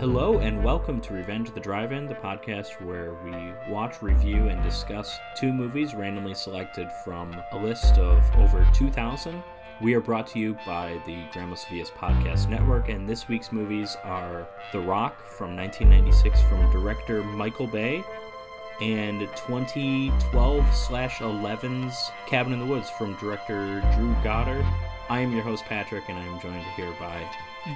Hello and welcome to Revenge the Drive-In, the podcast where we watch, review, and discuss two movies randomly selected from a list of over 2,000. We are brought to you by the Grandma Sophia's Podcast Network, and this week's movies are The Rock from 1996 from director Michael Bay, and 2012 slash 11's Cabin in the Woods from director Drew Goddard. I am your host Patrick, and I am joined here by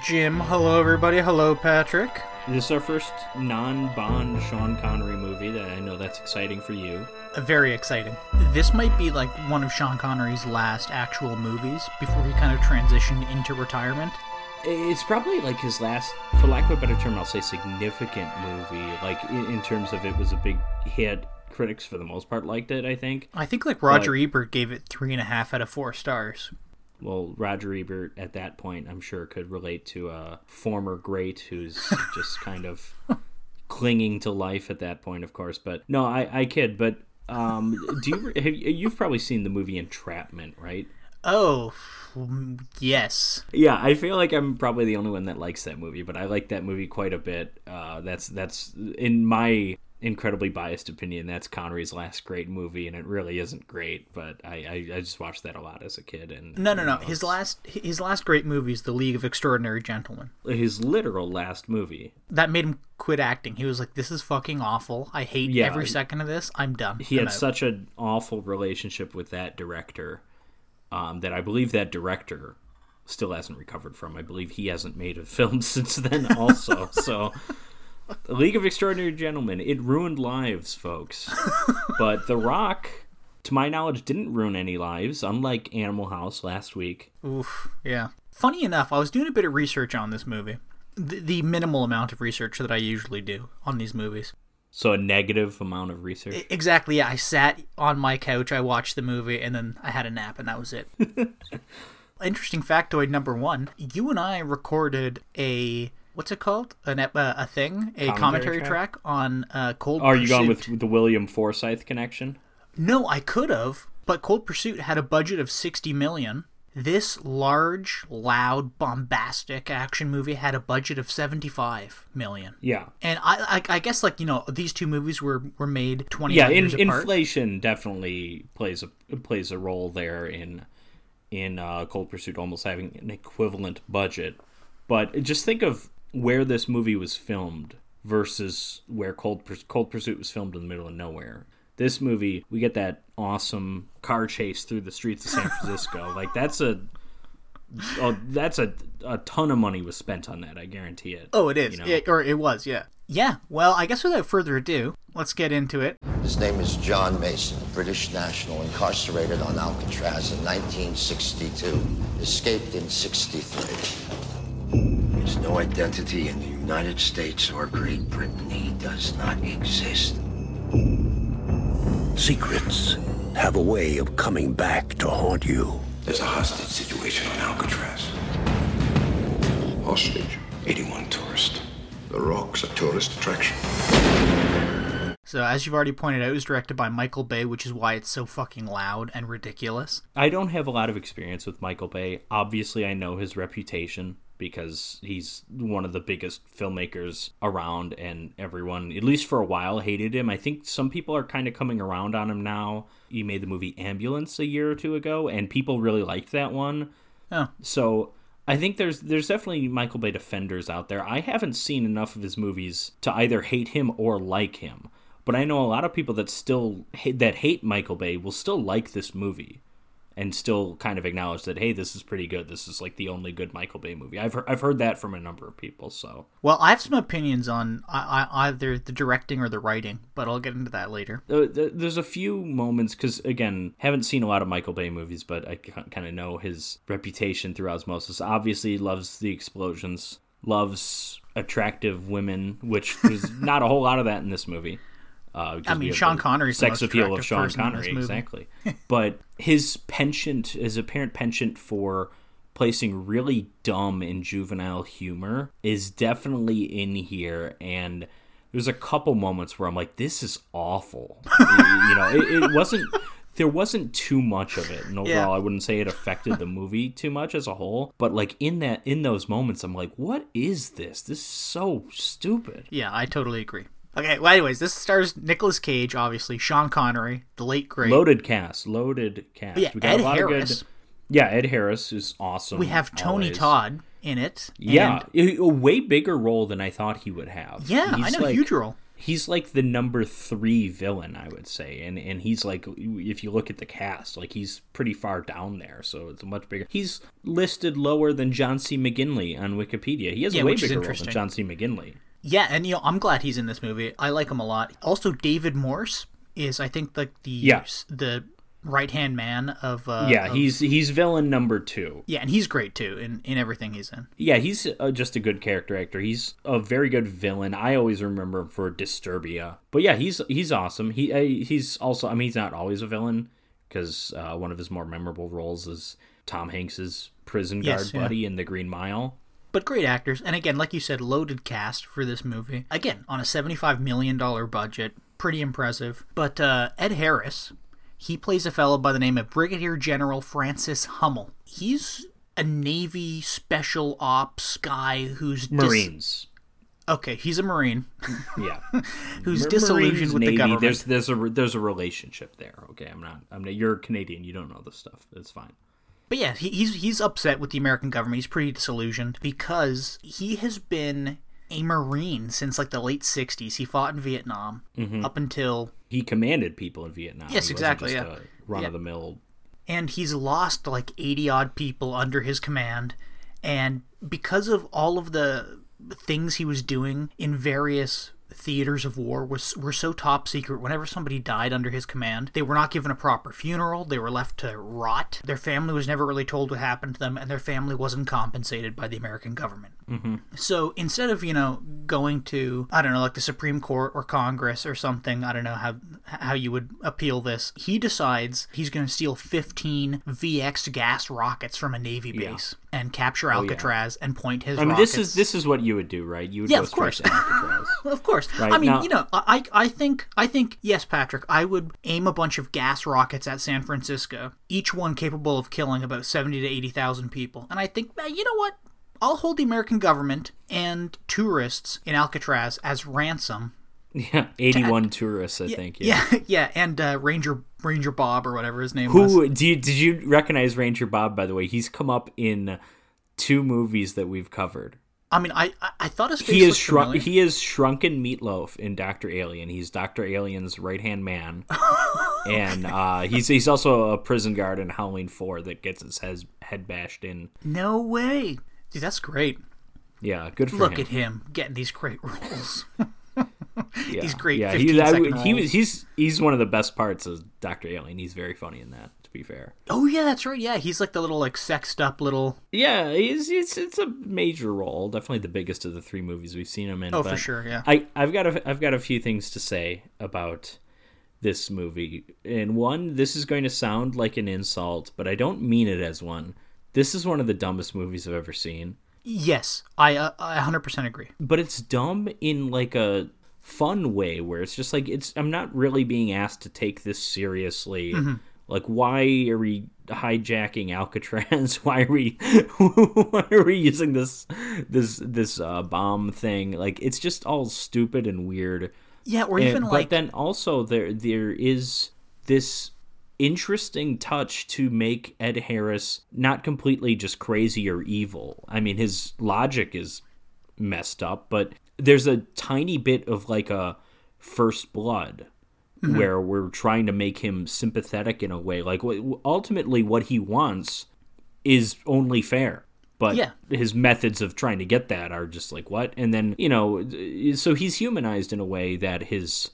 Jim. Hello, everybody. Hello, Patrick. This is our first non-Bond Sean Connery movie. That I know that's exciting for you. Very exciting. This might be like one of Sean Connery's last actual movies before he kind of transitioned into retirement. It's probably like his last, for lack of a better term, I'll say significant movie. Like in, in terms of it was a big hit. Critics for the most part liked it. I think. I think like Roger Ebert gave it three and a half out of four stars. Well, Roger Ebert at that point, I'm sure, could relate to a former great who's just kind of clinging to life at that point, of course. But no, I, I kid. But um, do you have, you've probably seen the movie Entrapment, right? Oh, yes. Yeah, I feel like I'm probably the only one that likes that movie, but I like that movie quite a bit. Uh, that's that's in my incredibly biased opinion. That's Connery's last great movie, and it really isn't great. But I, I, I just watched that a lot as a kid. And No, no, no. His last his last great movie is The League of Extraordinary Gentlemen. his literal last movie. That made him quit acting. He was like, "This is fucking awful. I hate Yeah, every second of this. I'm done." He I'm had out." such an awful relationship with that director um, that I believe that director still hasn't recovered from. I believe he hasn't made a film since then, also. so, League of Extraordinary Gentlemen, it ruined lives, folks. but The Rock, to my knowledge, didn't ruin any lives, unlike Animal House last week. Oof, yeah. Funny enough, I was doing a bit of research on this movie. The, the minimal amount of research that I usually do on these movies. So, a negative amount of research. Exactly, yeah. I sat on my couch, I watched the movie, and then I had a nap, and that was it. Interesting factoid number one you and I recorded a. What's it called? An, uh, a thing? A commentary, track? track? on uh, Cold Are you Pursuit. going with the William Forsythe connection? No, I could have, but Cold Pursuit had a budget of 60 million. This large, loud, bombastic action movie had a budget of 75 million. Yeah. And I, I, I guess like you know these two movies were were made 20 yeah, in, years apart. inflation definitely plays a plays a role there in in uh, Cold Pursuit almost having an equivalent budget. But just think of where this movie was filmed versus where Cold Cold Pursuit was filmed in the middle of nowhere. This movie, we get that awesome car chase through the streets of San Francisco. like that's a oh, that's a a ton of money was spent on that. I guarantee it. Oh, it is. You know? Yeah, or it was. Yeah. Yeah. Well, I guess without further ado, let's get into it. His name is John Mason, British national, incarcerated on Alcatraz in 1962, escaped in 63. There's no identity in the United States or Great Britain. He does not exist. Secrets have a way of coming back to haunt you. There's a hostage situation on Alcatraz. Hostage? 81 tourists. The Rock's a tourist attraction. So, as you've already pointed out, it was directed by Michael Bay, which is why it's so fucking loud and ridiculous. I don't have a lot of experience with Michael Bay. Obviously, I know his reputation because he's one of the biggest filmmakers around, and everyone, at least for a while, hated him. I think some people are kind of coming around on him now. He made the movie Ambulance a year or two ago, and people really liked that one. Oh. So I think there's there's definitely Michael Bay defenders out there. I haven't seen enough of his movies to either hate him or like him. But I know a lot of people that still that hate Michael Bay will still like this movie and still kind of acknowledge that hey, this is pretty good. This is like the only good Michael Bay movie. I've heard, I've heard that from a number of people. So Well, I have some opinions on I, I, either the directing or the writing, but I'll get into that later. uh, th- there's a few moments because again, haven't seen a lot of Michael Bay movies, but I kind of know his reputation through osmosis. Obviously, he loves the explosions, loves attractive women, which there's not a whole lot of that in this movie. Uh, I mean, Sean the Connery's sex most appeal of Sean Connery, exactly. but his penchant, his apparent penchant for placing really dumb and juvenile humor is definitely in here and there's a couple moments where I'm like, this is awful. you know, it, it wasn't there wasn't too much of it, and overall, Yeah. I wouldn't say it affected the movie too much as a whole. But like in that, in those moments, I'm like, what is this? This is so stupid. Yeah, I totally agree. Okay, well, anyways, this stars Nicolas Cage, obviously, Sean Connery, the late great. Loaded cast, loaded cast. Yeah, we got Ed a lot Harris. of good. Yeah, Ed Harris is awesome. we have Tony always. Todd in it. Yeah, and- a way bigger role than I thought he would have. yeah, I He's know, like- huge role. He's like the number three villain, I would say, and and he's like, if you look at the cast, like he's pretty far down there, so it's much bigger. He's listed lower than John C. McGinley on Wikipedia. He has Yeah, a way bigger role than. John C. McGinley. Yeah, and you know, I'm glad he's in this movie. I like him a lot. Also, David Morse is, I think, like the Yeah. the right hand man of. Uh, yeah, of- he's he's villain number two. yeah, and he's great too in in everything he's in. Yeah, he's uh, just a good character actor. He's a very good villain. I always remember him for Disturbia. But yeah, he's he's awesome. He uh, he's also I mean he's not always a villain because uh, one of his more memorable roles is Tom Hanks's prison guard Yes, yeah. buddy in The Green Mile. But great actors, and again, like you said, loaded cast for this movie. Again, on a seventy-five million dollar budget, pretty impressive. But uh, Ed Harris, he plays a fellow by the name of Brigadier General Francis Hummel. He's a Navy special ops guy who's dis- Marines. okay, he's a Marine Yeah. who's Mar- disillusioned Marines, with Navy, the government. There's there's a there's a relationship there. Okay, I'm not I'm not, you're Canadian. You don't know this stuff. It's fine. But yeah, he, he's he's upset with the American government. He's pretty disillusioned because he has been a Marine since like the late '60s. He fought in Vietnam Mm-hmm. up until, He commanded people in Vietnam. Yes, exactly, just yeah. run of the mill. and he's lost like 80 odd people under his command. And because of all of the things he was doing in various theaters of war was were so top secret whenever somebody died under his command they were not given a proper funeral they were left to rot their family was never really told what happened to them and their family wasn't compensated by the american government mm-hmm. so instead of you know going to I don't know like the Supreme Court or Congress or something, I don't know how how you would appeal this. He decides he's going to steal 15 VX gas rockets from a Navy base and capture oh, Alcatraz and point his. I mean, rockets. this is this is what you would do, right? You would Yeah, go of straight course. to Alcatraz. Of course. Right, I mean, now- you know, I I think I think yes, Patrick. I would aim a bunch of gas rockets at San Francisco, each one capable of killing about seventy to eighty thousand people. And I think, man, you know what? I'll hold the American government and tourists in Alcatraz as ransom. yeah, eighty-one tourists, I think. Yeah. Yeah, yeah, and uh, Ranger Ranger Bob or whatever his name was. Who do you, did you recognize Ranger Bob? By the way, he's come up in two movies that we've covered. I mean, I I, I thought his face He is shrunk. He is shrunken meatloaf in Doctor Alien. He's Doctor Alien's right hand man, and uh, he's he's also a prison guard in Halloween Four that gets his head head bashed in. No way, dude. That's great. Yeah, good for Look him. at him getting these great roles. yeah. these great Yeah, 15 he, I- he he's he's one of the best parts of Doctor Alien. He's very funny in that. To be fair. oh yeah, that's right. Yeah, he's like the little like sexed up little. Yeah, he's, it's it's a major role, definitely the biggest of the three movies we've seen him in. Oh, for sure, yeah. I I've got a I've got a few things to say about this movie. And one, this is going to sound like an insult, but I don't mean it as one. This is one of the dumbest movies I've ever seen. Yes, I uh, I 100% agree. But it's dumb in like a fun way where it's just like it's I'm not really being asked to take this seriously. Like why are we hijacking Alcatraz? Why are we why are we using this this this uh, bomb thing? Like it's just all stupid and weird. Yeah, or And- even but like then also there there is this interesting touch to make Ed Harris not completely just crazy or evil. I mean his logic is messed up, but there's a tiny bit of like a first blood Mm-hmm. where we're trying to make him sympathetic in a way. Like ultimately what he wants is only fair. But Yeah. his methods of trying to get that are just like what? And then, you know, so he's humanized in a way that his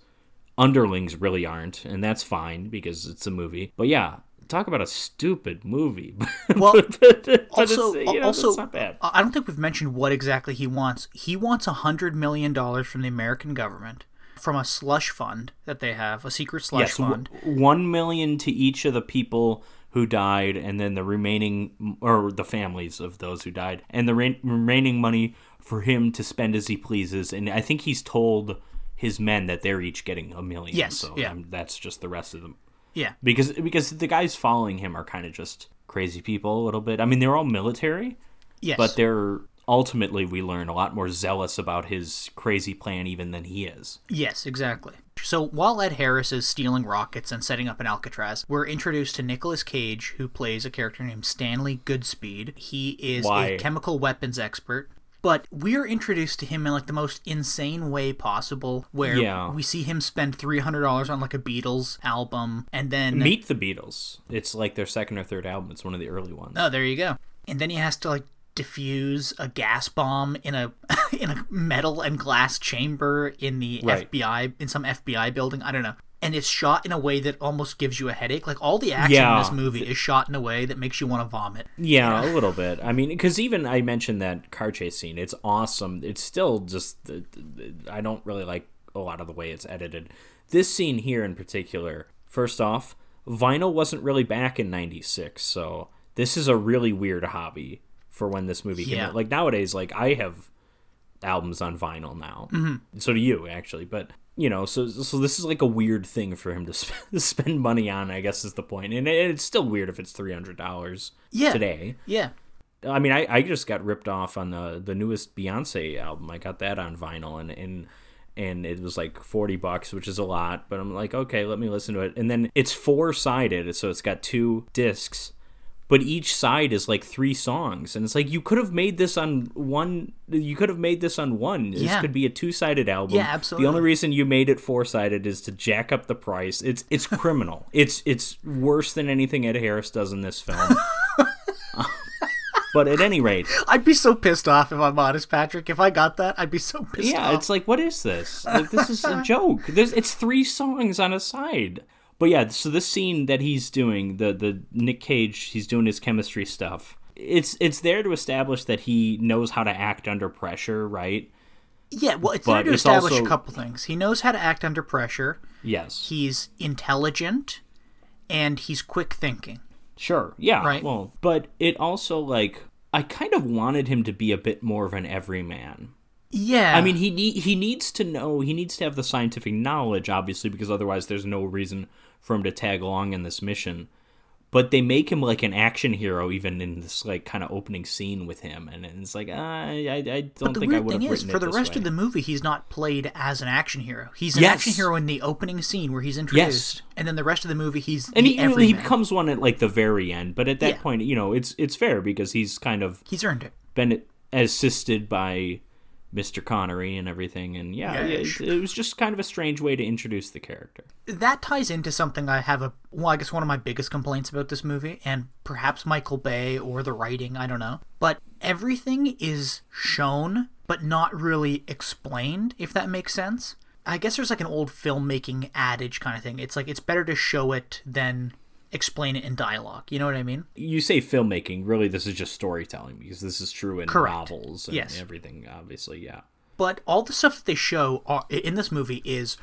underlings really aren't, and that's fine because it's a movie. But yeah, talk about a stupid movie. Well, also you know, also not bad. I don't think we've mentioned what exactly he wants. He wants a hundred million dollars from the American government from a slush fund that they have, a secret slush Yes, w- fund. one million to each of the people who died, and then the remaining, or the families of those who died, and the re- remaining money for him to spend as he pleases. And I think he's told his men that they're each getting a million. Yes, so yeah. um, that's just the rest of them. Yeah. because because the guys following him are kind of just crazy people a little bit. I mean, they're all military, Yes. but they're ultimately we learn a lot more zealous about his crazy plan even than he is. Yes, exactly. So while Ed Harris is stealing rockets and setting up an Alcatraz, we're introduced to Nicolas Cage, who plays a character named Stanley Goodspeed. He is Why? a chemical weapons expert. But we're introduced to him in like the most insane way possible, where Yeah. we see him spend three hundred dollars on like a Beatles album, and then Meet the Beatles. It's like their second or third album. It's one of the early ones. Oh, there you go. And then he has to like diffuse a gas bomb in a in a metal and glass chamber in the Right. FBI in some FBI building. I don't know. And it's shot in a way that almost gives you a headache. Like all the action Yeah. in this movie is shot in a way that makes you want to vomit. Yeah, a little bit. I mean, because even I mentioned that car chase scene. It's awesome. It's still just I don't really like a lot of the way it's edited. This scene here in particular. First off, vinyl wasn't really back in '96, so this is a really weird hobby for when this movie came Yeah. out. Like nowadays, like I have albums on vinyl now. Mm-hmm. So do you actually, but you know, so so this is like a weird thing for him to sp- spend money on. I guess is the point, and it, it's still weird if it's three hundred dollars Yeah. today. Yeah. I mean, I, I just got ripped off on the the newest Beyonce album. I got that on vinyl, and and and it was like forty bucks, which is a lot. But I'm like, okay, let me listen to it. And then it's four sided, so it's got two discs, but each side is like three songs, and it's like you could have made this on one. You could have made this on one. This Yeah. could be a two sided album. Yeah, absolutely The only reason you made it four sided is to jack up the price. It's it's criminal. it's it's worse than anything Ed Harris does in this film. but at any rate. I'd be so pissed off if I'm honest, Patrick. If I got that, I'd be so pissed Yeah, off. it's like, what is this? Like, this is a joke. There's, it's three songs on a side. But yeah, so this scene that he's doing, the the Nick Cage, he's doing his chemistry stuff. It's it's there to establish that he knows how to act under pressure, right? yeah, well, it's but there to it's establish also- a couple things. He knows how to act under pressure. Yes. He's intelligent, and he's quick thinking. Sure. Yeah. Right. Well, but it also like I kind of wanted him to be a bit more of an everyman. Yeah, I mean, he he needs to know, he needs to have the scientific knowledge, obviously, because otherwise there's no reason for him to tag along in this mission. But they make him like an action hero, even in this like kind of opening scene with him, and it's like uh, I, I, I don't But the think I would have thing is, for the rest way. of the movie, he's not played as an action hero. He's an Yes. action hero in the opening scene where he's introduced, and then the rest of the movie, he's and he, he becomes one at like the very end. But at that Yeah. point, you know, it's it's fair because he's kind of He's earned it. been assisted by Mr. Connery and everything, and yeah, Yeah, it, it was just kind of a strange way to introduce the character. That ties into something I have a well, I guess one of my biggest complaints about this movie, and perhaps Michael Bay or the writing, I don't know. But everything is shown, but not really explained, if that makes sense. I guess there's like an old filmmaking adage kind of thing. It's like it's better to show it than explain it in dialogue. You know what I mean? you say filmmaking really this is just storytelling because this is true in Correct. novels and Yes. everything obviously yeah but all the stuff that they show are, in this movie is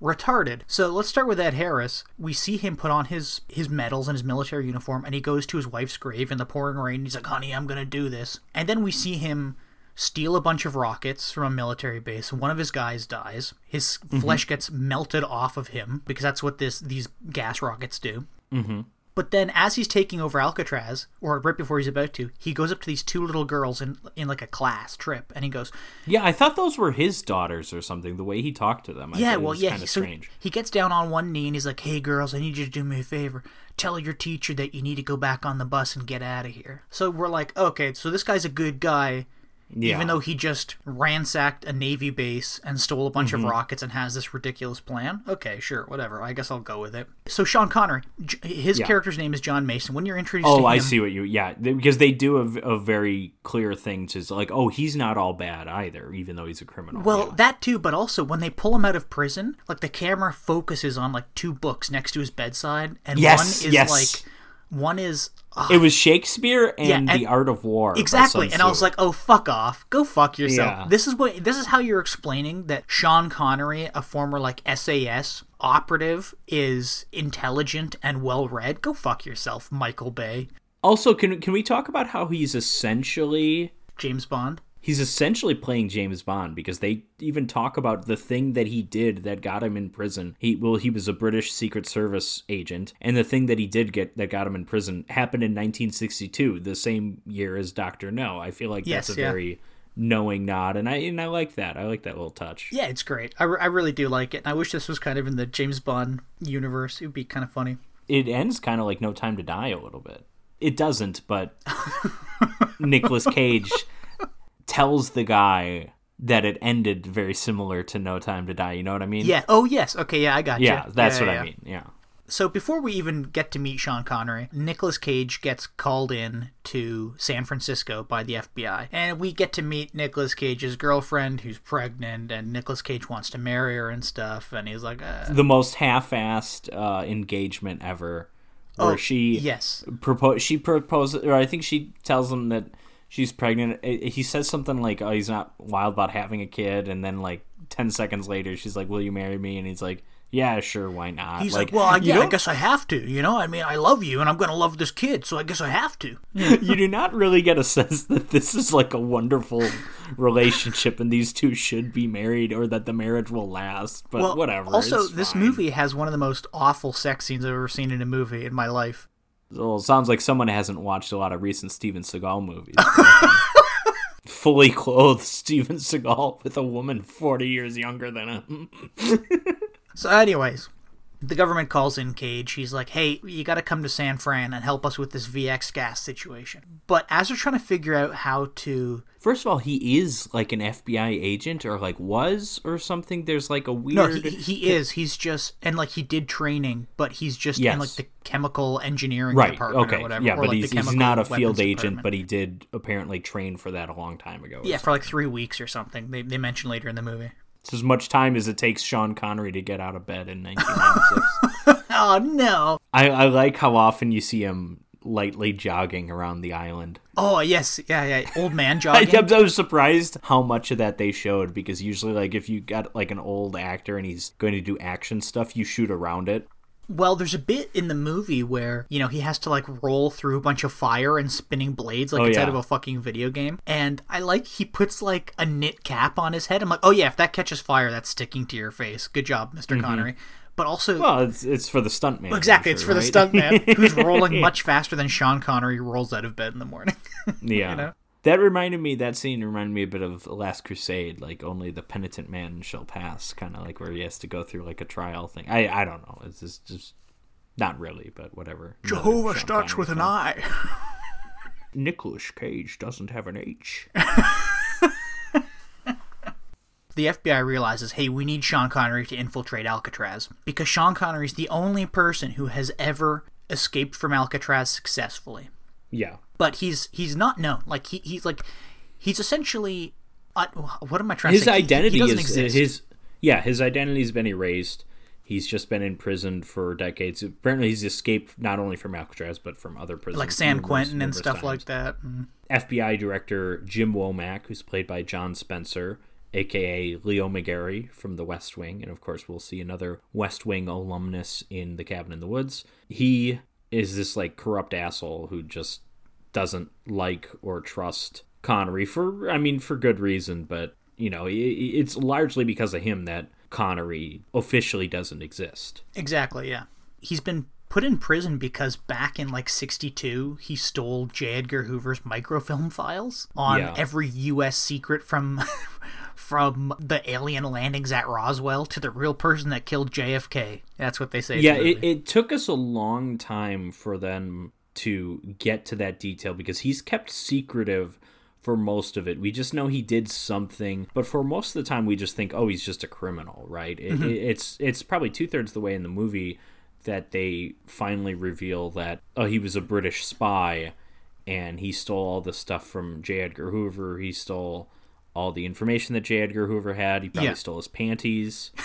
retarded. So let's start with Ed Harris. We see him put on his his medals and his military uniform, and he goes to his wife's grave in the pouring rain. He's like, "Honey, I'm gonna do this." And then we see him steal a bunch of rockets from a military base. One of his guys dies. His mm-hmm. flesh gets melted off of him because that's what this these gas rockets do. Mm-hmm. But then, as he's taking over Alcatraz, or right before he's about to, he goes up to these two little girls in in like a class trip, and he goes, yeah i thought those were his daughters or something the way he talked to them I Yeah, well, was yeah. kind He, of so strange he gets down on one knee and he's like, "Hey, girls, I need you to do me a favor. Tell your teacher that you need to go back on the bus and get out of here." So we're like, "Okay, so this guy's a good guy, yeah even though he just ransacked a navy base and stole a bunch Mm-hmm. of rockets and has this ridiculous plan." Okay, sure, whatever. I guess I'll go with it. So Sean Connery, J- his Yeah. character's name is John Mason. When you're introduced, to oh him, i see what you yeah because they do a very clear thing to like oh he's not all bad either even though he's a criminal Well, yeah. that too, but also when they pull him out of prison, like the camera focuses on like two books next to his bedside, and Yes, one is yes. like one is ah, it was shakespeare and, Yeah, and- the art of war exactly, and I was like, "Oh, fuck off, go fuck yourself." Yeah. This is what this is how you're explaining that Sean Connery, a former like SAS operative, is intelligent and well read. Go fuck yourself, Michael Bay, also can, can we talk about how he's essentially James Bond. He's essentially playing James Bond because they even talk about the thing that he did that got him in prison. He well, he was a British Secret Service agent, and the thing that he did get that got him in prison happened in 1962, the same year as Doctor No. I feel like Yes, that's a yeah. very knowing nod, and I and I like that. I like that little touch. Yeah, it's great. I, re- I really do like it. And I wish this was kind of in the James Bond universe. It would be kind of funny. It ends kind of like No Time to Die a little bit. It doesn't, but Nicolas Cage tells the guy that it ended very similar to No Time to Die. You know what I mean? Yeah. Oh, yes. Okay, yeah, I got you. Yeah, that's what yeah. I mean. Yeah. So before we even get to meet Sean Connery, Nicolas Cage gets called in to San Francisco by the FBI, and we get to meet Nicolas Cage's girlfriend who's pregnant, and Nicolas Cage wants to marry her and stuff, and he's like, uh, The most half-assed uh, engagement ever, where Oh, she yes. propose she proposes, or I think she tells him that she's pregnant. He says something like, "Oh, he's not wild about having a kid," and then like ten seconds later, she's like, "Will you marry me?" And he's like, "Yeah, sure, why not?" He's like, well, I, yeah, I guess I have to. You know, I mean, I love you, and I'm gonna love this kid, so I guess I have to. you do not really get a sense that this is like a wonderful relationship and these two should be married or that the marriage will last. But Well, whatever. Also, this fine. movie has one of the most awful sex scenes I've ever seen in a movie in my life. Well, it sounds like someone hasn't watched a lot of recent Steven Seagal movies. Fully clothed Steven Seagal with a woman 40 years younger than him. So, anyways, the government calls in Cage. He's like, hey, you got to come to San Fran and help us with this VX gas situation. But as they're trying to figure out how to. First of all, he is like an FBI agent or like was or something. There's like a weird. No, he, he is. He's just. And, like, he did training, but he's just in, like, the chemical engineering Right. department Okay. or whatever. Yeah, or, but like, he's, he's not a field agent, department. but he did apparently train for that a long time ago. Yeah, for like three weeks or something. They, they mention later in the movie. It's as much time as it takes Sean Connery to get out of bed in 1996. Oh, no. I, I like how often you see him lightly jogging around the island. Oh, yes. Yeah, yeah. Old man I, jogging. I was surprised how much of that they showed because usually, like, if you got like an old actor and he's going to do action stuff, you shoot around it. Well, there's a bit in the movie where, you know, he has to like roll through a bunch of fire and spinning blades like Oh, it's yeah. out of a fucking video game. And I like he puts like a knit cap on his head. I'm like, oh yeah, if that catches fire, that's sticking to your face. Good job, mister mm-hmm. Connery. But also. Well, it's it's for the stuntman. Exactly, it's sure, for the stuntman who's rolling much faster than Sean Connery rolls out of bed in the morning. Yeah. know? That reminded me, that scene reminded me a bit of The Last Crusade, like only the penitent man shall pass, kind of like where he has to go through like a trial thing. I I don't know. It's just, just not really, but whatever. Jehovah starts Connery with an. I. Nicolas Cage doesn't have an H. the FBI realizes, hey, we need Sean Connery to infiltrate Alcatraz because Sean Connery's the only person who has ever escaped from Alcatraz successfully. yeah. But he's he's not known. Like he, he's like he's essentially uh, what am I trying to His say? He- he identity doesn't is exist. his. Yeah, his identity's been erased. He's just been imprisoned for decades. Apparently, he's escaped not only from Alcatraz but from other prisons, like San numerous- Quentin and stuff times. like that. Mm. FBI director Jim Womack, who's played by John Spencer, aka Leo McGarry from The West Wing, and of course we'll see another West Wing alumnus in The Cabin in the Woods. He is this like corrupt asshole who just doesn't like or trust Connery for I mean for good reason, but you know, it's largely because of him that Connery officially doesn't exist. Exactly, yeah. He's been put in prison because back in like 62 he stole J. Edgar Hoover's microfilm files on Yeah. every US secret from from the alien landings at Roswell to the real person that killed JFK. That's what they say. yeah the it, it took us a long time for them to get to that detail because he's kept secretive for most of it we just know he did something but for most of the time we just think oh he's just a criminal right it, mm-hmm. it- it's it's probably two-thirds the way in the movie that they finally reveal that oh he was a british spy and he stole all the stuff from j edgar hoover he stole all the information that j edgar hoover had he probably Yeah. stole his panties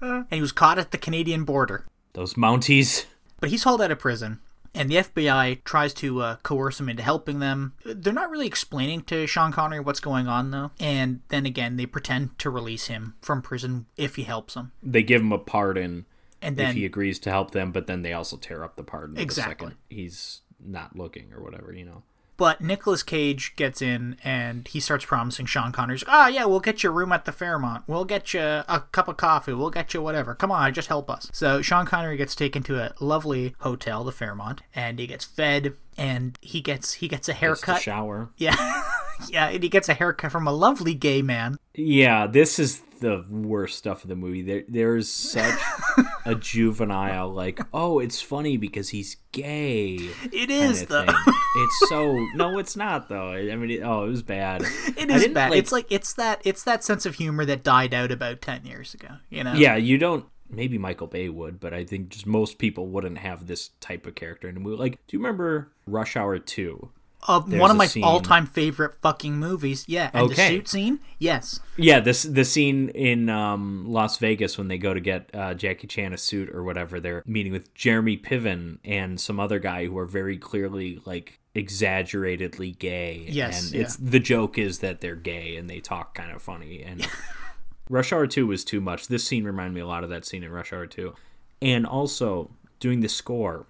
and he was caught at the Canadian border. those mounties But he's hauled out of prison, and the FBI tries to uh, coerce him into helping them. They're not really explaining to Sean Connery what's going on, though. And then again, they pretend to release him from prison if he helps them. they give him a pardon And if he agrees to help them, but then they also tear up the pardon Exactly. the second he's not looking or whatever, you know. But Nicolas Cage gets in and he starts promising Sean Connery, "Ah, yeah, we'll get you a room at the Fairmont. We'll get you a cup of coffee. We'll get you whatever. Come on, just help us." So Sean Connery gets taken to a lovely hotel, the Fairmont, and he gets fed and he gets he gets a haircut. shower. Yeah. yeah, and he gets a haircut from a lovely gay man. Yeah, this is the worst stuff of the movie. There, there's such a juvenile, like, oh, it's funny because he's gay. It is though. It's so no, it's not though. I mean, it, oh, it was bad. It is bad. it's like it's that it's that sense of humor that died out about 10 years ago, you know. yeah, you don't. Maybe Michael Bay would, but I think just most people wouldn't have this type of character in a movie. Like, do you remember Rush Hour Two? Uh, There's one of my scene- all-time favorite fucking movies. Yeah, and the Okay. suit scene? Yes. Yeah, this the scene in um, Las Vegas when they go to get uh, Jackie Chan a suit or whatever. They're meeting with Jeremy Piven and some other guy who are very clearly like exaggeratedly gay. Yes, and it's the joke is that they're gay and they talk kind of funny. And Rush Hour Two was too much. This scene reminded me a lot of that scene in Rush Hour Two, and also doing the score.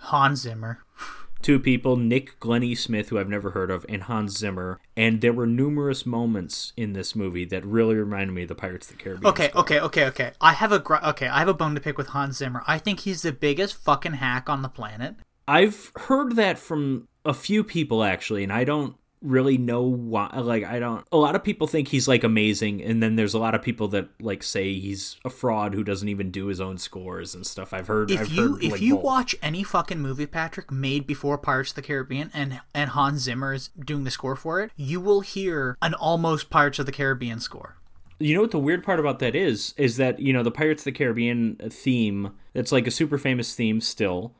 Hans Zimmer. Two people, Nick Glennie Smith, who I've never heard of, and Hans Zimmer. And there were numerous moments in this movie that really reminded me of the Pirates of the Caribbean. Okay, okay, okay, okay. I have a gr- okay, I have a bone to pick with Hans Zimmer. I think he's the biggest fucking hack on the planet. I've heard that from a few people actually, and I don't really know why. Like, I don't. A lot of people think he's like amazing, and then there's a lot of people that like say he's a fraud who doesn't even do his own scores and stuff. I've heard. If I've you heard, if like, you both. watch any fucking movie, Patrick, made before Pirates of the Caribbean, and and Hans Zimmer is doing the score for it, you will hear an almost Pirates of the Caribbean score. You know what the weird part about that is? Is that, you know, the Pirates of the Caribbean theme, that's like a super famous theme still.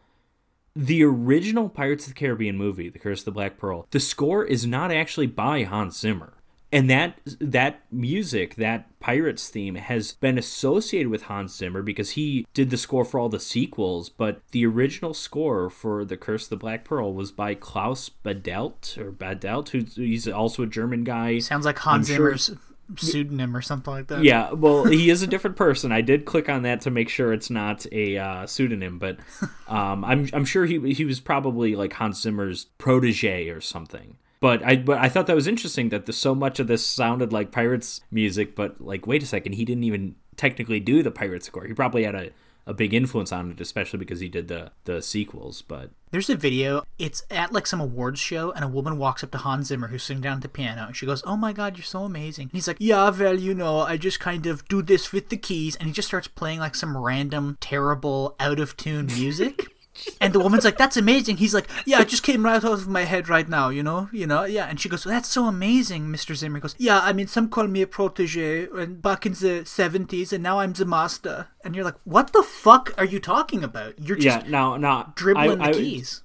The original Pirates of the Caribbean movie, The Curse of the Black Pearl, the score is not actually by Hans Zimmer. And that that music, that Pirates theme has been associated with Hans Zimmer because he did the score for all the sequels, but the original score for The Curse of the Black Pearl was by Klaus Badelt or Badelt, who's he's also a German guy. Sounds like Hans I'm sure- Zimmer's pseudonym or something like that. Yeah, well, he is a different person. I did click on that to make sure it's not a uh, pseudonym, but um, I'm I'm sure he he was probably like Hans Zimmer's protege or something. But I but I thought that was interesting that the, so much of this sounded like Pirates music, but like wait a second, he didn't even technically do the Pirates score. He probably had a, a big influence on it, especially because he did the the sequels. But There's a video. It's at like some awards show, and a woman walks up to Hans Zimmer, who's sitting down at the piano, and she goes, "Oh my God, you're so amazing." And he's like, "Yeah, well, you know, I just kind of do this with the keys," and he just starts playing like some random, terrible, out of tune music. And the woman's like, "That's amazing." He's like, "Yeah, it just came right out of my head right now, you know, you know, yeah." And she goes, "That's so amazing, Mr. Zimmer." He goes, "Yeah, I mean, some call me a protege, and back in the '70s, and now I'm the master." And you're like, "What the fuck are you talking about? You're just yeah, now now dribbling I, the keys."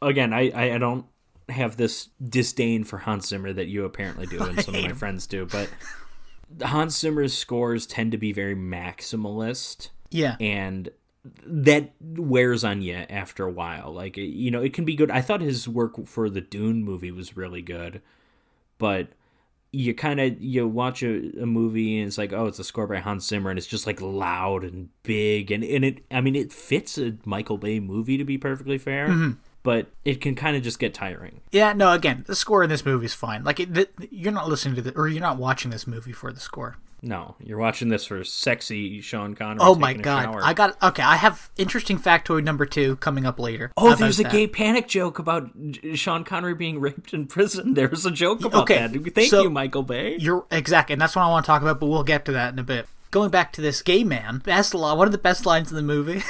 again, I, I I don't have this disdain for Hans Zimmer that you apparently do and some of my friends do, but Hans Zimmer's scores tend to be very maximalist Yeah. and that wears on you after a while. Like you know, it can be good. I thought his work for the Dune movie was really good, but you kind of you watch a, a movie and it's like oh it's a score by Hans Zimmer and it's just like loud and big and, and it I mean it fits a Michael Bay movie to be perfectly fair mm-hmm. but it can kind of just get tiring Yeah, no, again, the score in this movie is fine. Like, it, th- you're not listening to the, or you're not watching this movie for the score. No you're watching this for sexy Sean Connery Oh my god. shower. I got, okay, I have interesting factoid number two coming up later. Oh, there's a that. gay panic joke about Sean Connery being raped in prison. There's a joke about Okay, that. Thank so- you, Michael Bay. You're, exactly, and that's what I want to talk about, but we'll get to that in a bit. Going back to this gay man, best line, one of the best lines in the movie.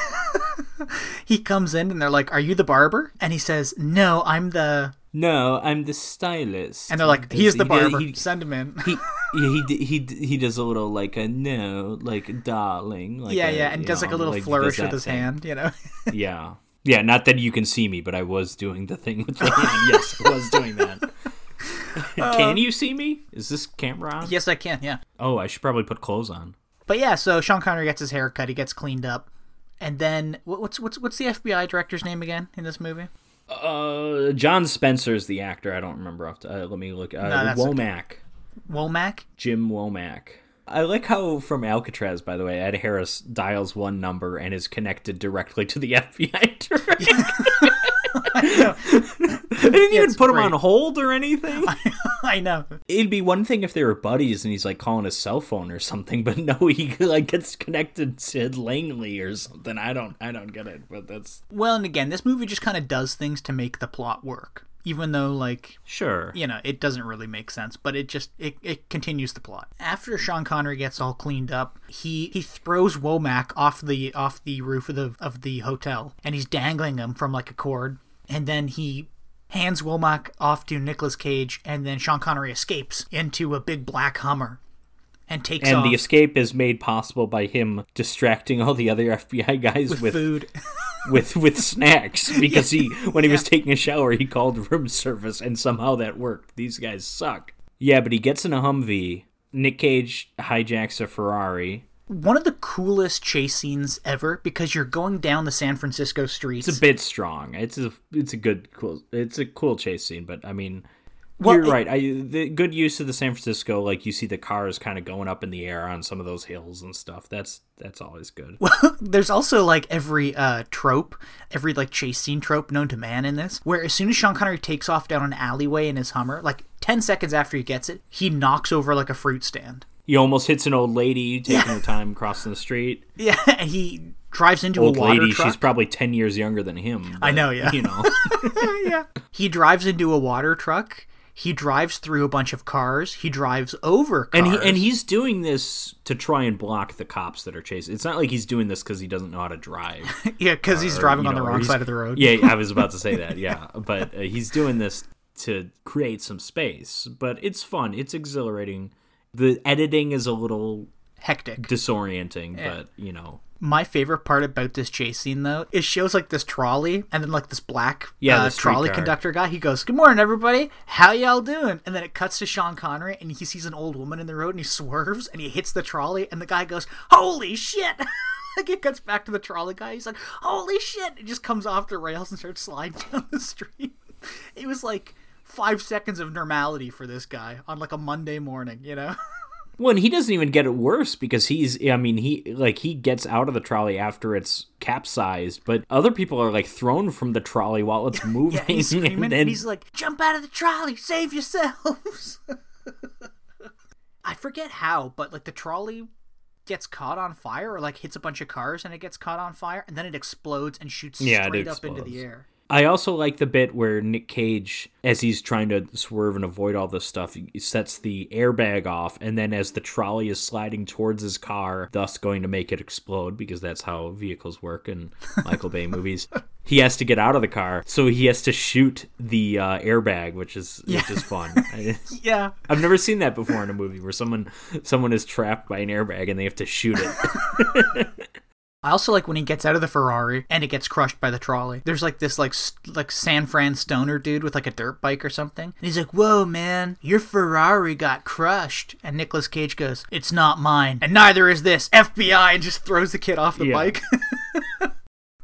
he comes in and they're like, Are you the barber? And he says, No, I'm the. No, I'm the stylist. And they're like, Does- He's the he barber. He, Send him in. he, yeah, he, he, he does a little like a no, like darling. Like yeah, a, yeah, and does like a little does flourish with his thing. hand, you know? Yeah. Yeah, not that you can see me, but I was doing the thing with the hand. Yes, I was doing that. Uh, can you see me? Is this camera on? yes, I can, yeah. Oh, I should probably put clothes on. But yeah, so Sean Connery gets his hair cut, he gets cleaned up, and then what's what's what's the FBI director's name again in this movie? Uh, John is the actor. I don't remember off. The, uh, let me look. Uh, that's okay. Womack. Womack. Jim Womack. I like how from Alcatraz, by the way, Ed Harris dials one number and is connected directly to the FBI director. They didn't even put him on hold or anything. I know. It'd be one thing if they were buddies and he's like calling his cell phone or something, but no, he like gets connected to Langley or something. I don't, I don't get it, but that's Well, and again, this movie just kind of does things to make the plot work, even though like sure. you know it doesn't really make sense, but it just it, it continues the plot. After Sean Connery gets all cleaned up, he he throws Womack off the off the roof of the of the hotel, and he's dangling him from like a cord, and then he hands Womack off to Nicolas Cage, and then Sean Connery escapes into a big black Hummer. And takes And off the escape is made possible by him distracting all the other FBI guys with, with food. with with snacks because he when he was taking a shower he called room service and somehow that worked. These guys suck. Yeah, but he gets in a Humvee. Nick Cage hijacks a Ferrari. One of the coolest chase scenes ever because you're going down the San Francisco streets. It's a bit strong. It's a it's a good cool it's a cool chase scene, but I mean Well, you're it- right. I the good use of the San Francisco, like you see the cars kind of going up in the air on some of those hills and stuff. That's that's always good. Well, There's also like every uh, trope, every like chase scene trope known to man in this, where as soon as Sean Connery takes off down an alleyway in his Hummer, like 10 seconds after he gets it, he knocks over like a fruit stand. He almost hits an old lady taking her time crossing the street. Yeah, and he drives into Old a water lady, truck. she's probably ten years younger than him. I know, yeah. You know, yeah. He drives into a water truck. He drives through a bunch of cars. He drives over cars. and he and he's doing this to try and block the cops that are chasing. It's not like he's doing this because he doesn't know how to drive. yeah, because he's driving you on the know, or wrong side of the road. Yeah, I was about to say that. Yeah, but uh, he's doing this to create some space. But it's fun. It's exhilarating. The editing is a little Hectic. disorienting, but you know, My favorite part about this chase scene, though, is shows like this trolley and then like this black Yeah, uh, trolley conductor guy. He goes, "Good morning, everybody. How y'all doing?" And then it cuts to Sean Connery, and he sees an old woman in the road, and he swerves, and he hits the trolley, and the guy goes, "Holy shit!" like it cuts back to the trolley guy. He's like, "Holy shit!" It just comes off the rails and starts sliding down the street. It was like five seconds of normality for this guy on like a Monday morning, you know. Well, and he doesn't even get it worse because he's I mean, he like he gets out of the trolley after it's capsized, but other people are like thrown from the trolley while it's moving. Yeah, he's screaming, and and, then- he's like, "Jump out of the trolley, save yourselves!" I forget how, but like the trolley gets caught on fire, or like hits a bunch of cars, and it gets caught on fire, and then it explodes and shoots Yeah, straight up into the air. I also like the bit where Nick Cage, as he's trying to swerve and avoid all this stuff, he sets the airbag off, and then as the trolley is sliding towards his car, thus going to make it explode because that's how vehicles work in Michael Bay movies. He has to get out of the car, so he has to shoot the uh, airbag, which is which is fun. Yeah, I've never seen that before in a movie where someone someone is trapped by an airbag and they have to shoot it. I also like when he gets out of the Ferrari and it gets crushed by the trolley. There's like this like like San Fran stoner dude with like a dirt bike or something. And he's like, "Whoa, man, your Ferrari got crushed." And Nicolas Cage goes, "It's not mine, and neither is this FBI," and just throws the kid off the Yeah. bike.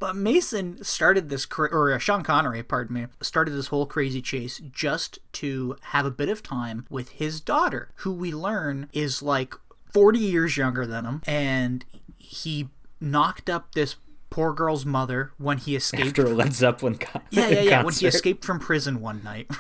But Mason started this, or uh, Sean Connery, pardon me, started this whole crazy chase just to have a bit of time with his daughter, who we learn is like 40 years younger than him. And he knocked up this poor girl's mother when he escaped. After a Led Zeppelin con- yeah, yeah, yeah. When he escaped from prison one night.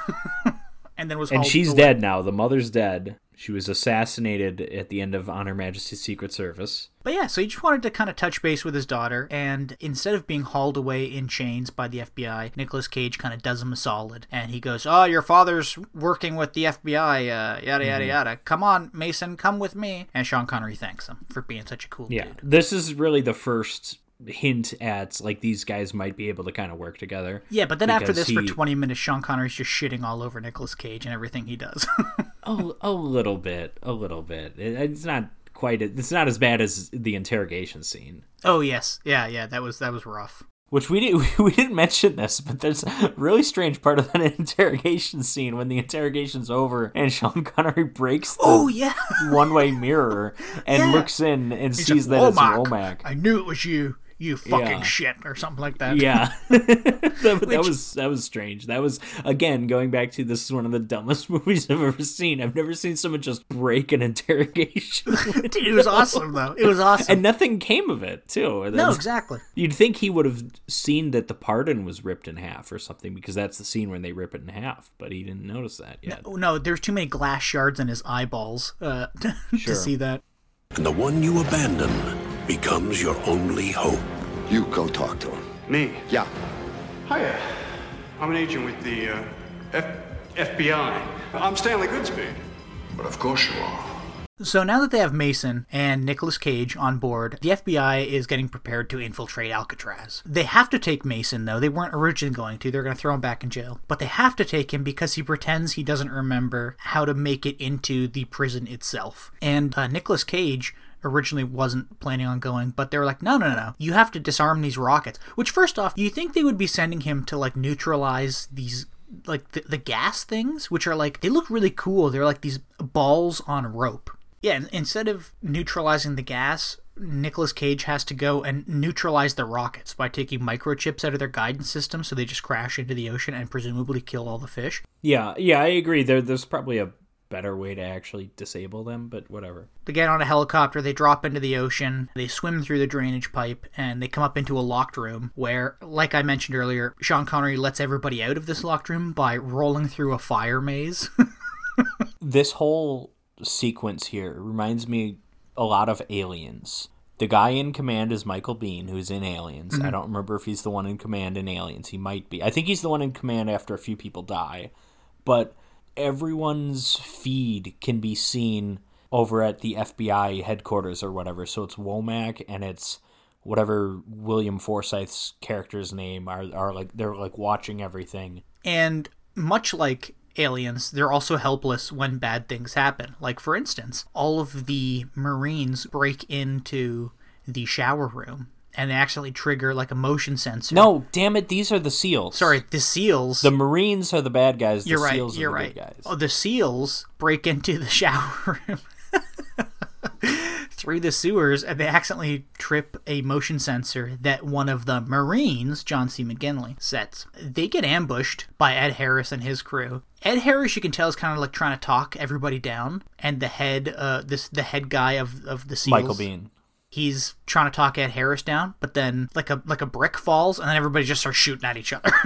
and then was And she's away. dead now. The mother's dead. She was assassinated at the end of On Her Majesty's Secret Service. But yeah, so he just wanted to kind of touch base with his daughter, and instead of being hauled away in chains by the FBI, Nicolas Cage kind of does him a solid, and he goes, "Oh, your father's working with the FBI, uh, yada yada yada. Come on, Mason, come with me." And Sean Connery thanks him for being such a cool Yeah. dude. This is really the first hint at like these guys might be able to kind of work together. Yeah, but then after this, for 20 minutes, Sean Connery's just shitting all over Nicolas Cage and everything he does. A, oh, a little bit, a little bit. It, it's not quite. It's not as bad as the interrogation scene. oh yes, yeah, yeah, that was that was rough. Which we didn't we didn't mention this, but there's a really strange part of that interrogation scene when the interrogation's over and Sean Connery breaks the Oh yeah. one way mirror and Yeah. looks in and He's sees like, that it's "Womack, Womack. I knew it was you. You fucking Yeah. shit, or something like that. Yeah, that, that was that was strange. That was again going back to this is one of the dumbest movies I've ever seen. I've never seen someone just break an interrogation, Dude, it was awesome though. It was awesome. and nothing came of it too. no, exactly. You'd think he would have seen that the pardon was ripped in half or something because that's the scene when they rip it in half, but he didn't notice that yet. Oh, no, there's too many glass shards in his eyeballs uh, Sure. to see that. And the one you abandon becomes your only hope. You go talk to him. Me? Yeah. Hiya. I'm an agent with the uh, F- FBI. I'm Stanley Goodspeed. But of course you are. So now that they have Mason and Nicolas Cage on board, the FBI is getting prepared to infiltrate Alcatraz. They have to take Mason, though. They weren't originally going to. They're going to throw him back in jail. But they have to take him because he pretends he doesn't remember how to make it into the prison itself. And uh, Nicolas Cage originally wasn't planning on going, but they were like, no, no, no, no. you have to disarm these rockets. Which, first off, you think they would be sending him to like neutralize these like the, the gas things, which are like they look really cool. They're like these balls on rope. Yeah, instead of neutralizing the gas, Nicolas Cage has to go and neutralize the rockets by taking microchips out of their guidance system so they just crash into the ocean and presumably kill all the fish. Yeah, yeah, I agree. There, there's probably a better way to actually disable them, but whatever. They get on a helicopter, they drop into the ocean, they swim through the drainage pipe, and they come up into a locked room where, like I mentioned earlier, Sean Connery lets everybody out of this locked room by rolling through a fire maze. This whole sequence here reminds me a lot of Aliens. The guy in command is Michael Biehn, who's in Aliens. I mhm. don't remember if he's the one in command in Aliens. He might be. I think he's the one in command after a few people die. But everyone's feed can be seen over at the FBI headquarters or whatever. So it's Womack and it's whatever William Forsythe's character's name are are like they're like watching everything. And much like aliens, they're also helpless when bad things happen. Like, for instance, all of the Marines break into the shower room and they actually trigger like a motion sensor. No, damn it, these are the SEALs. Sorry, the SEAls. The Marines are the bad guys. The you're right. SEALs are You're the right. guys. Oh, the SEAls break into the shower room through the sewers, and they accidentally trip a motion sensor that one of the Marines, John C. McGinley, sets. They get ambushed by Ed Harris and his crew. Ed Harris, you can tell, is kind of like trying to talk everybody down, and the head, uh, this the head guy of of the SEAls, Michael Biehn. He's trying to talk Ed Harris down, but then like a like a brick falls, and then everybody just starts shooting at each other.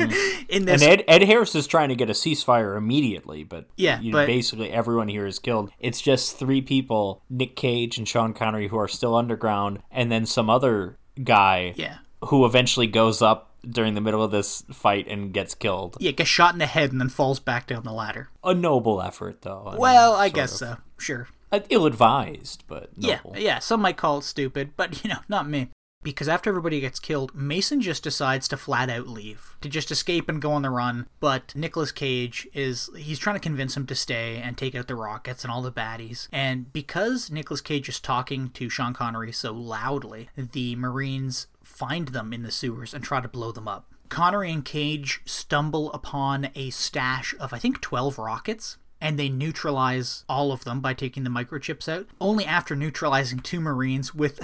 Mm-hmm. In this, And Ed, Ed Harris is trying to get a ceasefire immediately, but Yeah, you know, but- basically everyone here is killed. It's just three people: Nick Cage and Sean Connery, who are still underground, and then some other guy yeah, who eventually goes up during the middle of this fight and gets killed. yeah, gets shot in the head and then falls back down the ladder. A noble effort, though. I mean, Well, I guess of. so. Sure. Uh, Ill-advised, but Yeah, noble. yeah. Some might call it stupid, but you know, not me. Because after everybody gets killed, Mason just decides to flat out leave, to just escape and go on the run. But Nicolas Cage is, he's trying to convince him to stay and take out the rockets and all the baddies. And because Nicolas Cage is talking to Sean Connery so loudly, the Marines find them in the sewers and try to blow them up. Connery and Cage stumble upon a stash of, I think, 12 rockets and they neutralize all of them by taking the microchips out. Only after neutralizing two Marines with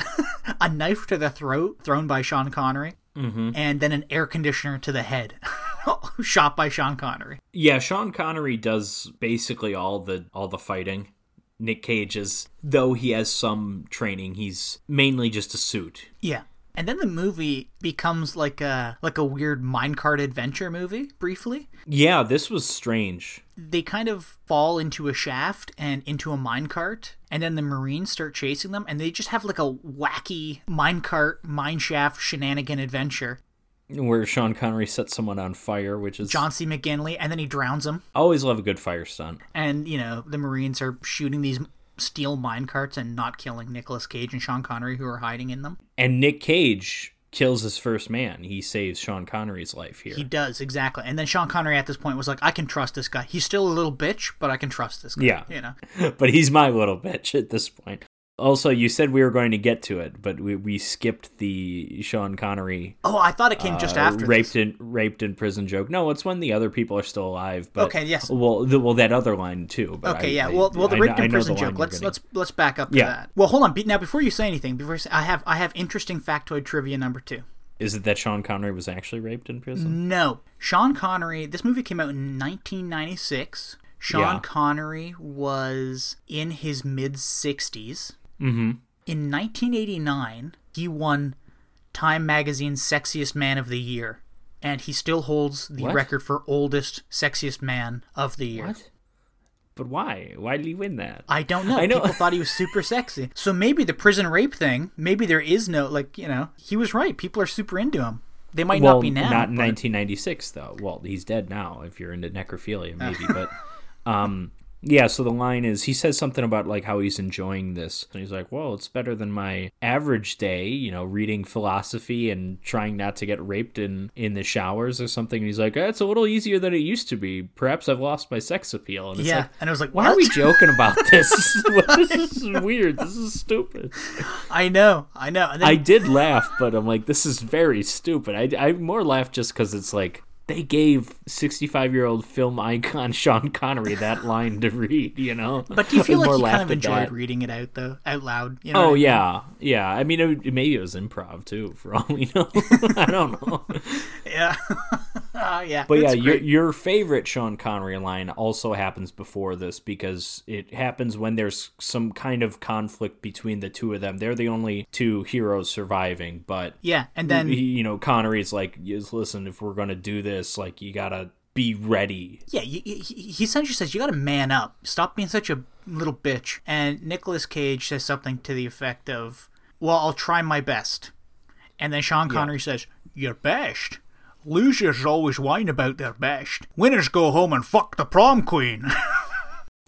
a knife to the throat thrown by Sean Connery, mm-hmm. and then an air conditioner to the head, shot by Sean Connery. Yeah, Sean Connery does basically all the all the fighting. Nick Cage is, though he has some training, he's mainly just a suit. Yeah. And then the movie becomes like a like a weird minecart adventure movie briefly. Yeah, this was strange. They kind of fall into a shaft and into a minecart, and then the Marines start chasing them, and they just have like a wacky minecart, mineshaft shenanigan adventure. Where Sean Connery sets someone on fire, which is John C. McGinley, and then he drowns him. I always love a good fire stunt. And, you know, the Marines are shooting these steel minecarts and not killing Nicolas Cage and Sean Connery, who are hiding in them. And Nick Cage kills his first man. He saves Sean Connery's life here. He does, exactly. And then Sean Connery at this point was like, I can trust this guy. He's still a little bitch, but I can trust this guy. Yeah. You know? but he's my little bitch at this point. Also, you said we were going to get to it, but we, we skipped the Sean Connery Oh, I thought it came just uh, after raped this. in raped in prison joke. No, it's when the other people are still alive. But Okay, yes. Well, the, well, that other line too. But Okay, I- yeah. I- well, well, the raped I in prison joke. Let's let's let's back up to Yeah. that. Well, hold on. Be- Now, before you say anything, before say, I have I have interesting factoid trivia number two. Is it that Sean Connery was actually raped in prison? No, Sean Connery. This movie came out in 1996. Sean Yeah. Connery was in his mid 60s. Mm-hmm. In 1989, he won Time Magazine's Sexiest Man of the Year, and he still holds the What? record for oldest sexiest man of the year. What? But why? Why did he win that? I don't know. I know. People thought he was super sexy. So maybe the prison rape thing, maybe there is no, like, you know, he was right. People are super into him. They might well, not be now. not in but- 1996 though. Well, he's dead now. If you're into necrophilia, maybe. but um, yeah. So the line is he says something about like how he's enjoying this, and he's like, "Well, it's better than my average day, you know, reading philosophy and trying not to get raped in in the showers or something." And he's like, "Eh, "It's a little easier than it used to be. Perhaps I've lost my sex appeal." And it's Yeah. like, and I was like, why are we joking about this? this is weird. This is stupid. I know. I know. And then, I did laugh, but I'm like, this is very stupid. I, I more laugh just because it's like they gave 65 year old film icon Sean Connery that line to read, you know? but do you feel like he kind of enjoyed that. reading it out, though, out loud? You know Oh I mean? yeah, yeah. I mean, it, maybe it was improv too, for all we know. I don't know. Yeah. Ah, yeah. But yeah, your your favorite Sean Connery line also happens before this because it happens when there's some kind of conflict between the two of them. They're the only two heroes surviving, but Yeah, and then he, you know Connery's like, "Yes, listen, if we're gonna do this, like you gotta be ready. yeah, he, he, he essentially says you got to man up, stop being such a little bitch. And Nicolas Cage says something to the effect of, "Well, I'll try my best." And then Sean Connery says, "Your best." Losers always whine about their best. Winners go home and fuck the prom queen.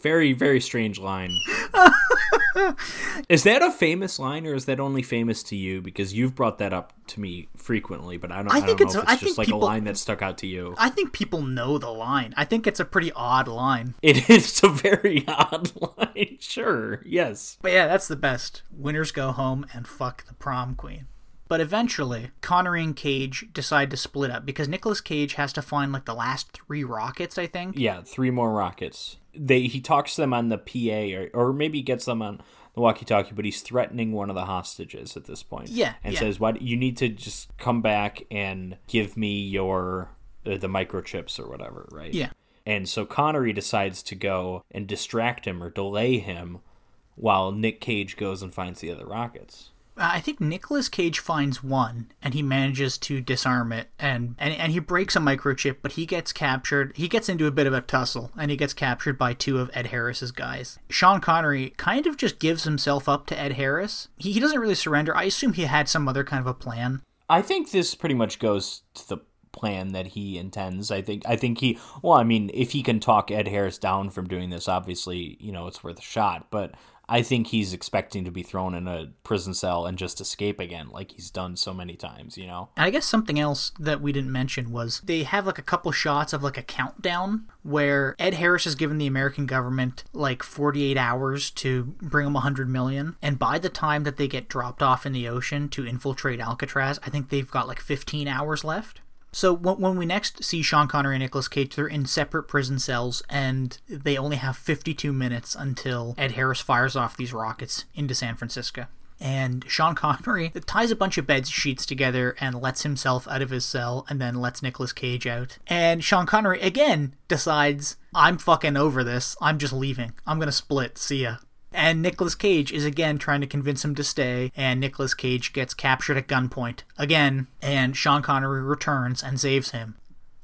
Very, very strange line. is that a famous line, or is that only famous to you? Because you've brought that up to me frequently, but I don't. I I, think don't it's know if it's think just like people- a line that stuck out to you. I think people know the line. I think it's a pretty odd line. It is a very odd line. Sure, yes. But yeah, that's the best. Winners go home and fuck the prom queen. But eventually, Connery and Cage decide to split up because Nicolas Cage has to find like the last three rockets, I think. Yeah, three more rockets. They he talks to them on the PA, or, or maybe he gets them on the walkie-talkie, but he's threatening one of the hostages at this point. Yeah, and yeah. says, "What you need to just come back and give me your uh, the microchips or whatever, right?" Yeah. And so Connery decides to go and distract him or delay him, while Nick Cage goes and finds the other rockets. Uh, I think Nicolas Cage finds one and he manages to disarm it and, and and he breaks a microchip, but he gets captured. He gets into a bit of a tussle and he gets captured by two of Ed Harris's guys. Sean Connery kind of just gives himself up to Ed Harris. He, he doesn't really surrender. I assume he had some other kind of a plan. I think this pretty much goes to the plan that he intends. I think I think he well, I mean, if he can talk Ed Harris down from doing this, obviously, you know, it's worth a shot, but I think he's expecting to be thrown in a prison cell and just escape again like he's done so many times, you know. I guess something else that we didn't mention was they have like a couple shots of like a countdown where Ed Harris has given the American government like 48 hours to bring them 100 million. And by the time that they get dropped off in the ocean to infiltrate Alcatraz, I think they've got like 15 hours left. So when, we next see Sean Connery and Nicolas Cage, they're in separate prison cells, and they only have 52 minutes until Ed Harris fires off these rockets into San Francisco. And Sean Connery ties a bunch of bed sheets together and lets himself out of his cell, and then lets Nicolas Cage out. And Sean Connery again decides, "I'm fucking over this. I'm just leaving. I'm gonna split. See ya." And Nicolas Cage is again trying to convince him to stay, and Nicolas Cage gets captured at gunpoint again, and Sean Connery returns and saves him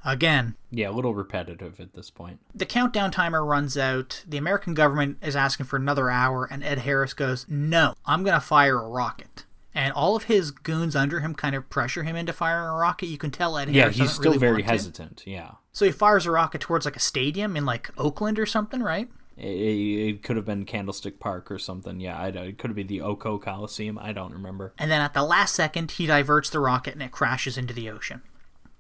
again. Yeah, a little repetitive at this point. The countdown timer runs out. The American government is asking for another hour, and Ed Harris goes, No, I'm going to fire a rocket. And all of his goons under him kind of pressure him into firing a rocket. You can tell Ed Yeah, Harris he's still really very want to. hesitant. Yeah. So he fires a rocket towards like a stadium in like Oakland or something, right? It, it could have been Candlestick Park or something. Yeah, I, it could have been the O.co Coliseum. I don't remember. And then at the last second, he diverts the rocket and it crashes into the ocean.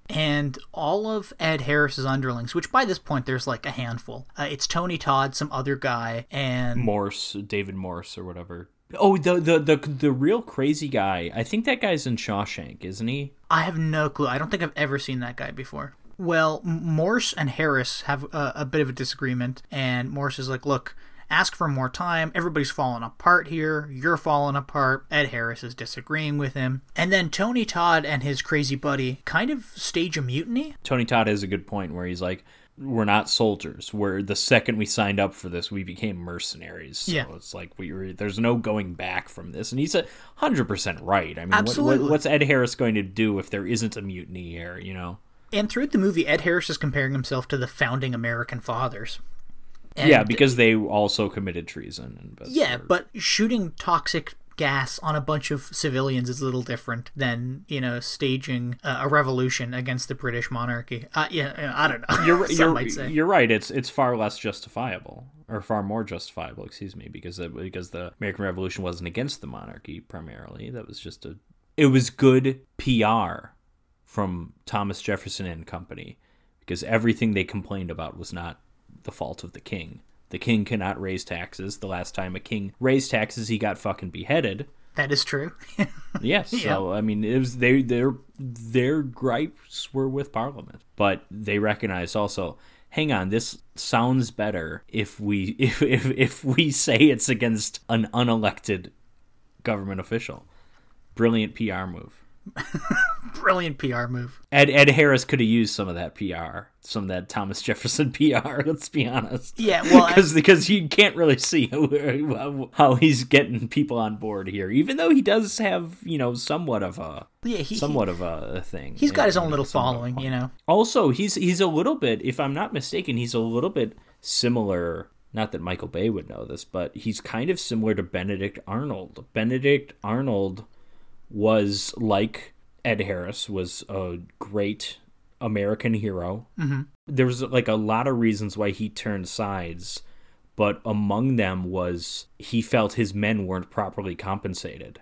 And all of Ed Harris's underlings, which by this point there's like a handful, uh, it's Tony Todd, some other guy, and Morse, David Morse, or whatever. Oh, the the the the real crazy guy. I think that guy's in Shawshank, isn't he? I have no clue. I don't think I've ever seen that guy before. Well, Morse and Harris have a, a bit of a disagreement, and Morse is like, "Look, ask for more time. Everybody's falling apart here. You're falling apart." Ed Harris is disagreeing with him, and then Tony Todd and his crazy buddy kind of stage a mutiny. Tony Todd has a good point where he's like, "We're not soldiers. We're the second we signed up for this, we became mercenaries. So Yeah. it's like we were. There's no going back from this." And he's a hundred percent right. I mean, what, Absolutely. what, what's Ed Harris going to do if there isn't a mutiny here? You know. And throughout the movie, Ed Harris is comparing himself to the founding American fathers. And- yeah, because they also committed treason. Yeah, but shooting toxic gas on a bunch of civilians is a little different than you know staging uh, a revolution against the British monarchy. Uh, yeah, I don't know. you're Some you're, might say. you're right. It's it's far less justifiable, or far more justifiable, excuse me, because the, because the American Revolution wasn't against the monarchy primarily. That was just a. It was good PR from Thomas Jefferson and Company, because everything they complained about was not the fault of the king. The king cannot raise taxes. The last time a king raised taxes, he got fucking beheaded. that is true. Yes. So I mean, it was they their their gripes were with Parliament, but they recognized also. Hang on, this sounds better if we if if, if we say it's against an unelected government official. Brilliant PR move. Brilliant PR move. Ed Ed Harris could have used some of that PR, some of that Thomas Jefferson PR. Let's be honest. Yeah, well, I- because because you can't really see how, how he's getting people on board here, even though he does have you know somewhat of a Yeah, he- somewhat of a thing. He's got his own little somewhat of a following, you know. Also, he's he's a little bit, if I'm not mistaken, he's a little bit similar. Not that Michael Bay would know this, but he's kind of similar to Benedict Arnold. Benedict Arnold was like Ed Harris, was a great American hero. Mm-hmm. There was like a lot of reasons why he turned sides, but among them was he felt his men weren't properly compensated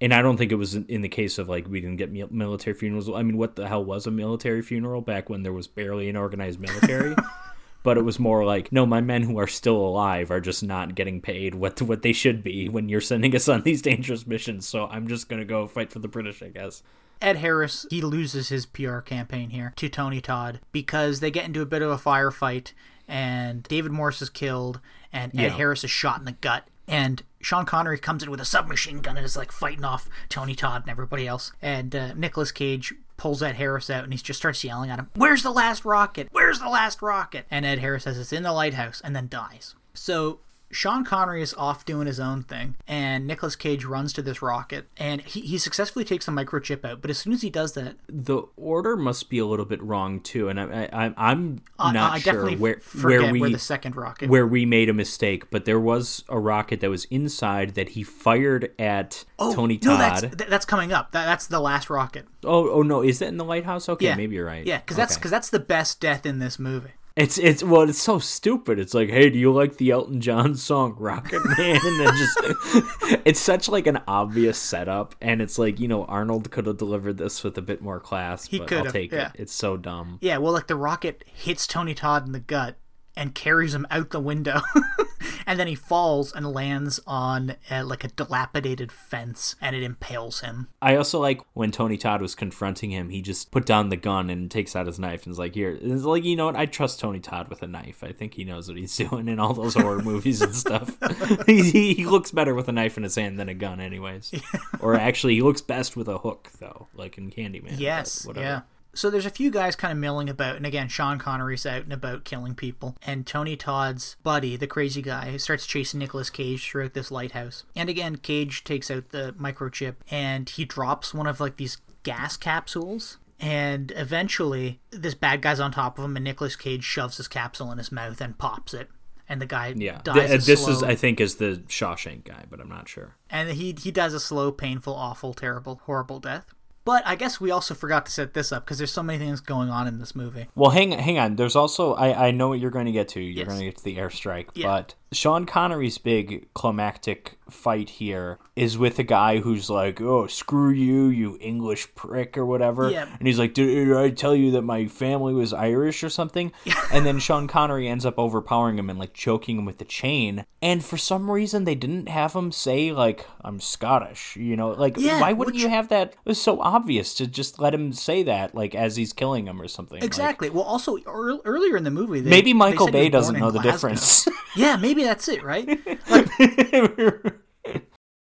and I don't think it was in- in the case of like we didn't get military funerals. I mean, what the hell was a military funeral back when there was barely an organized military? but it was more like, no, my men who are still alive are just not getting paid what what they should be when you're sending us on these dangerous missions. So I'm just gonna go fight for the British, I guess. Ed Harris, he loses his PR campaign here to Tony Todd because they get into a bit of a firefight and David Morse is killed and Ed Yeah. Harris is shot in the gut. And Sean Connery comes in with a submachine gun and is like fighting off Tony Todd and everybody else. And uh, Nicolas Cage pulls Ed Harris out and he just starts yelling at him, Where's the last rocket? Where's the last rocket? And Ed Harris says it's in the lighthouse and then dies. So Sean Connery is off doing his own thing, and Nicolas Cage runs to this rocket, and he, he successfully takes the microchip out. But as soon as he does that, The order must be a little bit wrong too, and I, I, I'm not I sure where where we where the second rocket. where we made a mistake, but there was a rocket that was inside that he fired at oh, Tony Todd. Oh, No, that's that's coming up. That, that's the last rocket. Oh, oh no, is that in the lighthouse? Okay, Yeah, maybe you're right. Yeah, because that's because that's the best death in this movie. It's it's well, it's so stupid. It's like, hey, do you like the Elton John song Rocket Man? And then just it's such like an obvious setup, and it's like you know Arnold could have delivered this with a bit more class. He but I'll could've, take yeah. it. It's so dumb. Yeah, well, like the rocket hits Tony Todd in the gut and carries him out the window, and then he falls and lands on uh, like a dilapidated fence, and it impales him. I also like when Tony Todd was confronting him, he just put down the gun and takes out his knife and is like, "Here." It's like you know what? I trust Tony Todd with a knife. I think he knows what he's doing in all those horror movies and stuff. he, he looks better with a knife in his hand than a gun, anyways. or actually, he looks best with a hook, though, like in Candyman. Yes, whatever. yeah. So there's a few guys kind of milling about, and again, Sean Connery's out and about killing people, and Tony Todd's buddy, the crazy guy, starts chasing Nicolas Cage throughout this lighthouse. And again, Cage takes out the microchip, and he drops one of like these gas capsules. And eventually, this bad guy's on top of him, and Nicolas Cage shoves his capsule in his mouth and pops it. And the guy Yeah, dies. Th- a uh, this is I think is the Shawshank guy, but I'm not sure. and he he does a slow, painful, awful, terrible, horrible death. But I guess we also forgot to set this up because there's so many things going on in this movie. Well, hang hang on. There's also I I know what you're going to get to. You're Yes. going to get to the airstrike, Yeah. but Sean Connery's big climactic fight here is with a guy who's like, "Oh, screw you, you English prick," or whatever. Yeah. And he's like, "Did I tell you that my family was Irish or something?" and then Sean Connery ends up overpowering him and like choking him with the chain. And for some reason, they didn't have him say like, "I'm Scottish." You know, like Yeah, why wouldn't which- you have that? It was so obvious to just let him say that like as he's killing him or something. like- Exactly. well, also ear- earlier in the movie, they, Maybe Michael Bay doesn't know the Glasgow. difference. yeah, maybe that's it, right?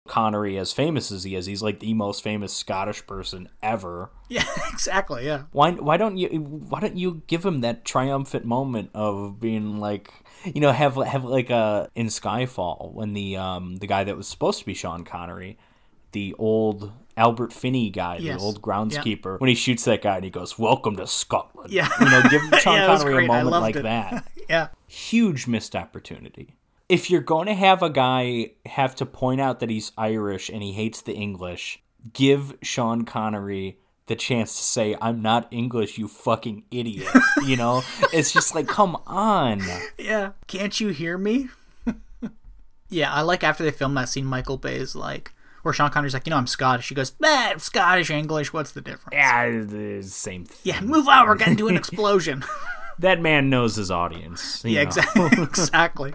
Connery, as famous as he is, he's like the most famous Scottish person ever. Yeah, exactly. Yeah. Why? Why don't you? Why don't you give him that triumphant moment of being like, you know, have have like a in Skyfall when the um the guy that was supposed to be Sean Connery, the old Albert Finney guy, Yes. the old groundskeeper, when he shoots that guy and he goes, "Welcome to Scotland." Yeah. you know, give Sean Yeah, Connery a moment like it. that. Yeah. huge missed opportunity. If you're going to have a guy have to point out that he's Irish and he hates the English, give Sean Connery the chance to say, I'm not English, you fucking idiot. You know? it's just like, come on. Yeah. Can't you hear me? yeah, I like after they filmed that scene, Michael Bay is like, where Sean Connery's like, you know, I'm Scottish. He goes, man, Scottish, English, what's the difference? Yeah, the same thing. Yeah, move out, we're getting to do an explosion. That man knows his audience. you yeah, know? exactly. exactly.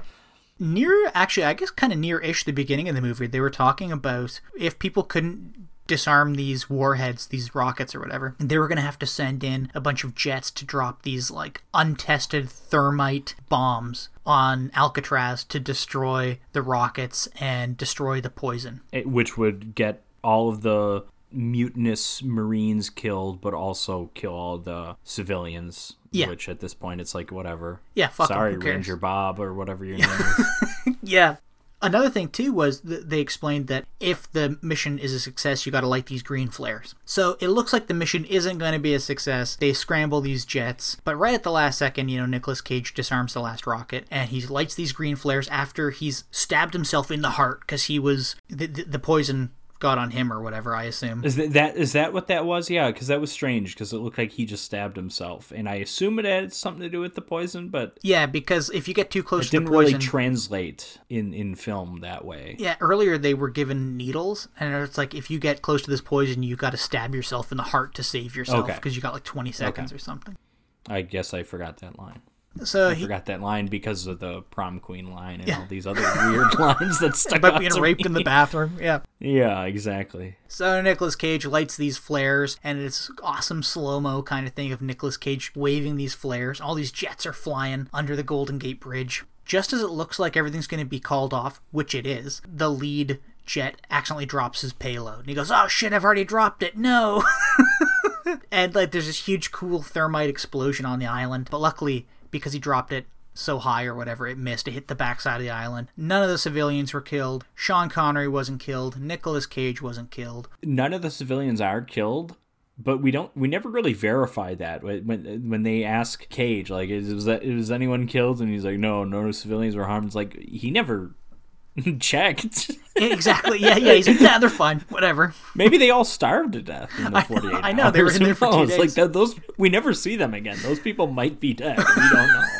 Near, actually, I guess kind of near ish the beginning of the movie, they were talking about if people couldn't disarm these warheads, these rockets or whatever, they were going to have to send in a bunch of jets to drop these like untested thermite bombs on Alcatraz to destroy the rockets and destroy the poison. It- which would get all of the mutinous Marines killed, but also kill all the civilians. Yeah. Which at this point, it's like, whatever. Yeah, Sorry? Ranger Bob, or whatever your name is. Yeah. Another thing too was that they explained that if the mission is a success, you got to light these green flares. So it looks like the mission isn't going to be a success. They scramble these jets, but right at the last second, you know, Nicolas Cage disarms the last rocket and he lights these green flares after he's stabbed himself in the heart because he was the, the, the poison got on him or whatever. I assume. Is that, that is that what that was? Yeah, because that was strange because it looked like he just stabbed himself, and I assume it had something to do with the poison, but Yeah, because if you get too close it to the didn't really poison, translate in in film that way. Yeah, earlier they were given needles, and it's like if you get close to this poison, you got to stab yourself in the heart to save yourself Okay. because you got like 20 seconds or something. I guess I forgot that line. So I he, forgot that line because of the prom queen line and all these other weird lines that stuck about out being raped in me. the bathroom. Yeah. Yeah, exactly. So Nicolas Cage lights these flares, and it's awesome slow mo kind of thing of Nicolas Cage waving these flares. All these jets are flying under the Golden Gate Bridge. Just as it looks like everything's going to be called off, which it is, the lead jet accidentally drops his payload. And he goes, Oh shit, I've already dropped it. No. and like there's this huge cool thermite explosion on the island. But luckily, because he dropped it so high or whatever, it missed. It hit the backside of the island. None of the civilians were killed. Sean Connery wasn't killed. Nicolas Cage wasn't killed. None of the civilians are killed, but we don't. We never really verify that when when, they ask Cage like, "Is was anyone killed?" and he's like, "No, no civilians were harmed." It's like he never checked. exactly. Yeah, yeah. He's like, nah, they're fine. Whatever. Maybe they all starved to death in the I- 48 I know, they were in there for two days. Like that, those, we never see them again. Those people might be dead. We don't know.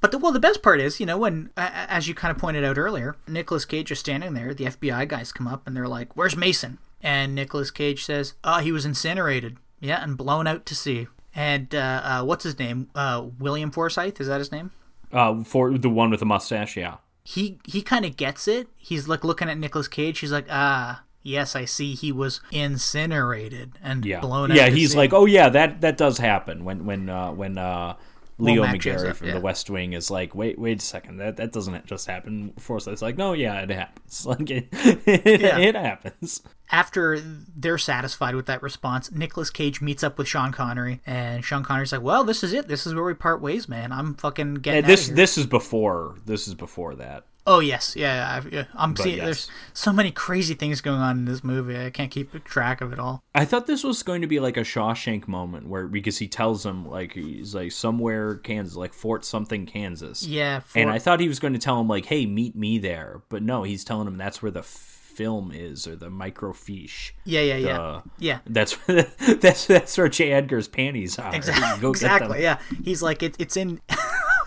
But the, well, the best part is, you know, when a- as you kind of pointed out earlier, Nicolas Cage is standing there. The FBI guys come up and they're like, "Where's Mason?" And Nicolas Cage says, "Ah, he was incinerated. Yeah, and blown out to sea." And uh, uh, what's his name? Uh, William Forsythe is that his name? Uh, for the one with the mustache, yeah. He he kind of gets it. He's like looking at Nicolas Cage. He's like, ah, yes, I see. He was incinerated and Yeah, blown yeah. He's sea." like, oh yeah, that that does happen when when uh, when uh, Leo shows McGarry from yeah. The West Wing is like, wait, wait a second, that that doesn't just happen. Forsythe's like, no, yeah, it happens. Like it, it, Yeah. it happens. after they're satisfied with that response, Nicolas Cage meets up with Sean Connery, and Sean Connery's like, "Well, this is it. This is where we part ways, man. I'm fucking getting out this of here." this is before this is before that. Oh yes, yeah, yeah, yeah. I'm seeing. yes. There's so many crazy things going on in this movie. I can't keep track of it all. I thought this was going to be like a Shawshank moment where because he tells him like he's like somewhere Kansas, like Fort something Kansas. Yeah, and I thought he was going to tell him like, "Hey, meet me there," but no, he's telling him that's where the film is or the microfiche. Yeah, yeah, yeah, Uh, yeah. That's that's that's where J. Edgar's panties are. Exactly. Go get them. exactly. Yeah. He's like, it, it's in.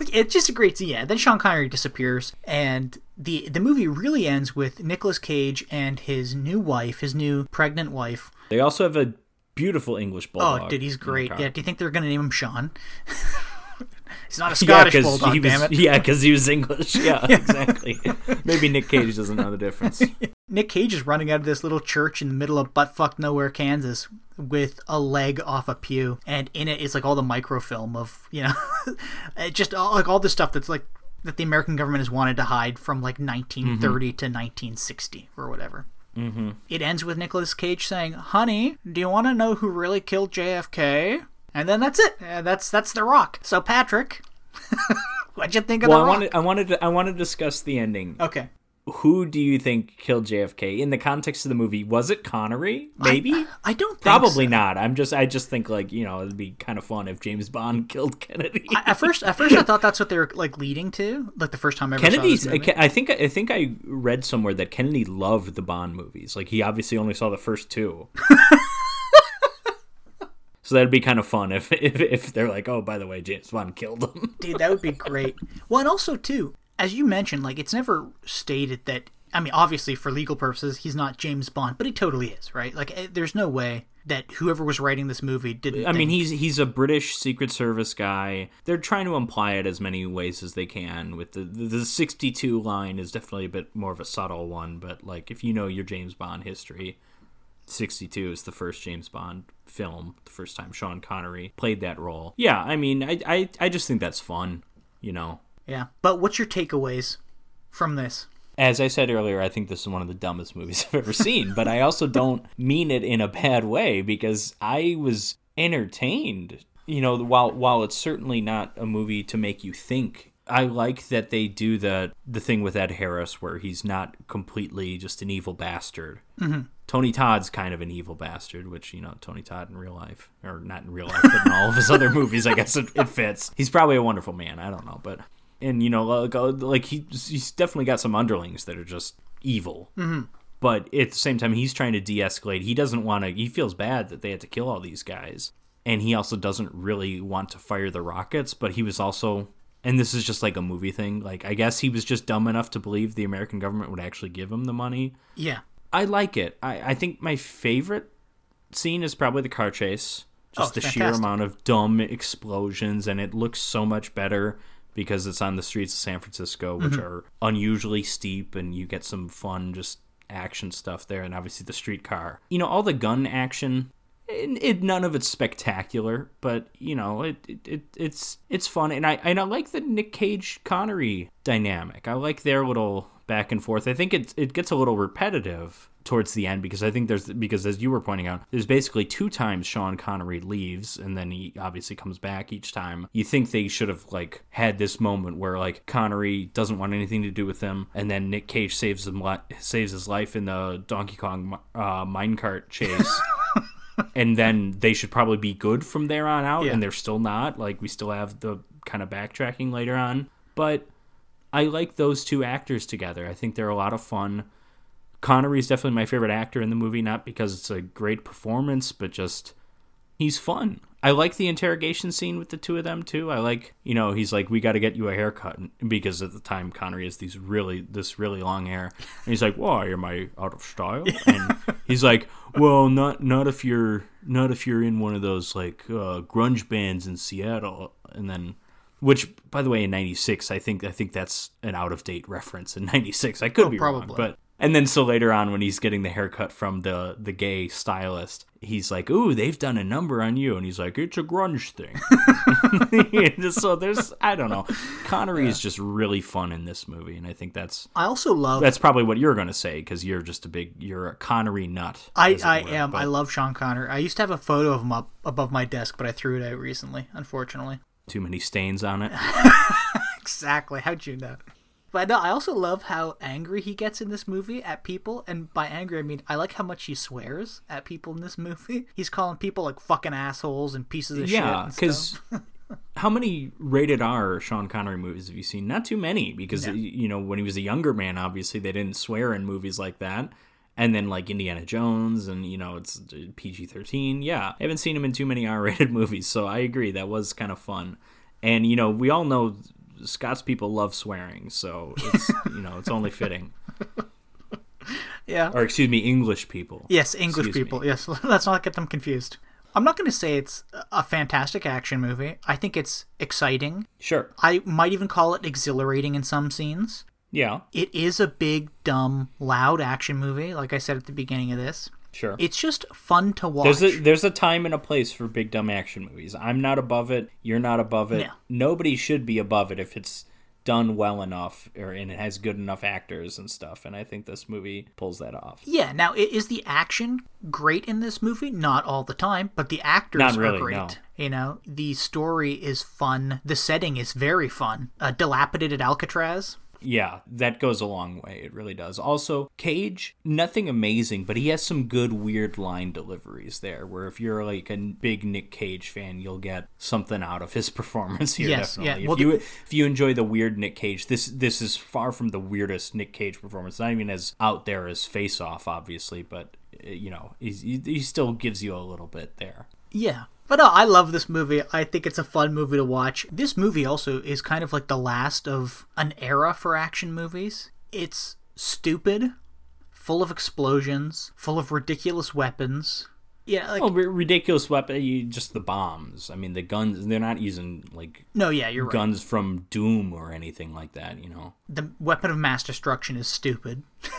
It's just a great scene. Yeah. Then Sean Connery disappears, and the the movie really ends with Nicolas Cage and his new wife, his new pregnant wife. They also have a beautiful English oh, bulldog. Oh, dude, he's great. Yeah. Do you think they're gonna name him Sean? he's not a Yeah, Scottish 'cause bulldog, was, damn it. Yeah, because he was English. Yeah, exactly. Maybe Nick Cage doesn't know the difference. Nick Cage is running out of this little church in the middle of buttfuck nowhere, Kansas, with a leg off a pew, and in it is like all the microfilm of you know, just all, like all the stuff that's like that the American government has wanted to hide from like 1930 to 1960 or whatever. Mm-hmm. It ends with Nicolas Cage saying, "Honey, do you want to know who really killed JFK?" And then that's it. And that's that's The Rock. So Patrick, what'd you think of Well, The I Rock? wanted, I wanted, to, I want to discuss the ending. okay. Who do you think killed JFK in the context of the movie? Was it Connery? Maybe. I don't think Probably so. not. I'm just, I just think like you know it'd be kind of fun if James Bond killed Kennedy. at first, at first, I thought that's what they were like leading to. Like the first time I ever Kennedy's. I think. I think I read somewhere that Kennedy loved the Bond movies. Like he obviously only saw the first two. so that'd be kind of fun if, if if they're like, oh, by the way, James Bond killed him. Dude, that would be great. Well, and also too, as you mentioned, like it's never stated that. I mean, obviously for legal purposes, he's not James Bond, but he totally is, right? Like, eh, there's no way that whoever was writing this movie didn't. I mean, he's he's a British Secret Service guy. They're trying to imply it as many ways as they can. With the the, the 62 line is definitely a bit more of a subtle one, but like if you know your James Bond history, 62 is the first James Bond film, the first time Sean Connery played that role. Yeah, I mean, I I, I just think that's fun, you know. Yeah. But what's your takeaways from this? As I said earlier, I think this is one of the dumbest movies I've ever seen, but I also don't mean it in a bad way because I was entertained. You know, while while it's certainly not a movie to make you think, I like that they do the the thing with Ed Harris where he's not completely just an evil bastard. Mm-hmm. Tony Todd's kind of an evil bastard, which you know Tony Todd in real life, or not in real life, but in all of his other movies, I guess it, it fits. He's probably a wonderful man. I don't know, but and you know like, uh, like he he's definitely got some underlings that are just evil. Mm-hmm. but at the same time he's trying to de-escalate. He doesn't want to he feels bad that they had to kill all these guys. And he also doesn't really want to fire the rockets but he was also and this is just like a movie thing like i guess he was just dumb enough to believe the american government would actually give him the money. Yeah. i like it. I, I think my favorite scene is probably the car chase. Just Oh, the it's sheer amount of dumb explosions and it looks so much better because it's on the streets of San Francisco which Mm-hmm. are unusually steep and you get some fun just action stuff there and obviously the streetcar. You know all the gun action it, it none of it's spectacular but you know it, it, it it's it's fun and I and I like the Nick Cage Connery dynamic. I like their little back and forth. I think it it gets a little repetitive towards the end because I think there's because as you were pointing out, there's basically two times Sean Connery leaves and then he obviously comes back each time. You think they should have like had this moment where like Connery doesn't want anything to do with them and then Nick Cage saves him li- saves his life in the Donkey Kong uh, minecart chase. and then they should probably be good from there on out Yeah. and they're still not. Like we still have the kind of backtracking later on. But I like those two actors together. I think they're a lot of fun. Connery is definitely my favorite actor in the movie, not because it's a great performance, but just he's fun. I like the interrogation scene with the two of them too. I like, you know, he's like, "We got to get you a haircut," because at the time Connery has these really, this really long hair, and he's like, "Why am I out of style?" And he's like, "Well, not not if you're not if you're in one of those like uh, grunge bands in Seattle." And then, which by the way, in '96, I think I think that's an out of date reference in '96. I could Oh, be wrong, probably. but and then so later on when he's getting the haircut from the the gay stylist, he's like, "Ooh, they've done a number on you." And he's like, "It's a grunge thing." So there's I don't know. Connery is just really fun in this movie and I think that's I also love. that's probably what you're going to say cuz you're just a big you're a Connery nut. I, I were, am. I love Sean Connery. I used to have a photo of him up above my desk, but I threw it out recently, unfortunately. too many stains on it. Exactly. How'd you know? But no, I also love how angry he gets in this movie at people, and by angry I mean I like how much he swears at people in this movie. He's calling people like fucking assholes and pieces of yeah, shit. and cuz how many rated R Sean Connery movies have you seen? Not too many because you know when he was a younger man obviously they didn't swear in movies like that. And then like Indiana Jones and you know it's uh, PG-13. Yeah, I haven't seen him in too many R-rated movies, so I agree that was kind of fun. And you know, we all know Scots people love swearing, so it's you know it's only fitting. Yeah. Or excuse me, English people. Yes, English Excuse me. people. Yes, let's not get them confused. I'm not going to say it's a fantastic action movie. I think it's exciting. Sure. I might even call it exhilarating in some scenes. Yeah. It is a big, dumb, loud action movie, like I said at the beginning of this. Sure. It's just fun to watch. There's a there's a time and a place for big dumb action movies. I'm not above it. You're not above it. No. Nobody should be above it if it's done well enough or and it has good enough actors and stuff. And I think this movie pulls that off. yeah, now is the action great in this movie? Not all the time, but the actors really, are great. no. You know, the story is fun. The setting is very fun. A dilapidated Alcatraz. Yeah, that goes a long way. It really does. Also, Cage, nothing amazing, but he has some good weird line deliveries there. Where if you're like a big Nick Cage fan, you'll get something out of his performance here. Yes, yeah. definitely. Well, if you if you enjoy the weird Nick Cage, this this is far from the weirdest Nick Cage performance. Not even as out there as Face Off, obviously, but uh, you know, he still gives you a little bit there. Yeah. But no, I love this movie. I think it's a fun movie to watch. This movie also is kind of like the last of an era for action movies. It's stupid, full of explosions, full of ridiculous weapons. Yeah, like Oh, ri- ridiculous weapon! You just the bombs. I mean, the guns. They're not using like no, yeah, you're right. guns from Doom or anything like that. You know. The weapon of mass destruction is stupid.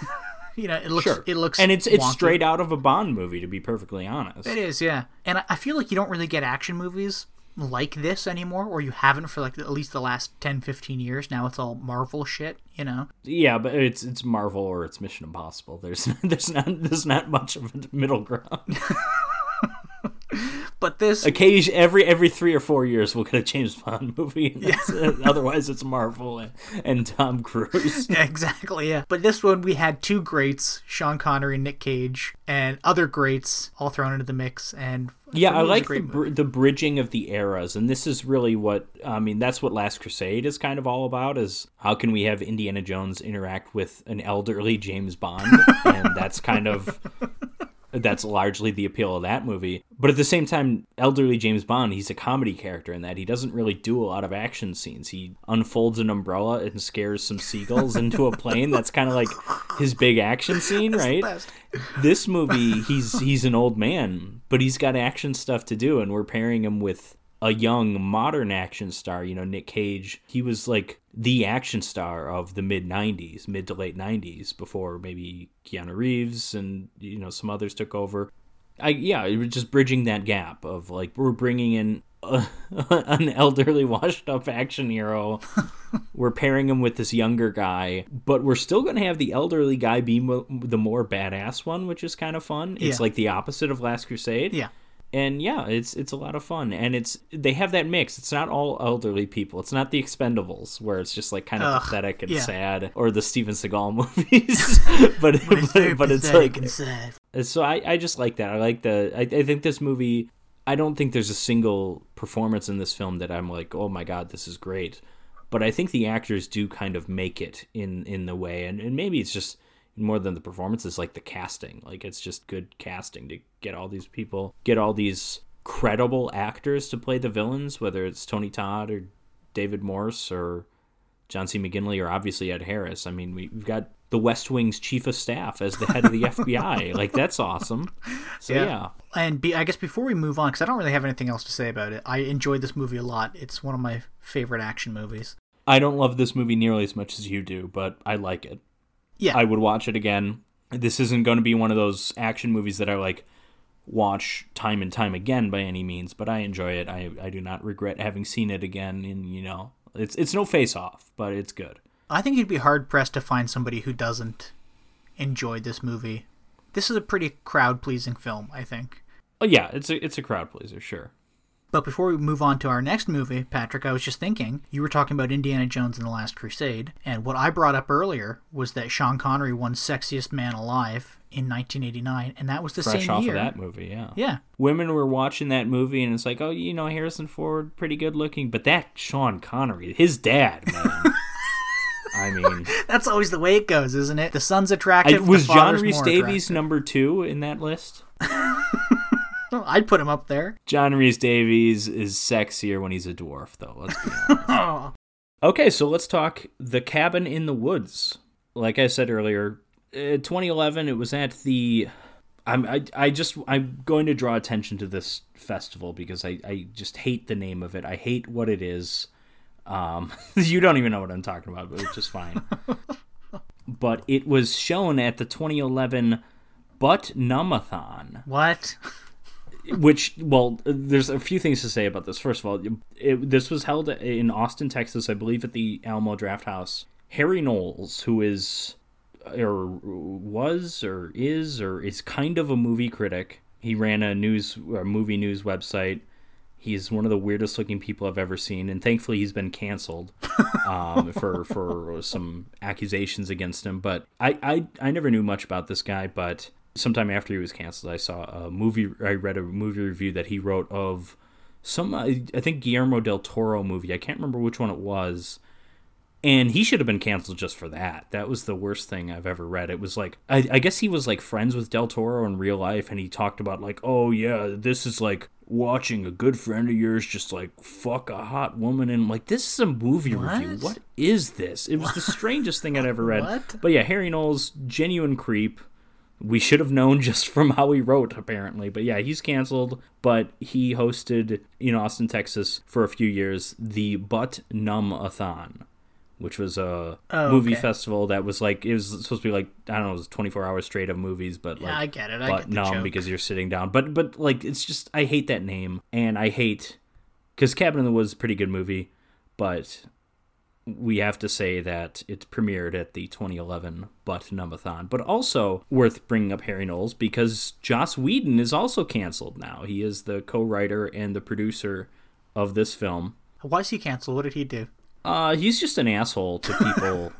you know, it looks Sure. it looks and it's it's wonky. straight out of a Bond movie, to be perfectly honest. It is, yeah. And I- I feel like you don't really get action movies like this anymore, or you haven't for like at least the last 10, 15 years. Now it's all Marvel shit, you know? Yeah, but it's it's Marvel or it's Mission Impossible. There's there's not there's not much of a middle ground. But this, Occasion every every three or four years we'll get a James Bond movie. That's it. Otherwise, it's Marvel and, and Tom Cruise. yeah, exactly, yeah. But this one, we had two greats, Sean Connery and Nick Cage, and other greats all thrown into the mix. And Yeah, I me, it was a like the br- the bridging of the eras, and this is really what I mean. That's what Last Crusade is kind of all about. Is how can we have Indiana Jones interact with an elderly James Bond, and that's kind of that's largely the appeal of that movie. But at the same time, elderly James Bond, he's a comedy character in that he doesn't really do a lot of action scenes. He unfolds an umbrella and scares some seagulls into a plane. That's kind of like his big action scene, right? this movie he's he's an old man but he's got action stuff to do and we're pairing him with a young modern action star you know nick cage he was like the action star of the mid 90s mid to late 90s before maybe keanu reeves and you know some others took over i yeah it was just bridging that gap of like we're bringing in a, an elderly washed up action hero we're pairing him with this younger guy, but we're still going to have the elderly guy be mo- the more badass one, which is kind of fun. It's Yeah. like the opposite of Last Crusade. Yeah. And yeah, it's it's a lot of fun, and it's they have that mix. It's not all elderly people. It's not the Expendables where it's just like kind of Ugh, pathetic and yeah. sad, or the Steven Seagal movies. but but, but it's like sad. Uh, so I, I just like that. I like the I, I think this movie I don't think there's a single performance in this film that I'm like, oh my god, this is great. But I think the actors do kind of make it in in the way and, and maybe it's just more than the performances, like the casting. Like it's just good casting to get all these people get all these credible actors to play the villains, whether it's Tony Todd or David Morse or John C. McGinley or obviously Ed Harris. I mean, we- we've got the West Wing's chief of staff as the head of the FBI. Like that's awesome. So Yeah. yeah. And be, I guess before we move on, because I don't really have anything else to say about it, I enjoyed this movie a lot. It's one of my favorite action movies. I don't love this movie nearly as much as you do, but I like it. Yeah. I would watch it again. This isn't going to be one of those action movies that I like watch time and time again by any means, but I enjoy it. I, I do not regret having seen it again and you know, it's it's no face off, but it's good. I think you'd be hard pressed to find somebody who doesn't enjoy this movie. This is a pretty crowd pleasing film, I think. Oh yeah, it's a it's a crowd pleaser, sure. But before we move on to our next movie, Patrick, I was just thinking, you were talking about Indiana Jones and the Last Crusade, and what I brought up earlier was that Sean Connery won Sexiest Man Alive in 1989, and that was the Fresh same off year. of that movie, yeah. Yeah. Women were watching that movie and it's like, oh, you know, Harrison Ford, pretty good looking, but that Sean Connery, his dad, man. I mean, That's always the way it goes, isn't it? The son's I, attractive. the was John Rhys Davies attractive. number two in that list? Oh, I'd put him up there. John Rhys Davies is sexier when he's a dwarf, though. Let's be honest. Okay, so let's talk The Cabin in the Woods. Like I said earlier, uh, 2011, it was at the. I'm, I, I just I'm going to draw attention to this festival because I, I just hate the name of it. I hate what it is. Um, you don't even know what I'm talking about, but it's just fine. but it was shown at the 2011 Butt-Numb-A-Thon What? Which well there's a few things to say about this. First of all it, this was held in austin texas i believe at the Alamo Drafthouse. Harry knowles who is or was or is or is kind of a movie critic. He ran a news a movie news website. He's one of the weirdest looking people i've ever seen and thankfully he's been canceled um, for for some accusations against him. But I, I i never knew much about this guy but sometime after he was canceled, I saw a movie. I read a movie review that he wrote of some. I think Guillermo del Toro movie. I can't remember which one it was. And he should have been canceled just for that. That was the worst thing I've ever read. It was like I, I guess he was like friends with Del Toro in real life, and he talked about like, oh yeah, this is like watching a good friend of yours just like fuck a hot woman and I'm like this is a movie review What? what is this it was the strangest thing i'd ever read What? but yeah harry knowles genuine creep we should have known just from how he wrote apparently but yeah he's canceled but he hosted in austin texas for a few years the butt numb-a-thon which was a Oh, movie okay. festival that was like it was supposed to be like i don't know it was 24 hours straight of movies but like Yeah, I get it. I get numb joke. because you're sitting down but but like it's just i hate that name and i hate because cabin in the woods is a pretty good movie but we have to say that it premiered at the 2011 Butt-Numb-A-Thon. But also worth bringing up Harry Knowles because Joss Whedon is also canceled now. He is the co-writer and the producer of this film. Why is he canceled? What did he do? Uh, he's just an asshole to people.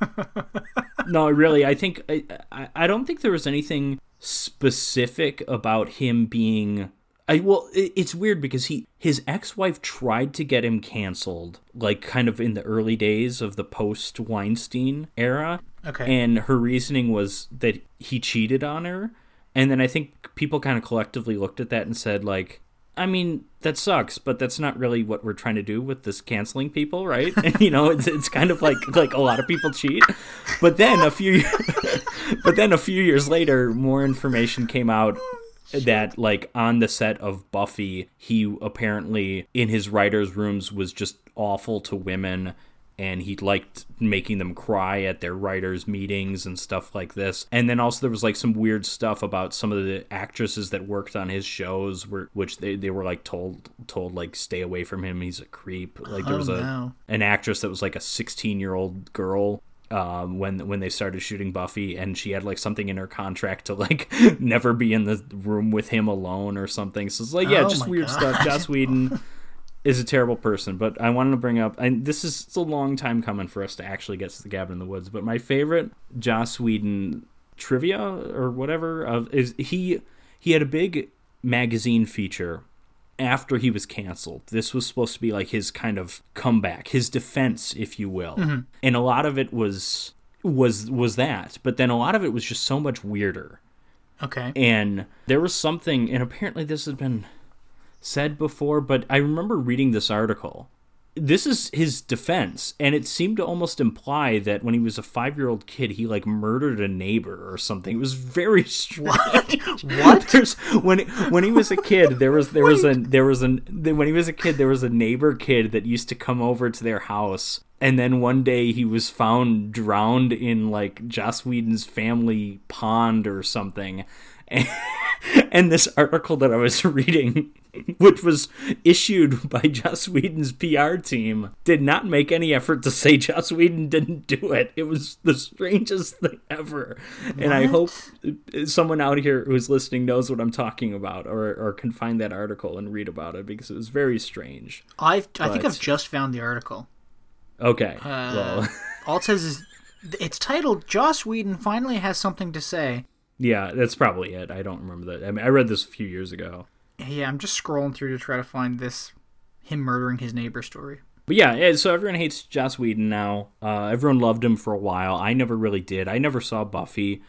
no, really, I think I I don't think there was anything specific about him being. I well, it, it's weird because he his ex-wife tried to get him canceled, like kind of in the early days of the post Weinstein era. Okay. And her reasoning was that he cheated on her, and then I think people kind of collectively looked at that and said like. I mean, that sucks, but that's not really what we're trying to do with this canceling people, right? And, you know, it's, it's kind of like like a lot of people cheat. But then a few but then a few years later, more information came out that like on the set of Buffy, he apparently in his writers' rooms was just awful to women and he liked making them cry at their writers meetings and stuff like this. And then also there was like some weird stuff about some of the actresses that worked on his shows were which they, they were like told told like stay away from him he's a creep. Like there Oh, was a no. an actress that was like a 16 year old girl um, when when they started shooting Buffy, and she had like something in her contract to like never be in the room with him alone or something. So it's like yeah, Oh just weird God. stuff. Joss Whedon is a terrible person, but I wanted to bring up, and this is it's a long time coming for us to actually get to the Cabin in the Woods. But my favorite Joss Whedon trivia or whatever of is he he had a big magazine feature after he was canceled. This was supposed to be like his kind of comeback, his defense, if you will. Mm-hmm. And a lot of it was was was that, but then a lot of it was just so much weirder. Okay. And there was something, and apparently this has been said before, but I remember reading this article. This is his defense, and it seemed to almost imply that when he was a five-year-old kid, he like murdered a neighbor or something. It was very strange. What? There's, when when he was a kid, there was there was a there was an when he was a kid, there was a neighbor kid that used to come over to their house, and then one day he was found drowned in like Joss Whedon's family pond or something. And, and this article that I was reading, which was issued by Joss Whedon's PR team, did not make any effort to say Joss Whedon didn't do it. It was the strangest thing ever. And I hope someone out here who's listening knows what I'm talking about or, or can find that article and read about it because it was very strange. I've I think I've just found the article. Okay. Uh, well, All it says is it's titled "Joss Whedon finally has something to say." Yeah, that's probably it. I don't remember that. I mean, I read this a few years ago. Yeah, I'm just scrolling through to try to find this him murdering his neighbor story. But yeah, eh, so everyone hates Joss Whedon now. Uh, everyone loved him for a while. I never really did. I never saw Buffy,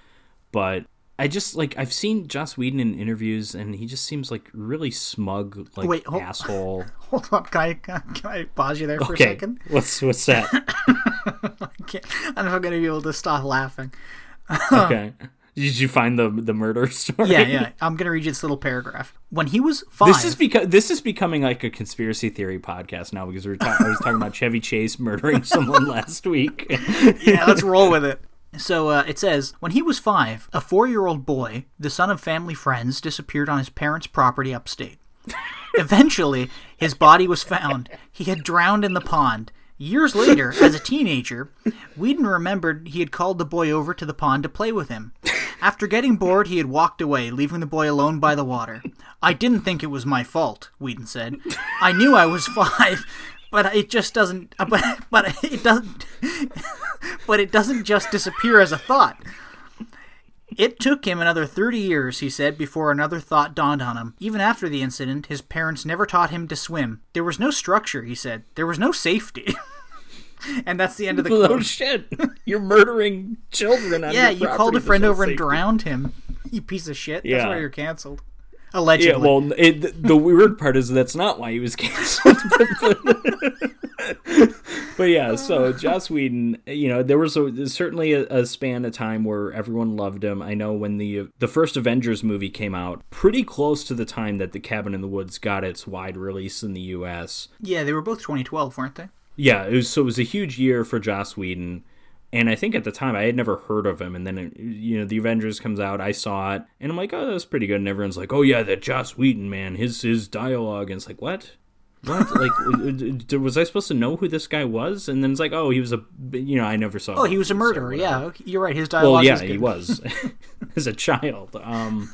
but I just like I've seen Joss Whedon in interviews, and he just seems like really smug, like Wait, hold- asshole. Hold on, can I, can I pause you there for a second? what's what's that? Okay. I don't know if I'm to be able to stop laughing. okay, did you find the the murder story? Yeah, yeah. I'm going to read you this little paragraph. When he was five. This is because this is becoming like a conspiracy theory podcast now because we were ta- I was talking about Chevy Chase murdering someone last week. yeah, let's roll with it. So uh, it says, when he was five, a four year old boy, the son of family friends, disappeared on his parents' property upstate. Eventually, his body was found. He had drowned in the pond. Years later, as a teenager, Whedon remembered he had called the boy over to the pond to play with him. After getting bored, he had walked away, leaving the boy alone by the water. I didn't think it was my fault, Whedon said. I knew I was five, but it just doesn't. But, but it doesn't. But it doesn't just disappear as a thought. It took him another 30 years, he said, before another thought dawned on him. Even after the incident, his parents never taught him to swim. There was no structure, he said. There was no safety. and that's the end of the oh quote. shit! You're murdering children. On Yeah, you called a friend over and drowned him. You piece of shit. That's why you're canceled. Yeah, Allegedly. well, it, the- the weird part is that's not why he was canceled. but yeah, so Joss Whedon, you know, there was a, certainly a, a span of time where everyone loved him. I know when the the first Avengers movie came out, pretty close to the time that The Cabin in the Woods got its wide release in the U.S. yeah, they were both 2012, weren't they? Yeah, it was so it was a huge year for Joss Whedon. And I think at the time I had never heard of him, and then it, you know the Avengers comes out, I saw it, and I'm like, oh, that's pretty good. And everyone's like, oh yeah, that Joss Whedon man, his his dialogue, and it's like, what, what? like, was I supposed to know who this guy was? And then it's like, oh, he was a, you know, I never saw. Oh, he was a murderer. yeah, you're right. His dialogue Well, yeah, he was as a child. Um,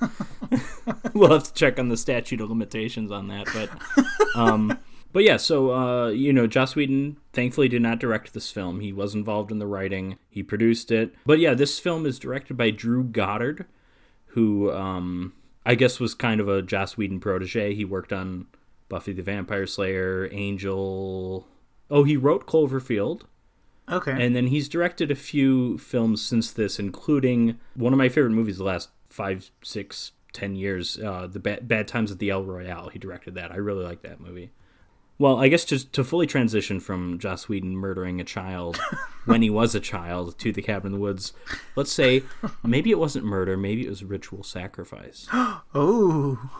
we'll have to check on the statute of limitations on that, but, um, but yeah. So uh, you know, Joss Whedon thankfully did not direct this film. He was involved in the writing. He produced it. But yeah, this film is directed by Drew Goddard, who um, I guess was kind of a Joss Whedon protege. He worked on Buffy the Vampire Slayer, Angel. Oh, he wrote Cloverfield. Okay. And then he's directed a few films since this, including one of my favorite movies the last five, six, ten years, uh, The Bad, Bad Times at the El Royale. He directed that. I really like that movie. Well, I guess to, to fully transition from Joss Whedon murdering a child when he was a child to The Cabin in the Woods, let's say maybe it wasn't murder, maybe it was ritual sacrifice. oh.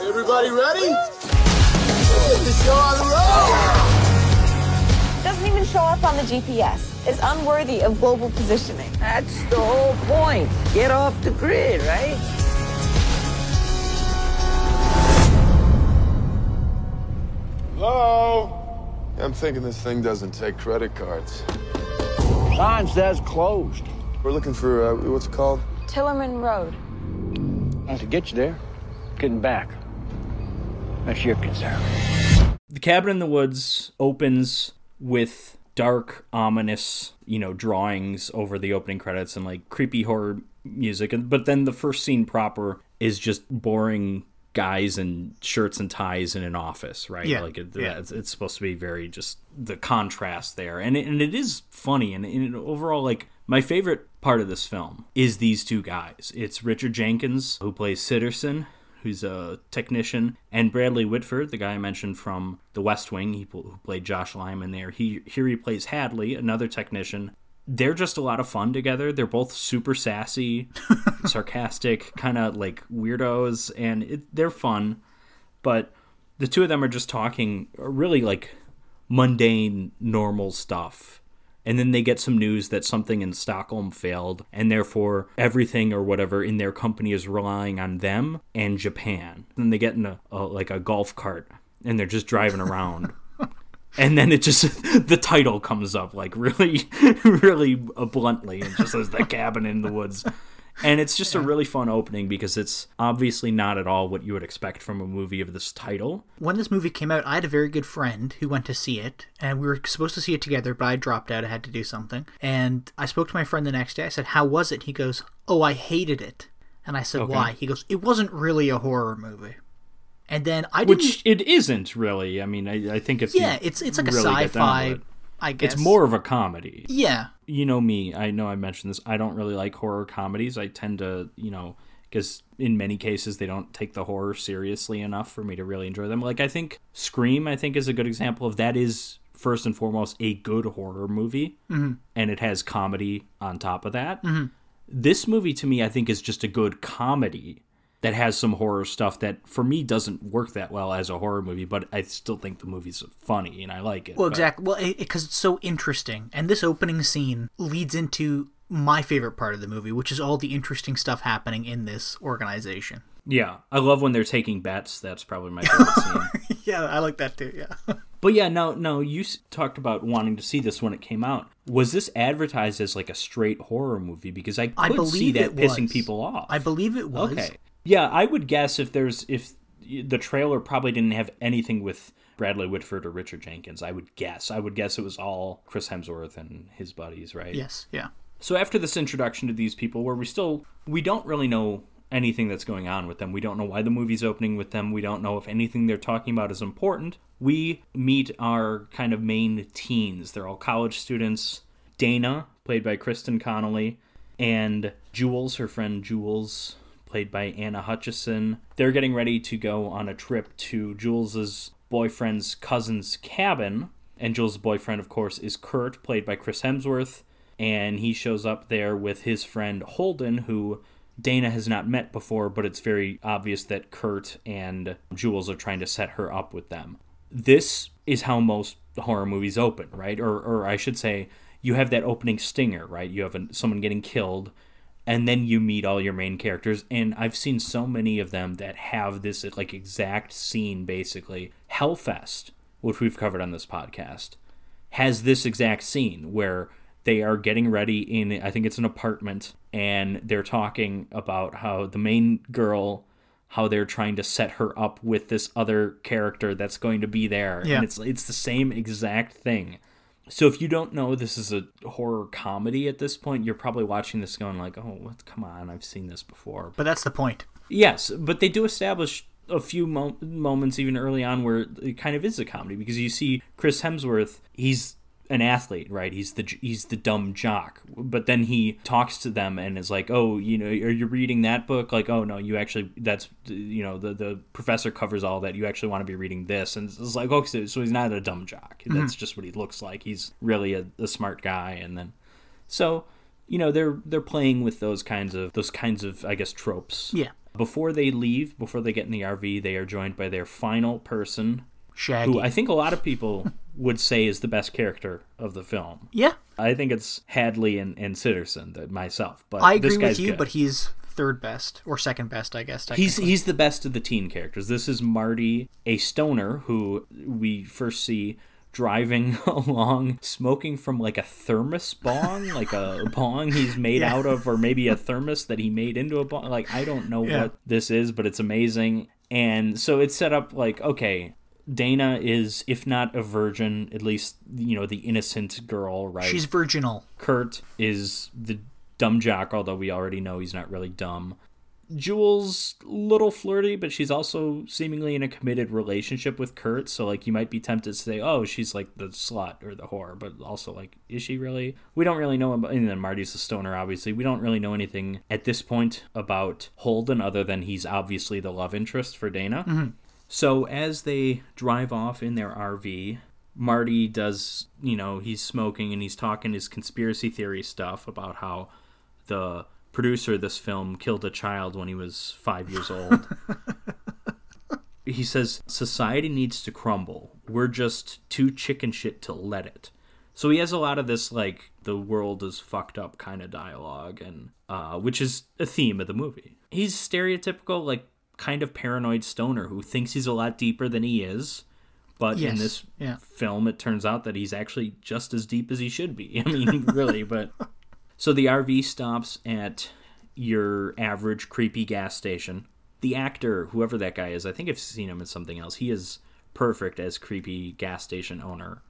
Everybody ready? Get the show on the road! Doesn't even show up on the GPS. It's unworthy of global positioning. That's the whole point. Get off the grid, right? Hello? I'm thinking this thing doesn't take credit cards. Sign says closed. We're looking for, uh, what's it called? Tillerman Road. Not to get you there, getting back. That's your concern. The Cabin in the Woods opens with dark, ominous, you know, drawings over the opening credits and like creepy horror music. But then the first scene proper is just boring guys in shirts and ties in an office, right? Yeah, Like it, yeah. it's, it's supposed to be very just the contrast there, and it, and it is funny. And, and overall, like my favorite part of this film is these two guys. It's Richard Jenkins who plays Sitterson, who's a technician, and Bradley Whitford, the guy I mentioned from The West Wing, he who played Josh Lyman there. He here he plays Hadley, another technician. They're just a lot of fun together. They're both super sassy, sarcastic, kind of like weirdos, and it, they're fun. But the two of them are just talking really like mundane, normal stuff. And then they get some news that something in Stockholm failed, and therefore everything or whatever in their company is relying on them and Japan. Then they get in a, a like a golf cart, and they're just driving around. and then it just the title comes up like really, really bluntly, and just says "The Cabin in the Woods." And it's just a really fun opening because it's obviously not at all what you would expect from a movie of this title. When this movie came out, I had a very good friend who went to see it, and we were supposed to see it together, but I dropped out. I had to do something. And I spoke to my friend the next day. I said, How was it? He goes, Oh, I hated it. And I said, Okay. Why? He goes, It wasn't really a horror movie. And then I didn't. Which it isn't really. I mean, I, I think if yeah, it's it's like a really to sci-fi it. I guess it's more of a comedy. Yeah, You know me. I know I mentioned this. I don't really like horror comedies. I tend to, you know, because in many cases they don't take the horror seriously enough for me to really enjoy them. Like I think Scream, I think is a good example of that. Is first and foremost a good horror movie, Mhm. and it has comedy on top of that. This movie to me, I think, is just a good comedy that has some horror stuff that for me doesn't work that well as a horror movie, but I still think the movie's funny and I like it. Well, But- exactly. Well, because it's so interesting, and this opening scene leads into my favorite part of the movie, which is all the interesting stuff happening in this organization. Yeah, I love when they're taking bets. That's probably my favorite scene. yeah, I like that too. Yeah. But yeah, no, no. You s- talked about wanting to see this when it came out. Was this advertised as like a straight horror movie? Because I could I see that pissing was. people off. I believe it was. Okay. Yeah, I would guess if there's if the trailer probably didn't have anything with Bradley Whitford or Richard Jenkins. I would guess. I would guess it was all Chris Hemsworth and his buddies, right? Yes. Yeah. So after this introduction to these people, where we still we don't really know anything that's going on with them. We don't know why the movie's opening with them. We don't know if anything they're talking about is important. We meet our kind of main teens. They're all college students. Dana, played by Kristen Connolly, and Jules, her friend Jules, played by Anna Hutchison. They're getting ready to go on a trip to Jules's boyfriend's cousin's cabin. And Jules' boyfriend, of course, is Kurt, played by Chris Hemsworth. And he shows up there with his friend Holden, who Dana has not met before, but it's very obvious that Kurt and Jules are trying to set her up with them. This is how most horror movies open, right? Or, or I should say, you have that opening stinger, right? You have a, someone getting killed, and then you meet all your main characters. And I've seen so many of them that have this like exact scene, basically. Hellfest, which we've covered on this podcast, has this exact scene where they are getting ready in I think it's an apartment and they're talking about how the main girl how they're trying to set her up with this other character that's going to be there Yeah. and it's it's the same exact thing. So if you don't know this is a horror comedy at this point, you're probably watching this going like, "Oh, what, come on, I've seen this before." But that's the point. Yes, but they do establish a few mo- moments even early on where it kind of is a comedy because you see Chris Hemsworth, he's an athlete, right? He's the he's the dumb jock. But then he talks to them and is like, "Oh, you know, are you reading that book?" Like, "Oh no, you actually that's you know, the the professor covers all that. You actually want to be reading this." And it's like, "Okay, so, so he's not a dumb jock. Mm-hmm. That's just what he looks like. He's really a, a smart guy." And then so, you know, they're they're playing with those kinds of those kinds of I guess tropes. Yeah. Before they leave, before they get in the RV, they are joined by their final person, Shaggy. who I think a lot of people would say is the best character of the film. Yeah. I think it's Hadley and, and Sitterson, that myself. But I this agree with you, good. but he's third best or second best, I guess. He's he's the best of the teen characters. This is Marty, a stoner who we first see driving along smoking from like a thermos bong, like a bong he's made Yeah. out of or maybe a thermos that he made into a bong. Like I don't know Yeah. what this is, but it's amazing. And so it's set up like okay, Dana is if not a virgin, at least you know the innocent girl, right? She's virginal. Kurt is the dumb jock, although we already know he's not really dumb. Jules, little flirty, but she's also seemingly in a committed relationship with Kurt. So, like, you might be tempted to say, "Oh, she's like the slut or the whore," but also, like, is she really? We don't really know. About, and then Marty's the stoner, obviously. We don't really know anything at this point about Holden, other than he's obviously the love interest for Dana. Mhm. So as they drive off in their RV, Marty does, you know, he's smoking and he's talking his conspiracy theory stuff about how the producer of this film killed a child when he was five years old. he says, Society needs to crumble. We're just too chicken shit to let it. So he has a lot of this, like, the world is fucked up kind of dialogue, and uh, which is a theme of the movie. He's stereotypical, like, kind of paranoid stoner who thinks he's a lot deeper than he is. But in this yeah. film, it turns out that he's actually just as deep as he should be. I mean, really, but. So the RV stops at your average creepy gas station. The actor, whoever that guy is, I think I've seen him in something else. He is perfect as creepy gas station owner.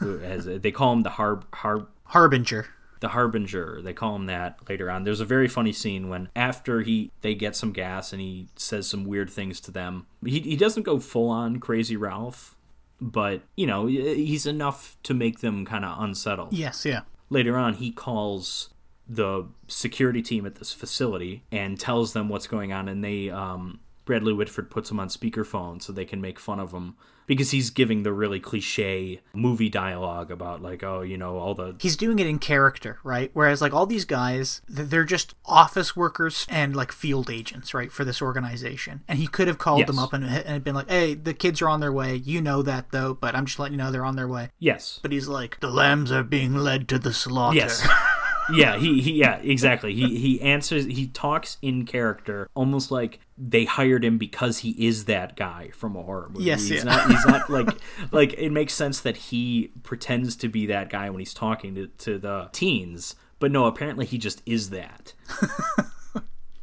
Who- As they call him the Harb Harb Harbinger. The harbinger they call him that later on there's a very funny scene when after he they get some gas and he says some weird things to them he, he doesn't go full on crazy ralph but you know he's enough to make them kind of unsettled. Yes, yeah. Later on, he calls the security team at this facility and tells them what's going on, and they um, Bradley Whitford puts him on speakerphone so they can make fun of him because he's giving the really cliche movie dialogue about like oh you know all the He's doing it in character, right? Whereas like all these guys, they're just office workers and like field agents, right, for this organization. And he could have called them up and, and been like, "Hey, the kids are on their way. You know that though, but I'm just letting you know they're on their way." yes But he's like, "The lambs are being led to the slaughter." Yes. yeah, he, he yeah, exactly. He he answers he talks in character almost like they hired him because he is that guy from a horror movie. Yes, he's yeah. not he's not like like it makes sense that he pretends to be that guy when he's talking to, to the teens, but no, apparently he just is that.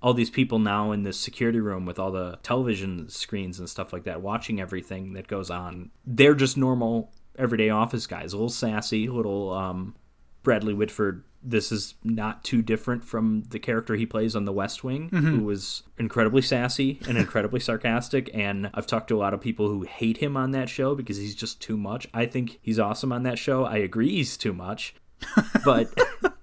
all these people now in this security room with all the television screens and stuff like that watching everything that goes on they're just normal everyday office guys a little sassy a little um bradley whitford this is not too different from the character he plays on the west wing mm-hmm. who was incredibly sassy and incredibly sarcastic and i've talked to a lot of people who hate him on that show because he's just too much i think he's awesome on that show i agree he's too much but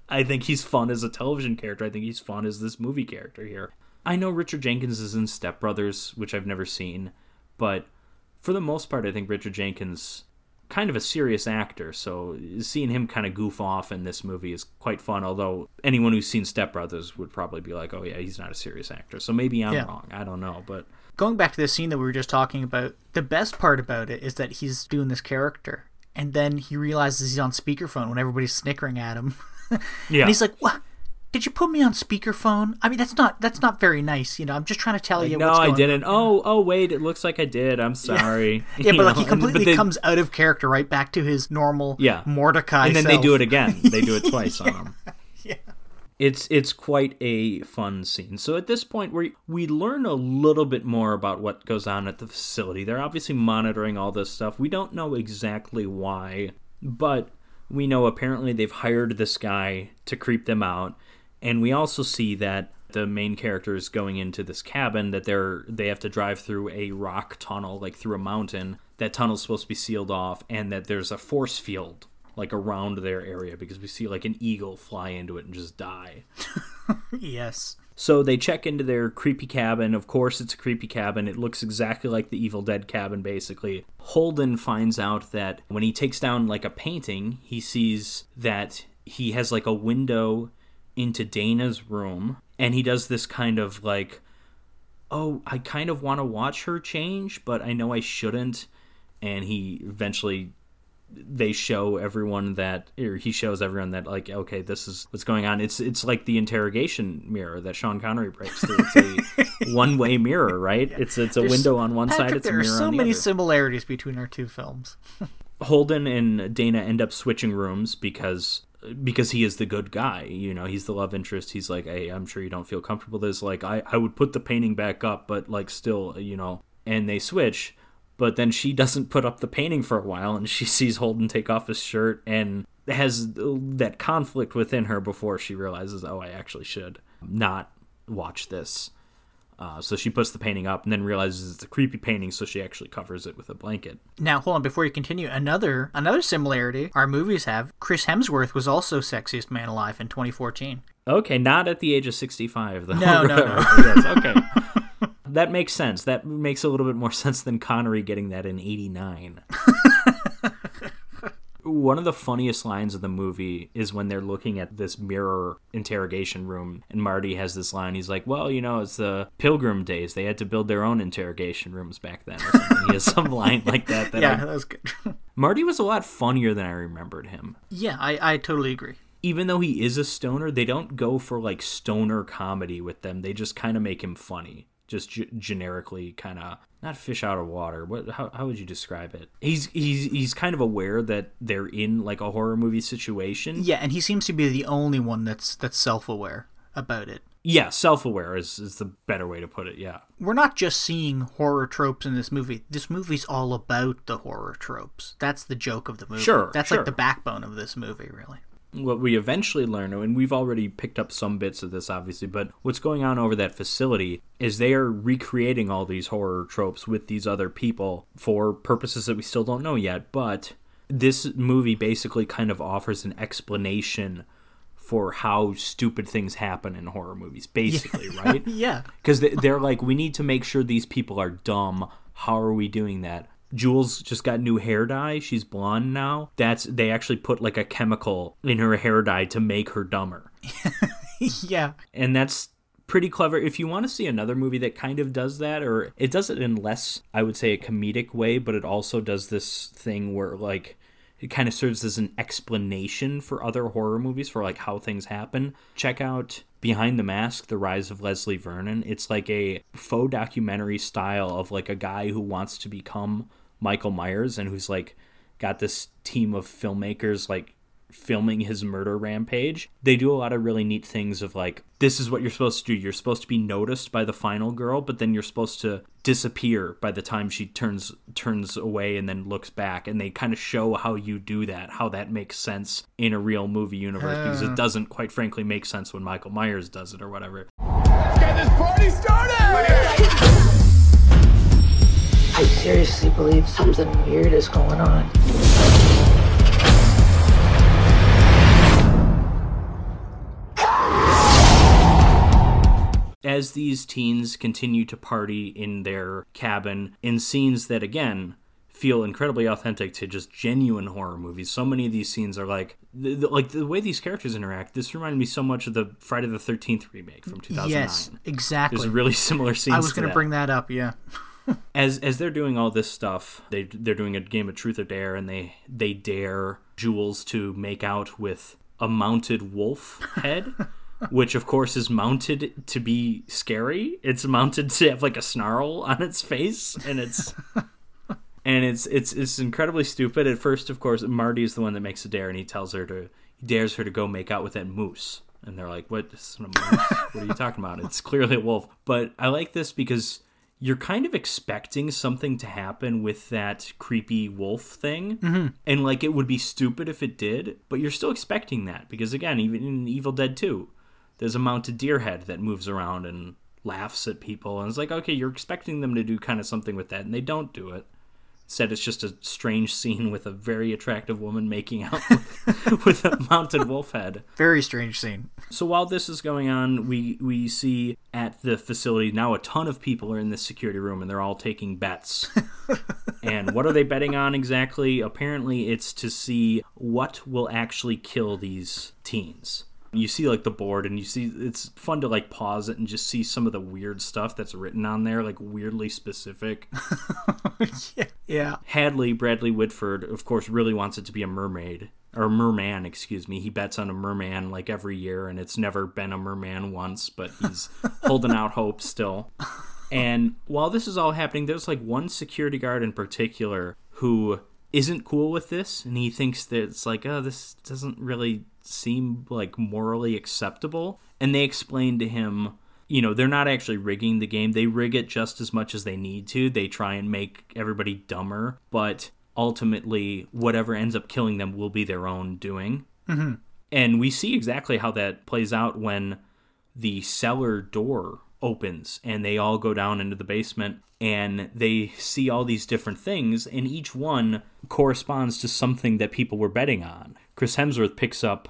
I think he's fun as a television character. I think he's fun as this movie character here. I know Richard Jenkins is in Step Brothers, which I've never seen, but for the most part, I think Richard Jenkins kind of a serious actor. So seeing him kind of goof off in this movie is quite fun. Although anyone who's seen Step Brothers would probably be like, "Oh yeah, he's not a serious actor." So maybe I'm Yeah. wrong. I don't know, but Going back to the scene that we were just talking about, the best part about it is that he's doing this character, and then he realizes he's on speakerphone when everybody's snickering at him. yeah, And he's like, "What? Did you put me on speakerphone? I mean, that's not that's not very nice. You know, I'm just trying to tell you. no, I didn't. Oh, oh, wait, it looks like I did. I'm sorry. Yeah, You but like he completely comes out of character, right back to his normal Yeah. Mordecai. and then they self. do it again. They do it twice on him. It's it's quite a fun scene. So at this point we we learn a little bit more about what goes on at the facility. They're obviously monitoring all this stuff. We don't know exactly why, but we know apparently they've hired this guy to creep them out. And we also see that the main character is going into this cabin that they're they have to drive through a rock tunnel like through a mountain. That tunnel's supposed to be sealed off and that there's a force field like around their area because we see like an eagle fly into it and just die. Yes. So they check into their creepy cabin. Of course, it's a creepy cabin. It looks exactly like the Evil Dead cabin, basically. Holden finds out that when he takes down like a painting, he sees that he has like a window into Dana's room. And he does this kind of like, oh, I kind of want to watch her change, but I know I shouldn't. And he eventually they show everyone that or he shows everyone that like okay this is what's going on it's it's like the interrogation mirror that Sean Connery breaks through it's a one way mirror right it's it's a There's- window on one Patrick, side it's a there are so many other similarities between our two films. Holden and Dana end up switching rooms because because he is the good guy. You know, he's the love interest. He's like, hey, I'm sure you don't feel comfortable this. Like, I, I would put the painting back up, but like still, you know. And they switch, but then she doesn't put up the painting for a while, and she sees Holden take off his shirt and has that conflict within her before she realizes, oh, I actually should not watch this. Uh, so she puts the painting up and then realizes it's a creepy painting, so she actually covers it with a blanket. Now, hold on, before you continue, another another similarity our movies have. Chris Hemsworth was also sexiest man alive in 2014. Okay, not at the age of 65, though. No, no, no. yes, okay. that makes sense. That makes a little bit more sense than Connery getting that in 89. One of the funniest lines of the movie is when they're looking at this mirror interrogation room, and Marty has this line. He's like, Well, you know, it's the Pilgrim days. They had to build their own interrogation rooms back then. He has some line like that. that yeah, I- that was good. Marty was a lot funnier than I remembered him yeah, I, I totally agree. even though he is a stoner, they don't go for like stoner comedy with them. They just kind of make him funny, just g- generically, kind of not fish out of water. What? How, how would you describe it? He's he's he's kind of aware that they're in like a horror movie situation. Yeah, and he seems to be the only one that's that's self-aware about it. Yeah, self aware is is the better way to put it. Yeah. We're not just seeing horror tropes in this movie. This movie's all about the horror tropes. That's the joke of the movie. Sure, That's sure. like the backbone of this movie, really. What we eventually learn, and we've already picked up some bits of this, obviously, but what's going on over that facility is they are recreating all these horror tropes with these other people for purposes that we still don't know yet. But this movie basically kind of offers an explanation for how stupid things happen in horror movies, basically, right? yeah. Because they're like, we need to make sure these people are dumb. How are we doing that? Jules just got new hair dye. She's blonde now. That's they actually put like a chemical in her hair dye to make her dumber. yeah. And that's pretty clever. If you want to see another movie that kind of does that, or it does it in less, I would say, a comedic way, but it also does this thing where like it kind of serves as an explanation for other horror movies for like how things happen. Check out Behind the Mask: The Rise of Leslie Vernon. It's like a faux documentary style of like a guy who wants to become Michael Myers and who's like got this team of filmmakers like filming his murder rampage. They do a lot of really neat things of like this is what you're supposed to do. You're supposed to be noticed by the final girl, but then you're supposed to disappear by the time she turns turns away and then looks back and they kind of show how you do that, how that makes sense in a real movie universe because it doesn't quite frankly make sense when Michael Myers does it or whatever. Let's get this party started! I seriously believe something weird is going on. as these teens continue to party in their cabin in scenes that again feel incredibly authentic to just genuine horror movies. So many of these scenes are like the, the, like the way these characters interact. This reminded me so much of the Friday the 13th remake from 2009. Yes, exactly. There's really similar scenes. I was going to bring that up, yeah. as as they're doing all this stuff, they they're doing a game of truth or dare and they they dare Jules to make out with a mounted wolf head. which of course is mounted to be scary. It's mounted to have like a snarl on its face, and it's and it's it's it's incredibly stupid. At first, of course, Marty is the one that makes a dare, and he tells her to he dares her to go make out with that moose. And they're like, "What? This isn't a moose? what are you talking about? It's clearly a wolf." But I like this because you're kind of expecting something to happen with that creepy wolf thing. Mm-hmm. And like it would be stupid if it did, but you're still expecting that because again, even in Evil Dead 2, there's a mounted deer head that moves around and laughs at people and it's like okay you're expecting them to do kind of something with that and they don't do it instead it's just a strange scene with a very attractive woman making out with, with a mounted wolf head. Very strange scene. so while this is going on we we see at the facility now a ton of people are in this security room and they're all taking bets. And what are they betting on exactly? Apparently it's to see what will actually kill these teens you see like the board and you see it's fun to like pause it and just see some of the weird stuff that's written on there like weirdly specific yeah. yeah. hadley bradley whitford of course really wants it to be a mermaid or merman excuse me he bets on a merman like every year and it's never been a merman once but he's holding out hope still and while this is all happening there's like one security guard in particular who isn't cool with this and he thinks that it's like oh this doesn't really seem like morally acceptable and they explain to him you know they're not actually rigging the game. They rig it just as much as they need to. They try and make everybody dumber but ultimately whatever ends up killing them will be their own doing. Mm-hmm. and we see exactly how that plays out when the cellar door opens and they all go down into the basement and they see all these different things and each one corresponds to something that people were betting on. Chris Hemsworth picks up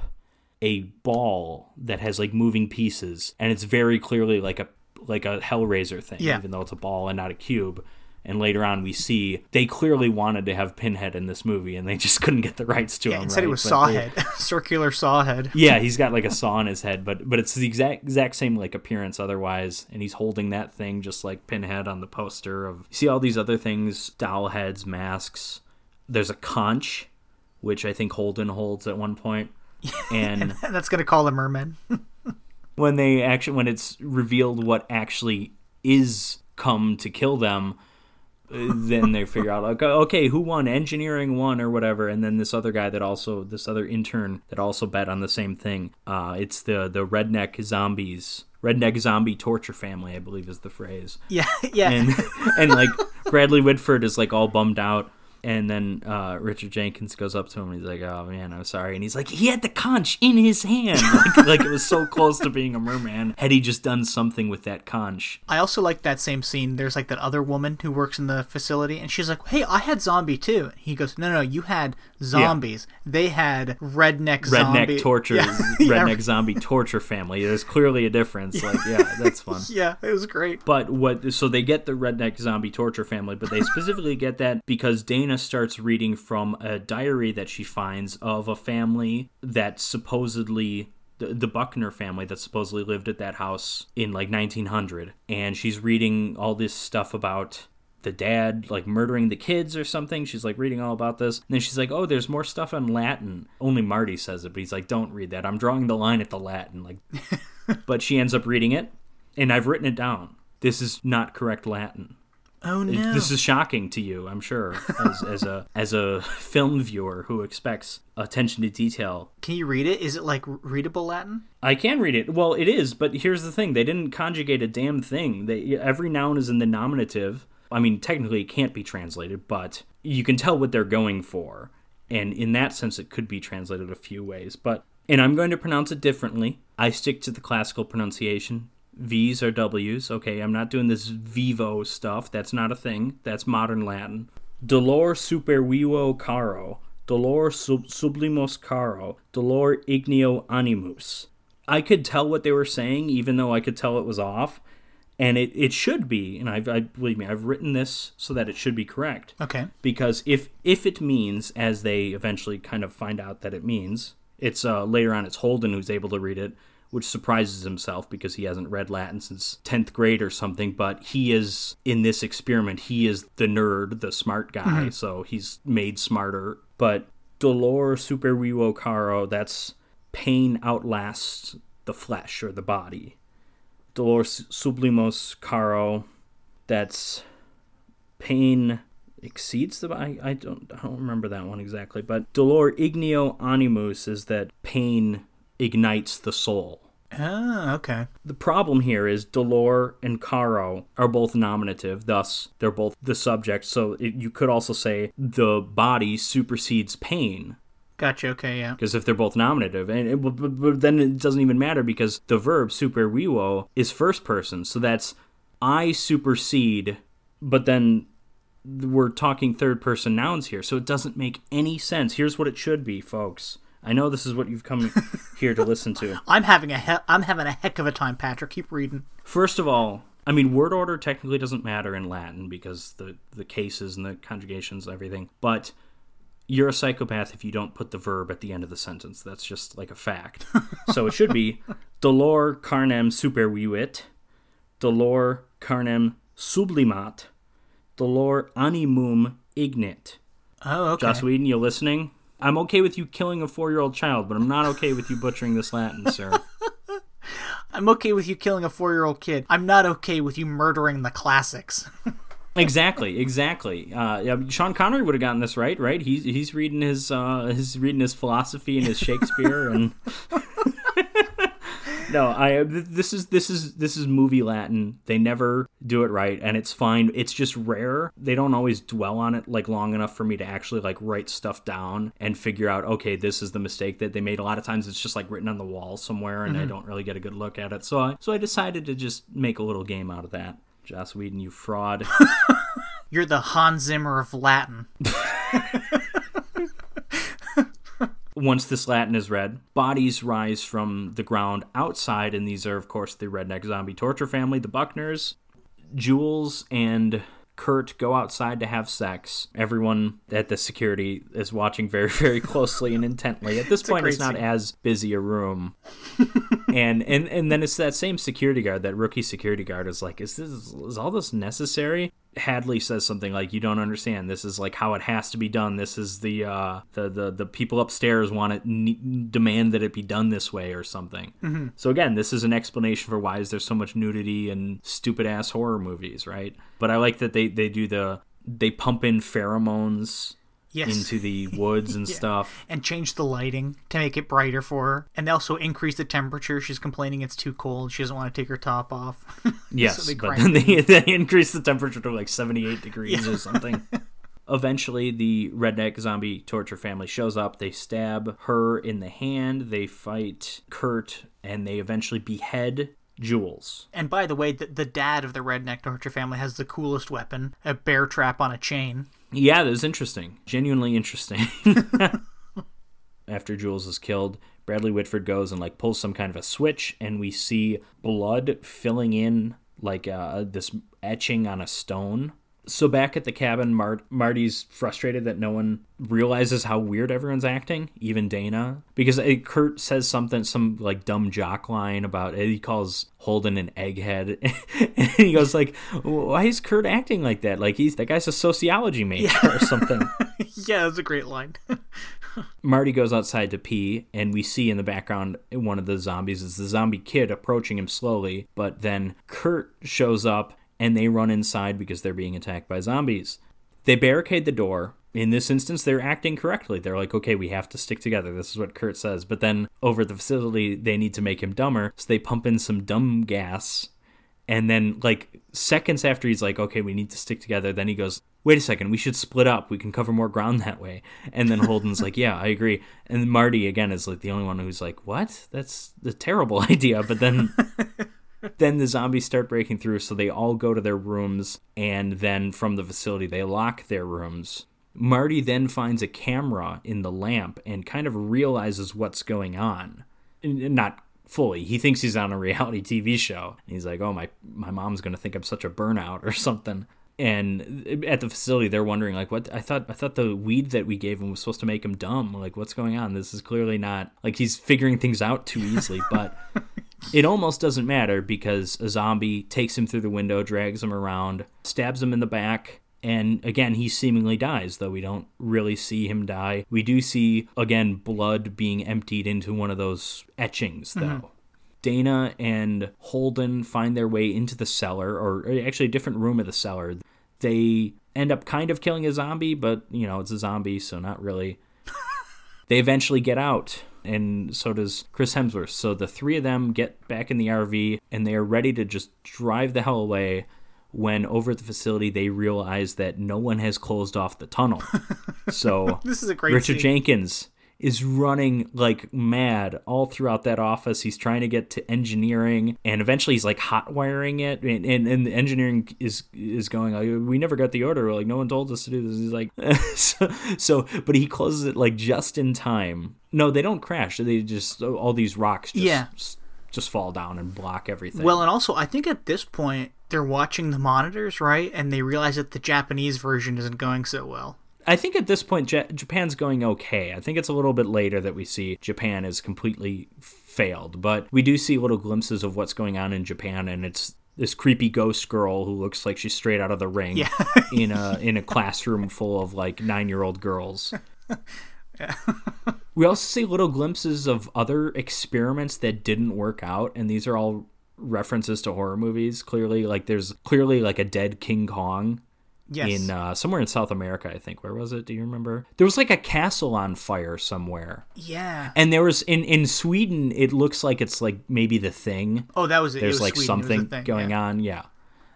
a ball that has like moving pieces and it's very clearly like a like a Hellraiser thing Yeah. even though it's a ball and not a cube. And later on, we see they clearly wanted to have Pinhead in this movie, and they just couldn't get the rights to Yeah, him. instead it right? was But they- Sawhead. Circular Sawhead. yeah, he's got like a saw in his head, but but it's the exact exact same like appearance otherwise, and he's holding that thing just like Pinhead on the poster of. You see all these other things: doll heads, masks. There's a conch, which I think Holden holds at one point, and That's going to call him Merman. when they actually when it's revealed what actually is come to kill them then they figure out like okay who won? Engineering won or whatever. And then this other guy that also this other intern that also bet on the same thing. Uh, it's the the redneck zombies redneck zombie torture family i believe is the phrase. Yeah, yeah. and and like bradley whitford is like all bummed out And then uh, Richard Jenkins goes up to him and he's like, "Oh man, I'm sorry." And he's like, "He had the conch in his hand, like, like it was so close to being a merman. Had he just done something with that conch?" I also like that same scene. There's like that other woman who works in the facility, and she's like, "Hey, I had zombie too." He goes, "No, no, you had zombies. Yeah. They had redneck redneck zombie. torture, yeah. redneck zombie torture family. There's clearly a difference. Like, yeah, that's fun. yeah, it was great. But what? So they get the redneck zombie torture family, but they specifically get that because Dana starts reading from a diary that she finds of a family that supposedly the, the Buckner family that supposedly lived at that house in like 1900 and she's reading all this stuff about the dad like murdering the kids or something. She's like reading all about this. And then she's like oh there's more stuff in latin. Only marty says it but he's like don't read that. I'm drawing the line at the latin. Like but she ends up reading it and i've written it down. This is not correct latin Oh no! This is shocking to you, I'm sure, as, as a as a film viewer who expects attention to detail. Can you read it? Is it like readable Latin? I can read it. Well, it is, but here's the thing: they didn't conjugate a damn thing. They every noun is in the nominative. I mean, technically, it can't be translated, but you can tell what they're going for, and in that sense, it could be translated a few ways. But and I'm going to pronounce it differently. I stick to the classical pronunciation. V's are W's. Okay, I'm not doing this vivo stuff. That's not a thing. That's modern Latin. Dolor super vivo caro. Dolor sub- sublimos caro. Dolor igneo animus. I could tell what they were saying, even though I could tell it was off. And it, it should be, and I've, I believe me, I've written this so that it should be correct. Okay. Because if if it means, as they eventually kind of find out that it means, it's uh, later on it's Holden who's able to read it which surprises himself because he hasn't read Latin since 10th grade or something. But he is, in this experiment, he is the nerd, the smart guy, mm-hmm. so he's made smarter. But dolor supervivo caro, that's pain outlasts the flesh or the body. Dolor sublimos caro, that's pain exceeds the I, I don't I don't remember that one exactly, but dolor igneo animus is that pain ignites the soul. Ah, okay. The problem here is dolor and caro are both nominative, thus they're both the subject. So it, you could also say the body supersedes pain. Gotcha. Okay. Yeah. Because if they're both nominative, and it, but, but then it doesn't even matter because the verb supervivo is first person, so that's I supersede. But then we're talking third person nouns here, so it doesn't make any sense. Here's what it should be, folks. I know this is what you've come here to listen to. I'm having a he- I'm having a heck of a time, Patrick. Keep reading. First of all, I mean word order technically doesn't matter in Latin because the the cases and the conjugations and everything, but you're a psychopath if you don't put the verb at the end of the sentence. That's just like a fact. so it should be dolor carnem superviuit, dolor carnem sublimat, dolor animum ignit. Oh, okay. Joss Whedon, you listening? I'm okay with you killing a four year old child, but I'm not okay with you butchering this Latin, sir. I'm okay with you killing a four year old kid. I'm not okay with you murdering the classics. exactly, exactly. Uh, yeah, Sean Connery would have gotten this right, right? He's he's reading his uh, he's reading his philosophy and his Shakespeare and no, I this is this is this is movie Latin. They never do it right, and it's fine. It's just rare. They don't always dwell on it like long enough for me to actually like write stuff down and figure out. Okay, this is the mistake that they made. A lot of times, it's just like written on the wall somewhere, and mm-hmm. I don't really get a good look at it. So I so I decided to just make a little game out of that. Joss Whedon, you fraud. You're the Hans Zimmer of Latin. Once this Latin is read, bodies rise from the ground outside, and these are, of course, the redneck zombie torture family, the Buckners. Jules and Kurt go outside to have sex. Everyone at the security is watching very, very closely and intently. At this it's point, it's not scene. as busy a room. and and and then it's that same security guard, that rookie security guard, is like, "Is this is all this necessary?" Hadley says something like, "You don't understand. This is like how it has to be done. This is the uh, the the the people upstairs want it ne- demand that it be done this way or something." Mm-hmm. So again, this is an explanation for why is there so much nudity and stupid ass horror movies, right? But I like that they they do the they pump in pheromones yes. into the woods and yeah. stuff. And change the lighting to make it brighter for her. And also increase the temperature. She's complaining it's too cold. She doesn't want to take her top off. yes, so but then they, they increase the temperature to like 78 degrees yeah. or something. eventually the redneck zombie torture family shows up. They stab her in the hand. They fight Kurt, and they eventually behead Jules. And by the way, the, the dad of the redneck torture family has the coolest weapon a bear trap on a chain. Yeah, that was interesting. Genuinely interesting. After Jules is killed, Bradley Whitford goes and like pulls some kind of a switch, and we see blood filling in like uh, this etching on a stone so back at the cabin, Marty's frustrated that no one realizes how weird everyone's acting, even Dana, because it, Kurt says something, some like dumb jock line about it. He calls Holden an egghead, and he goes like, "Why is Kurt acting like that? Like he's that guy's a sociology major yeah. or something." yeah, that's a great line. Marty goes outside to pee, and we see in the background one of the zombies is the zombie kid approaching him slowly. But then Kurt shows up and they run inside because they're being attacked by zombies. They barricade the door. In this instance, they're acting correctly. They're like, okay, we have to stick together. This is what Kurt says. But then over at the facility, they need to make him dumber. So they pump in some dumb gas. And then, like, seconds after he's like, okay, we need to stick together, then he goes, wait a second, we should split up. We can cover more ground that way. And then Holden's like, yeah, I agree. And Marty, again, is like the only one who's like, what? That's a terrible idea. But then then the zombies start breaking through, so they all go to their rooms, and then from the facility, they lock their rooms. Marty then finds a camera in the lamp and kind of realizes what's going on. Not fully. He thinks he's on a reality TV show. He's like, "Oh, my my mom's to think I'm such a burnout or something." And uh, at the facility, they're wondering like, "What? I thought I thought the weed that we gave him was supposed to make him dumb. Like, what's going on? This is clearly not like he's figuring things out too easily." But it almost doesn't matter because a zombie takes him through the window, drags him around, stabs him in the back, and again, he seemingly dies, though we don't really see him die. We do see, again, blood being emptied into one of those etchings, though. Mm-hmm. Dana and Holden find their way into the cellar, or actually a different room of the cellar. They end up kind of killing a zombie, but, you know, it's a zombie, so not really. they eventually get out and so does Chris Hemsworth. So the three of them get back in the RV and they are ready to just drive the hell away when over at the facility they realize that no one has closed off the tunnel. So this is a great Richard scene. Jenkins is running like mad all throughout that office. He's trying to get to engineering, and eventually he's like hot wiring it, and, and, and the engineering is is going. Like, we never got the order. Like no one told us to do this. He's like, so, so, but he closes it like just in time. No, they don't crash. They just all these rocks. Just, yeah. Just fall down and block everything. Well, and also I think at this point they're watching the monitors, right? And they realize that the Japanese version isn't going so well. I think at this point J- Japan's going okay. I think it's a little bit later that we see Japan is completely failed, but we do see little glimpses of what's going on in Japan, and it's this creepy ghost girl who looks like she's straight out of the ring yeah. in a in a classroom full of like nine year old girls. Yeah. we also see little glimpses of other experiments that didn't work out, and these are all references to horror movies. Clearly, like there's clearly like a dead King Kong Yes. In uh, somewhere in South America, I think. Where was it? Do you remember? There was like a castle on fire somewhere. Yeah. And there was in in Sweden. It looks like it's like maybe the thing. Oh, that was it. There's it was like Sweden. something thing, going yeah. on. Yeah.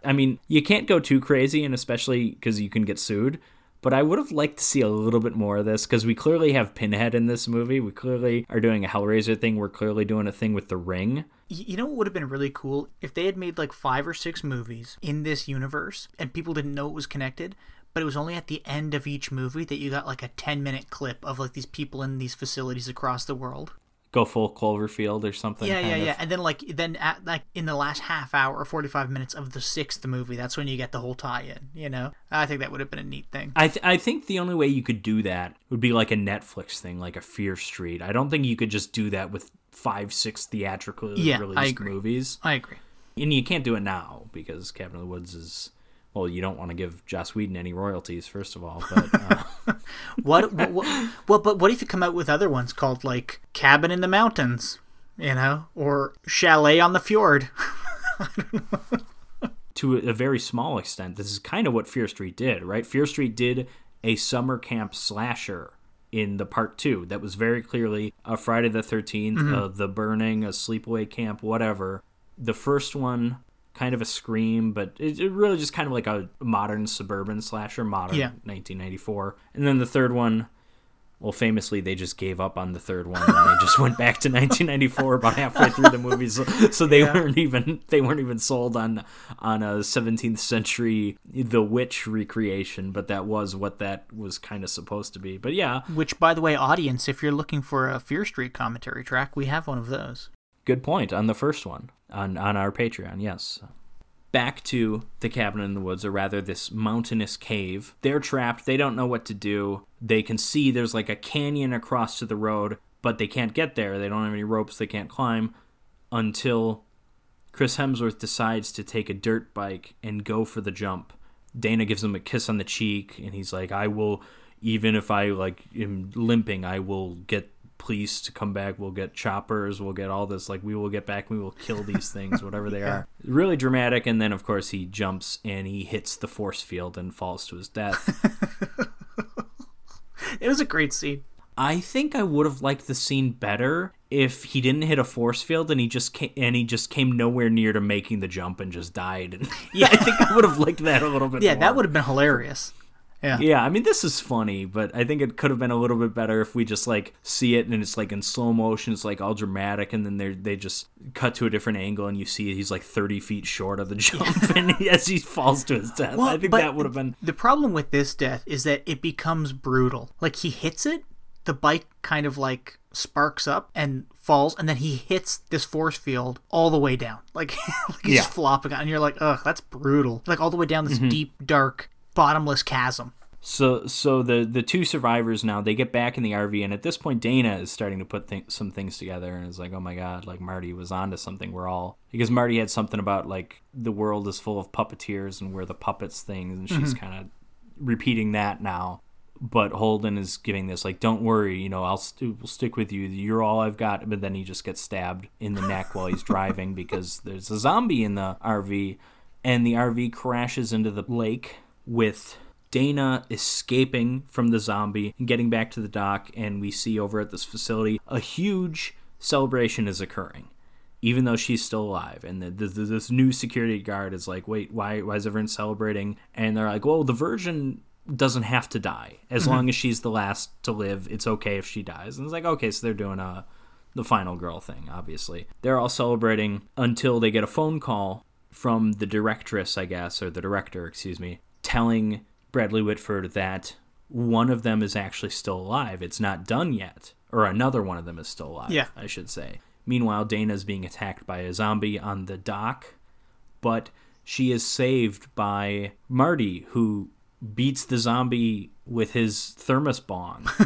I mean, you can't go too crazy, and especially because you can get sued. But I would have liked to see a little bit more of this because we clearly have Pinhead in this movie. We clearly are doing a Hellraiser thing. We're clearly doing a thing with The Ring. You know what would have been really cool if they had made like five or six movies in this universe and people didn't know it was connected, but it was only at the end of each movie that you got like a 10 minute clip of like these people in these facilities across the world go full cloverfield or something yeah yeah of. yeah. and then like then at like in the last half hour or 45 minutes of the sixth movie that's when you get the whole tie-in you know? I think that would have been a neat thing. I, th- I think the only way you could do that would be like a netflix thing like a fear street. I don't think you could just do that with five six theatrically yeah, released I movies. I agree. And you can't do it now because cabin in the woods is well, you don't want to give Joss Whedon any royalties, first of all. But uh... what, what, what, well, but what if you come out with other ones called like Cabin in the Mountains, you know, or Chalet on the Fjord? to a very small extent, this is kind of what Fear Street did, right? Fear Street did a summer camp slasher in the part two that was very clearly a Friday the 13th, mm-hmm. uh, the burning, a sleepaway camp, whatever. The first one kind of a Scream, but it, it really just kind of like a modern suburban slasher, modern Yeah. 1994. And then the third one, well, famously, they just gave up on the third one and they just went back to 1994 about halfway through the movie. So, so they Yeah. weren't even they weren't even sold on on a 17th century The Witch recreation, but that was what that was kind of supposed to be. But yeah, Which, by the way, audience, if you're looking for a Fear Street commentary track, we have one of those. Good point on the first one on on our Patreon. Yes. Back to the cabin in the woods, or rather, this mountainous cave. They're trapped. They don't know what to do. They can see there's like a canyon across to the road, but they can't get there. They don't have any ropes. They can't climb until Chris Hemsworth decides to take a dirt bike and go for the jump. Dana gives him a kiss on the cheek, and he's like, "I will, even if I like am limping, I will get police to come back. We'll get choppers. We'll get all this. Like, we will get back. We will kill these things, whatever they are." Really dramatic. And then, of course, he jumps and he hits the force field and falls to his death. It was a great scene. I think I would have liked the scene better if he didn't hit a force field and he just came, and he just came nowhere near to making the jump and just died. And yeah, I think I would have liked that a little bit. Yeah, more. that would have been hilarious. Yeah. Yeah, I mean this is funny, but I think it could have been a little bit better if we just like see it and it's like in slow motion, it's like all dramatic, and then they they just cut to a different angle and you see he's like thirty feet short of the jump, and as he falls to his death, I think that would have been The problem with this death is that it becomes brutal. Like he hits it, the bike kind of like sparks up and falls, and then he hits this force field all the way down. Like, like he's Yeah. flopping, and you're like, ugh, that's brutal. Like all the way down this Mhm. deep, dark, bottomless chasm. So so the the two survivors now they get back in the RV and at this point Dana is starting to put th- some things together and is like oh my god like Marty was onto something. We're all because Marty had something about like the world is full of puppeteers and we're the puppets things and she's Mhm. kind of repeating that now. But Holden is giving this like don't worry you know I'll st- we'll stick with you. You're all I've got. But then he just gets stabbed in the neck while he's driving because there's a zombie in the RV and the RV crashes into the lake with Dana escaping from the zombie and getting back to the dock, and we see over at this facility a huge celebration is occurring, even though she's still alive. And the, the, this new security guard is like, "Wait, why? Why is everyone celebrating?" And they're like, "Well, the Virgin doesn't have to die as Mhm. long as she's the last to live. It's okay if she dies." And it's like, okay, so they're doing a the final girl thing. Obviously, they're all celebrating until they get a phone call from the directress, I guess, or the director, excuse me, telling Bradley Whitford that one of them is actually still alive. It's not done yet. Or another one of them is still alive, Yeah. I should say. Meanwhile, Dana's being attacked by a zombie on the dock, but she is saved by Marty, who beats the zombie with his thermos bong.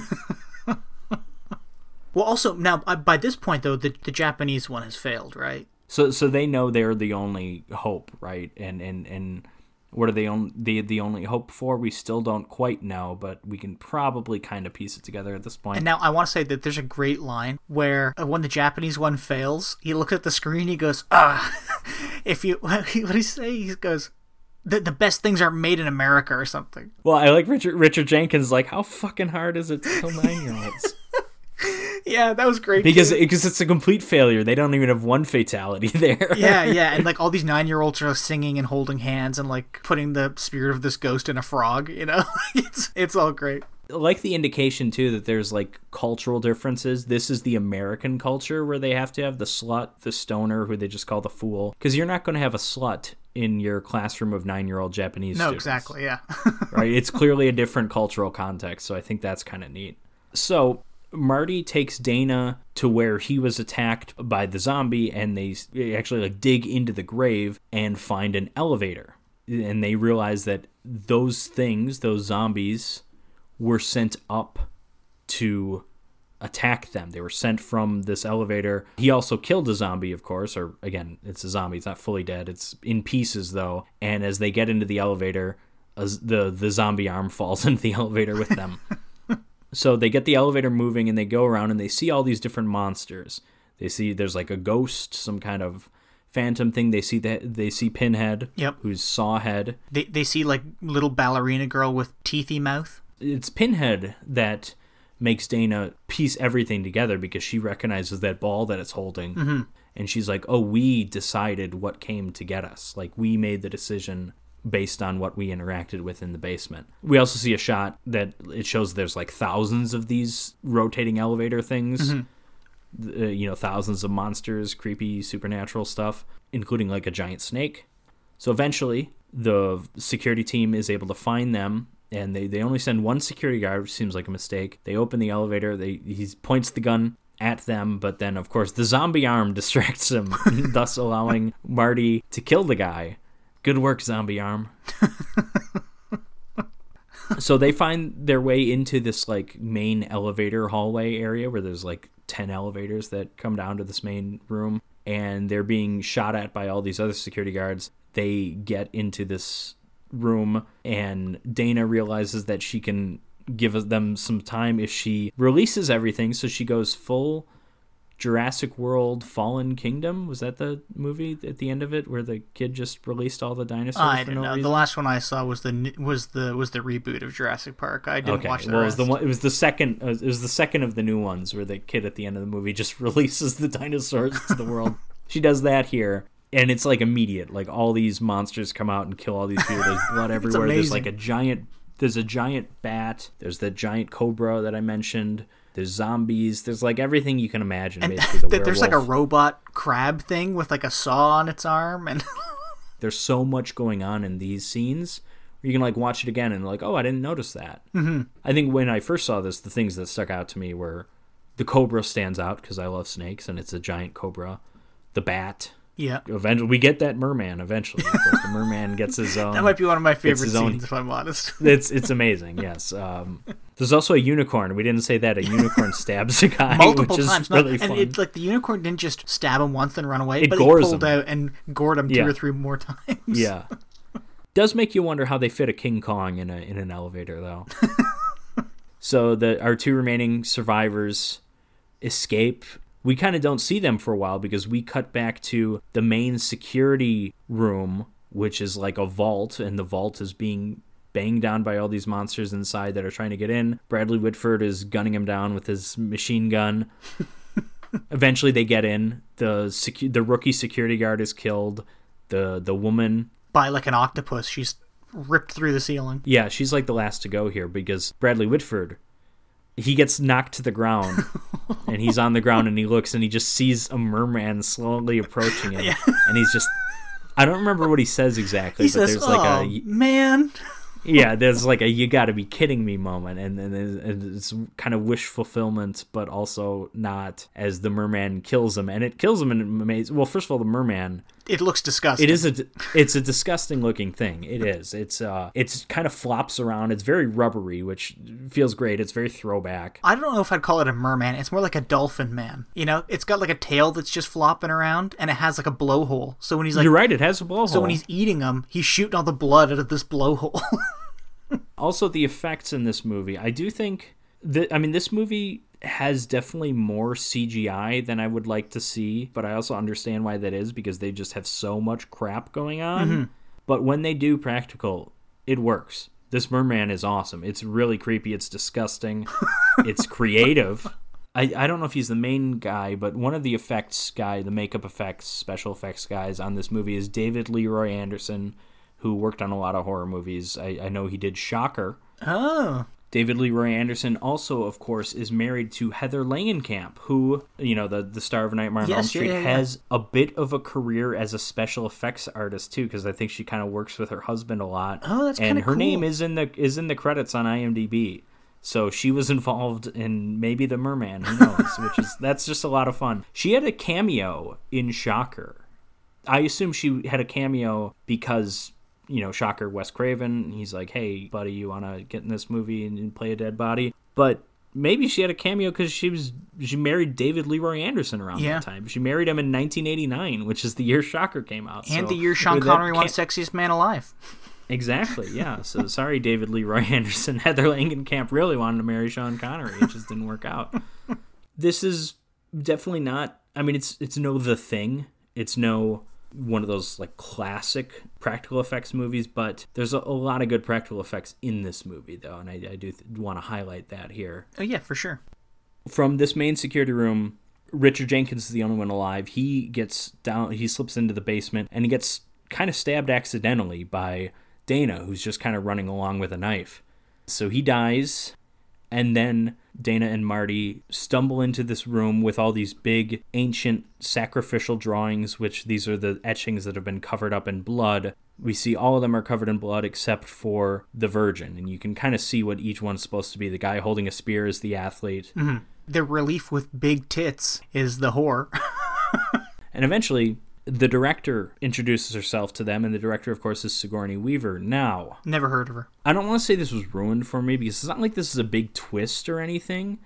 Well, also now uh, by this point though, the the Japanese one has failed, right? So so they know they're the only hope, right? And and and what are they on the the only hope for? We still don't quite know, but we can probably kind of piece it together at this point. And now I want to say that there's a great line where uh, when the Japanese one fails, he looks at the screen, he goes, "Ah, if you what you say?" He goes, "The the best things are made in America" or something. well, I like Richard Richard Jenkins. Like, how fucking hard is it to kill nine year olds? Yeah, that was great. because too. because it's a complete failure. They don't even have one fatality there. yeah, yeah, and like all these nine year olds are singing and holding hands and like putting the spirit of this ghost in a frog. You know, it's it's all great. like the indication too that there's like cultural differences. This is the American culture where they have to have the slut, the stoner, who they just call the fool, because you're not going to have a slut in your classroom of nine-year-old Japanese. No, students, exactly. Yeah. right. It's clearly a different cultural context, so I think that's kind of neat. So. Marty takes Dana to where he was attacked by the zombie, and they actually like dig into the grave and find an elevator. And they realize that those things, those zombies, were sent up to attack them. They were sent from this elevator. He also killed a zombie, of course, or again, it's a zombie. It's not fully dead. It's in pieces though. And as they get into the elevator, the the zombie arm falls into the elevator with them. so they get the elevator moving and they go around and they see all these different monsters. They see there's like a ghost, some kind of phantom thing. They see that they see Pinhead, Yep. who's Sawhead. They they see like little ballerina girl with teethy mouth. it's Pinhead that makes Dana piece everything together because she recognizes that ball that it's holding Mhm. and she's like, "Oh, we decided what came to get us. Like we made the decision based on what we interacted with in the basement." We also see a shot that it shows there's like thousands of these rotating elevator things. Mhm. Uh, you know, thousands of monsters, creepy supernatural stuff, including like a giant snake. So eventually, the security team is able to find them, and they, they only send one security guard, which seems like a mistake. They open the elevator. They he points the gun at them, but then of course the zombie arm distracts him, thus allowing Marty to kill the guy. Good work, zombie arm. so they find their way into this like main elevator hallway area where there's like 10 elevators that come down to this main room and they're being shot at by all these other security guards they get into this room and Dana realizes that she can give them some time if she releases everything so she goes full Jurassic World Fallen Kingdom was that the movie at the end of it where the kid just released all the dinosaurs I don't no know. reason? The last one I saw was the was the was the reboot of Jurassic Park. I didn't okay. watch the well, rest. it was the one. It was the second. It was the second of the new ones where the kid at the end of the movie just releases the dinosaurs to the world. she does that here, and it's like immediate. Like all these monsters come out and kill all these people. There's blood everywhere. There's like a giant. There's a giant bat. There's the giant cobra that I mentioned. There's zombies. There's like everything you can imagine. and basically, the th- there's like a robot crab thing with like a saw on its arm, and There's so much going on in these scenes. where You can like watch it again and like, oh, I didn't notice that. Mhm. I think when I first saw this, the things that stuck out to me were the cobra stands out because I love snakes and it's a giant cobra. The bat. Yeah. Eventually, we get that merman. Eventually, the merman gets his own. that might be one of my favorite own- scenes, if I'm honest. It's it's amazing. Yes. Um, there's also a unicorn. We didn't say that. A unicorn stabs a guy, Multiple which is times, no, really and it's like the unicorn didn't just stab him once and run away, It but he pulled him. out and gored him two or three more times. Yeah. Does make you wonder how they fit a King Kong in a in an elevator though. so the our two remaining survivors escape. We kind of don't see them for a while because we cut back to the main security room, which is like a vault, and the vault is being banged down by all these monsters inside that are trying to get in. Bradley Whitford is gunning him down with his machine gun. Eventually, they get in. the secu- The rookie security guard is killed. the The woman By like an octopus, she's ripped through the ceiling. yeah, she's like the last to go here because Bradley Whitford, he gets knocked to the ground, and he's on the ground and he looks and he just sees a merman slowly approaching him, and he's just, I don't remember what he says exactly, He but says, there's like "Oh a man." yeah, there's like a you got to be kidding me moment, and then it's- it's kind of wish fulfillment, but also not as the merman kills him, and it kills him in amazing. Well, first of all, the merman It looks disgusting. it is a it's a disgusting looking thing. It is. It's uh it's kind of flops around. It's very rubbery, which feels great. It's very throwback. I don't know if I'd call it a merman. It's more like a dolphin man. You know, it's got like a tail that's just flopping around, and it has like a blowhole. So when he's like, You're right. It has a blowhole. So when he's eating them, he's shooting all the blood out of this blowhole. also the effects in this movie, I do think that I mean this movie has definitely more CGI than I would like to see, but I also understand why that is because they just have so much crap going on. Mhm. But when they do practical, it works. This merman is awesome. It's really creepy. It's disgusting. it's creative. I, I don't know if he's the main guy, but one of the effects guy, the makeup effects, special effects guys on this movie is David Leroy Anderson, who worked on a lot of horror movies. I, I know he did Shocker. oh. David Leroy Anderson also, of course, is married to Heather Langenkamp, who, you know, the, the star of Nightmare on Elm Street, yeah, yeah, yeah. has a bit of a career as a special effects artist too, because I think she kind of works with her husband a lot. Oh, that's and her name is in the is in the credits on IMDb. So she was involved in maybe the Merman, who knows? which is that's just a lot of fun. She had a cameo in Shocker. I assume she had a cameo because you know Shocker Wes Craven. He's like, "Hey, buddy, you want to get in this movie and, and play a dead body?" But maybe she had a cameo because she was she married David Leroy Anderson around Yeah. that time. She married him in 1989, which is the year Shocker came out. And So the year Sean Connery won Sexiest Man Alive. Exactly, yeah. So sorry, David Leroy Anderson. Heather Langenkamp really wanted to marry Sean Connery. It just didn't work out. This is definitely not. I mean, it's it's no The Thing. It's no one of those like classic practical effects movies, but there's a, a lot of good practical effects in this movie, though, and I, I do th- want to highlight that here Oh yeah, for sure. from this main security room, Richard Jenkins is the only one alive. He gets down, he slips into the basement and he gets kind of stabbed accidentally by Dana, who's just kind of running along with a knife. So he dies, and then Dana and Marty stumble into this room with all these big ancient sacrificial drawings, which these are the etchings that have been covered up in blood. We see all of them are covered in blood except for the Virgin, and you can kind of see what each one's supposed to be. The guy holding a spear is the athlete. Mm-hmm. The relief with big tits is the whore. and eventually, the director introduces herself to them, and the director, of course, is Sigourney Weaver. Now, never heard of her. I don't want to say this was ruined for me because it's not like this is a big twist or anything,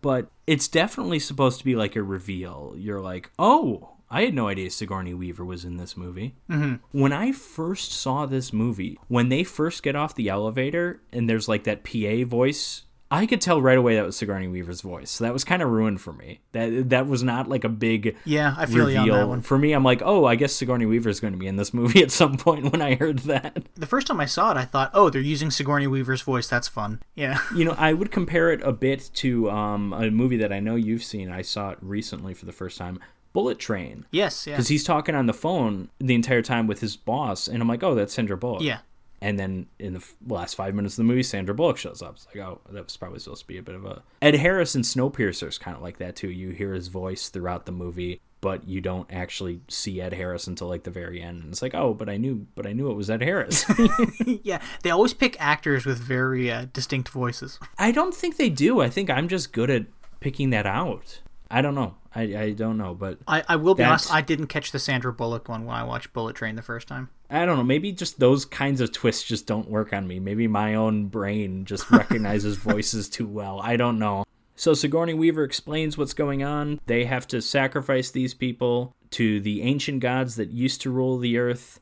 but it's definitely supposed to be like a reveal. You're like, oh, I had no idea Sigourney Weaver was in this movie. Mm-hmm. When I first saw this movie, when they first get off the elevator and there's like that PA voice I could tell right away that was Sigourney Weaver's voice. So that was kind of ruined for me. That that was not like a big yeah. I feel reveal. you on that one. For me, I'm like, oh, I guess Sigourney Weaver is going to be in this movie at some point. When I heard that, the first time I saw it, I thought, oh, they're using Sigourney Weaver's voice. That's fun. Yeah. You know, I would compare it a bit to um, a movie that I know you've seen. I saw it recently for the first time. Bullet Train. Yes, yeah. Because he's talking on the phone the entire time with his boss, and I'm like, oh, that's Sandra Bullock. Yeah. And then in the last five minutes of the movie, Sandra Bullock shows up. It's like, oh, that was probably supposed to be a bit of a. Ed Harris in Snowpiercer is kind of like that too. You hear his voice throughout the movie, but you don't actually see Ed Harris until like the very end. And it's like, oh, but I knew, but I knew it was Ed Harris. yeah, they always pick actors with very uh, distinct voices. I don't think they do. I think I'm just good at picking that out. I don't know. I, I don't know, but I, I will be honest. I didn't catch the Sandra Bullock one when I watched Bullet Train the first time. I don't know. Maybe just those kinds of twists just don't work on me. Maybe my own brain just recognizes voices too well. I don't know. So Sigourney Weaver explains what's going on. They have to sacrifice these people to the ancient gods that used to rule the earth.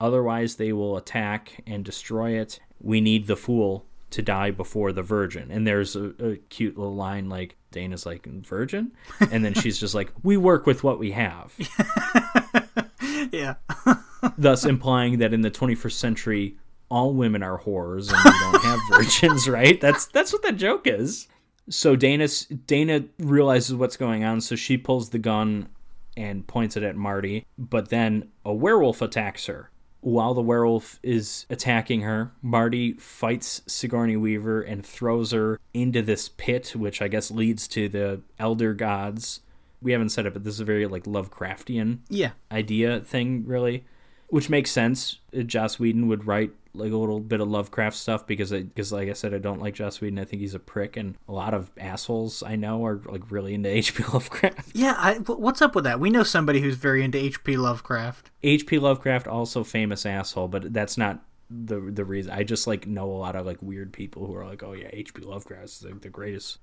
Otherwise, they will attack and destroy it. We need the fool to die before the virgin. And there's a, a cute little line like Dana's like, Virgin? And then she's just like, We work with what we have. yeah. Thus implying that in the 21st century, all women are whores and we don't have virgins, right? That's that's what that joke is. So Dana Dana realizes what's going on, so she pulls the gun and points it at Marty, but then a werewolf attacks her. While the werewolf is attacking her, Marty fights Sigourney Weaver and throws her into this pit, which I guess leads to the elder gods. We haven't said it, but this is a very like Lovecraftian yeah. idea thing, really, which makes sense. Joss Whedon would write like a little bit of Lovecraft stuff because because like I said, I don't like Joss Whedon. I think he's a prick, and a lot of assholes I know are like really into H.P. Lovecraft. Yeah, I, what's up with that? We know somebody who's very into H.P. Lovecraft. H.P. Lovecraft also famous asshole, but that's not the the reason. I just like know a lot of like weird people who are like, oh yeah, H.P. Lovecraft is like, the greatest.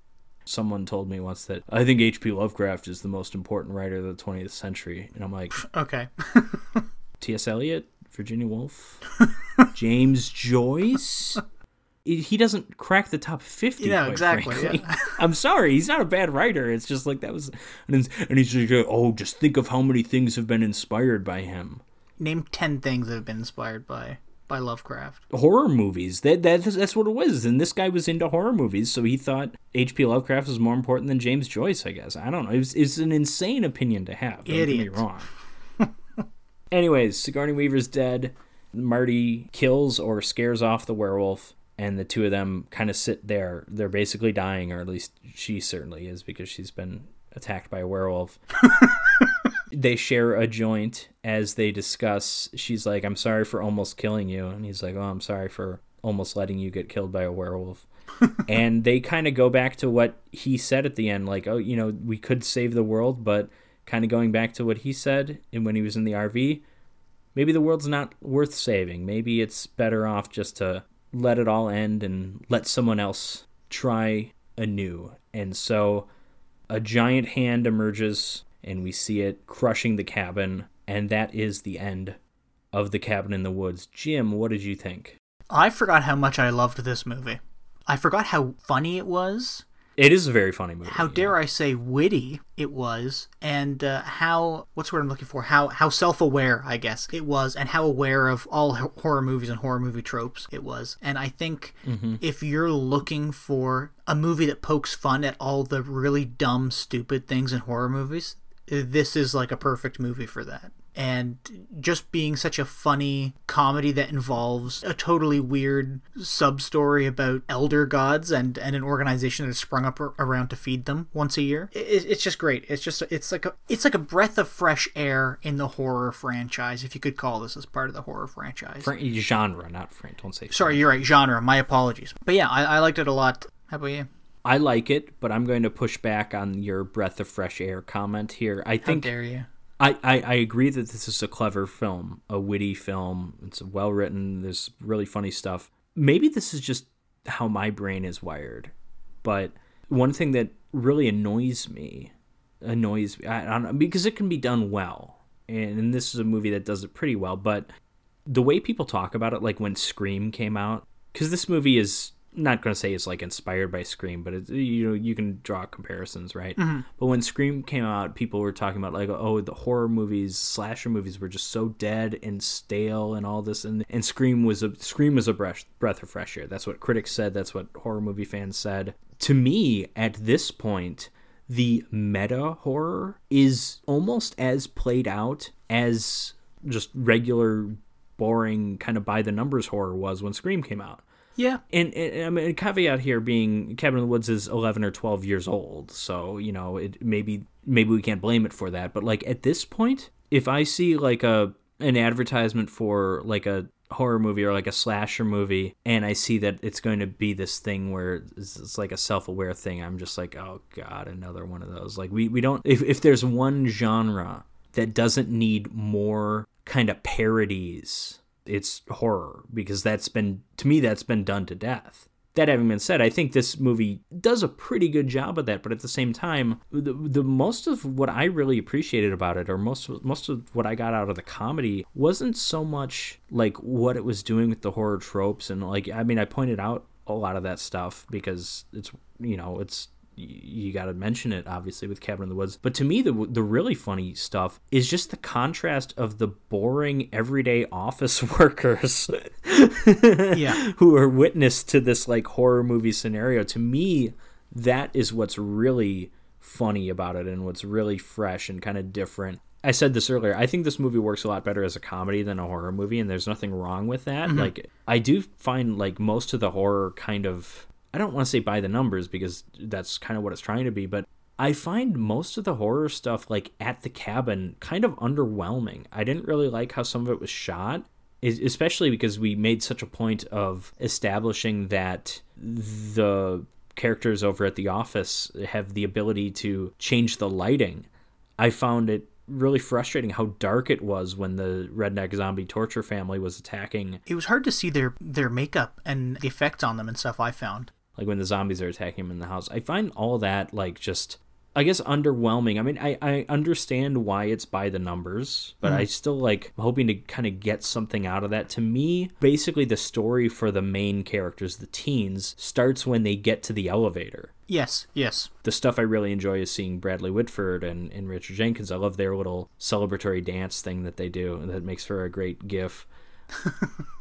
Someone told me once that I think H.P. Lovecraft is the most important writer of the 20th century, and I'm like, okay. T.S. Eliot, Virginia Woolf, James Joyce. He doesn't crack the top fifty. Yeah, exactly. Yeah. I'm sorry, he's not a bad writer. It's just like that was, and he's just like, oh, just think of how many things have been inspired by him. Name ten things that have been inspired by by Lovecraft. Horror movies. That, that that's what it was. And this guy was into horror movies, so he thought H.P. Lovecraft was more important than James Joyce. I guess I don't know. It's it's an insane opinion to have. Don't Idiot. wrong. Anyways, Sigourney Weaver's dead. Marty kills or scares off the werewolf, and the two of them kind of sit there. They're basically dying, or at least she certainly is because she's been attacked by a werewolf. they share a joint as they discuss. She's like, I'm sorry for almost killing you. And he's like, Oh, I'm sorry for almost letting you get killed by a werewolf. and they kind of go back to what he said at the end like, Oh, you know, we could save the world, but kind of going back to what he said and when he was in the RV, maybe the world's not worth saving. Maybe it's better off just to let it all end and let someone else try anew. And so a giant hand emerges and we see it crushing the cabin, and that is the end of the cabin in the woods. Jim, what did you think? I forgot how much I loved this movie. I forgot how funny it was. It is a very funny movie. how dare I say witty it was, and uh, how what's what I'm looking for? How how self aware I guess it was, and how aware of all horror movies and horror movie tropes it was. And I think if you're looking for a movie that pokes fun at all the really dumb, stupid things in horror movies, this is like a perfect movie for that. And just being such a funny comedy that involves a totally weird sub story about elder gods and, and an organization that has sprung up around to feed them once a year. It, it's just great. It's just it's like a it's like a breath of fresh air in the horror franchise, if you could call this as part of the horror franchise. Fran- genre, not Frank. Don't say. Sorry, you're right. Genre. My apologies. But yeah, I, I liked it a lot. How about you? I like it, but I'm going to push back on your breath of fresh air comment here. I How think dare you? I, I, I agree that this is a clever film, a witty film. It's well written. There's really funny stuff. Maybe this is just how my brain is wired. But one thing that really annoys me, annoys me, I, I know, because it can be done well. And, and this is a movie that does it pretty well. But the way people talk about it, like when Scream came out, because this movie is not going to say it's like inspired by Scream, but it's, you know you can draw comparisons, right? Mm-hmm. But when Scream came out, people were talking about like, oh, the horror movies, slasher movies were just so dead and stale and all this, and and Scream was a Scream was a breath breath of fresh air. That's what critics said. That's what horror movie fans said. To me, at this point, the meta horror is almost as played out as just regular boring kind of by the numbers horror was when Scream came out. Yeah. And, and I mean, caveat here being Cabin in the Woods is 11 or 12 years old, so you know it maybe maybe we can't blame it for that. But like at this point, if I see like a an advertisement for like a horror movie or like a slasher movie, and I see that it's going to be this thing where it's, it's like a self aware thing, I'm just like, oh god, another one of those. Like we we don't if if there's one genre that doesn't need more kind of parodies it's horror because that's been to me that's been done to death. That having been said i think this movie does a pretty good job of that but at the same time the, the most of what i really appreciated about it or most most of what i got out of the comedy wasn't so much like what it was doing with the horror tropes and like i mean i pointed out a lot of that stuff because it's you know it's you got to mention it obviously with Cabin in the Woods. But to me, the the really funny stuff is just the contrast of the boring everyday office workers, Yeah. who are witness to this like horror movie scenario. To me, that is what's really funny about it and what's really fresh and kind of different. I said this earlier. I think this movie works a lot better as a comedy than a horror movie, and there's nothing wrong with that. Mm-hmm. Like, I do find like most of the horror kind of I don't want to say by the numbers because that's kind of what it's trying to be, but I find most of the horror stuff like at the cabin kind of underwhelming. I didn't really like how some of it was shot, especially because we made such a point of establishing that the characters over at the office have the ability to change the lighting. I found it really frustrating how dark it was when the redneck zombie torture family was attacking It was hard to see their their makeup and the effects on them and stuff. I found. Like when the zombies are attacking him in the house. I find all that like just I guess underwhelming. I mean, I, I understand why it's by the numbers, but I mm-hmm. still like hoping to kind of get something out of that. To me, basically the story for the main characters, the teens, starts when they get to the elevator. Yes. Yes. The stuff I really enjoy is seeing Bradley Whitford and, and Richard Jenkins. I love their little celebratory dance thing that they do. That makes for a great gif.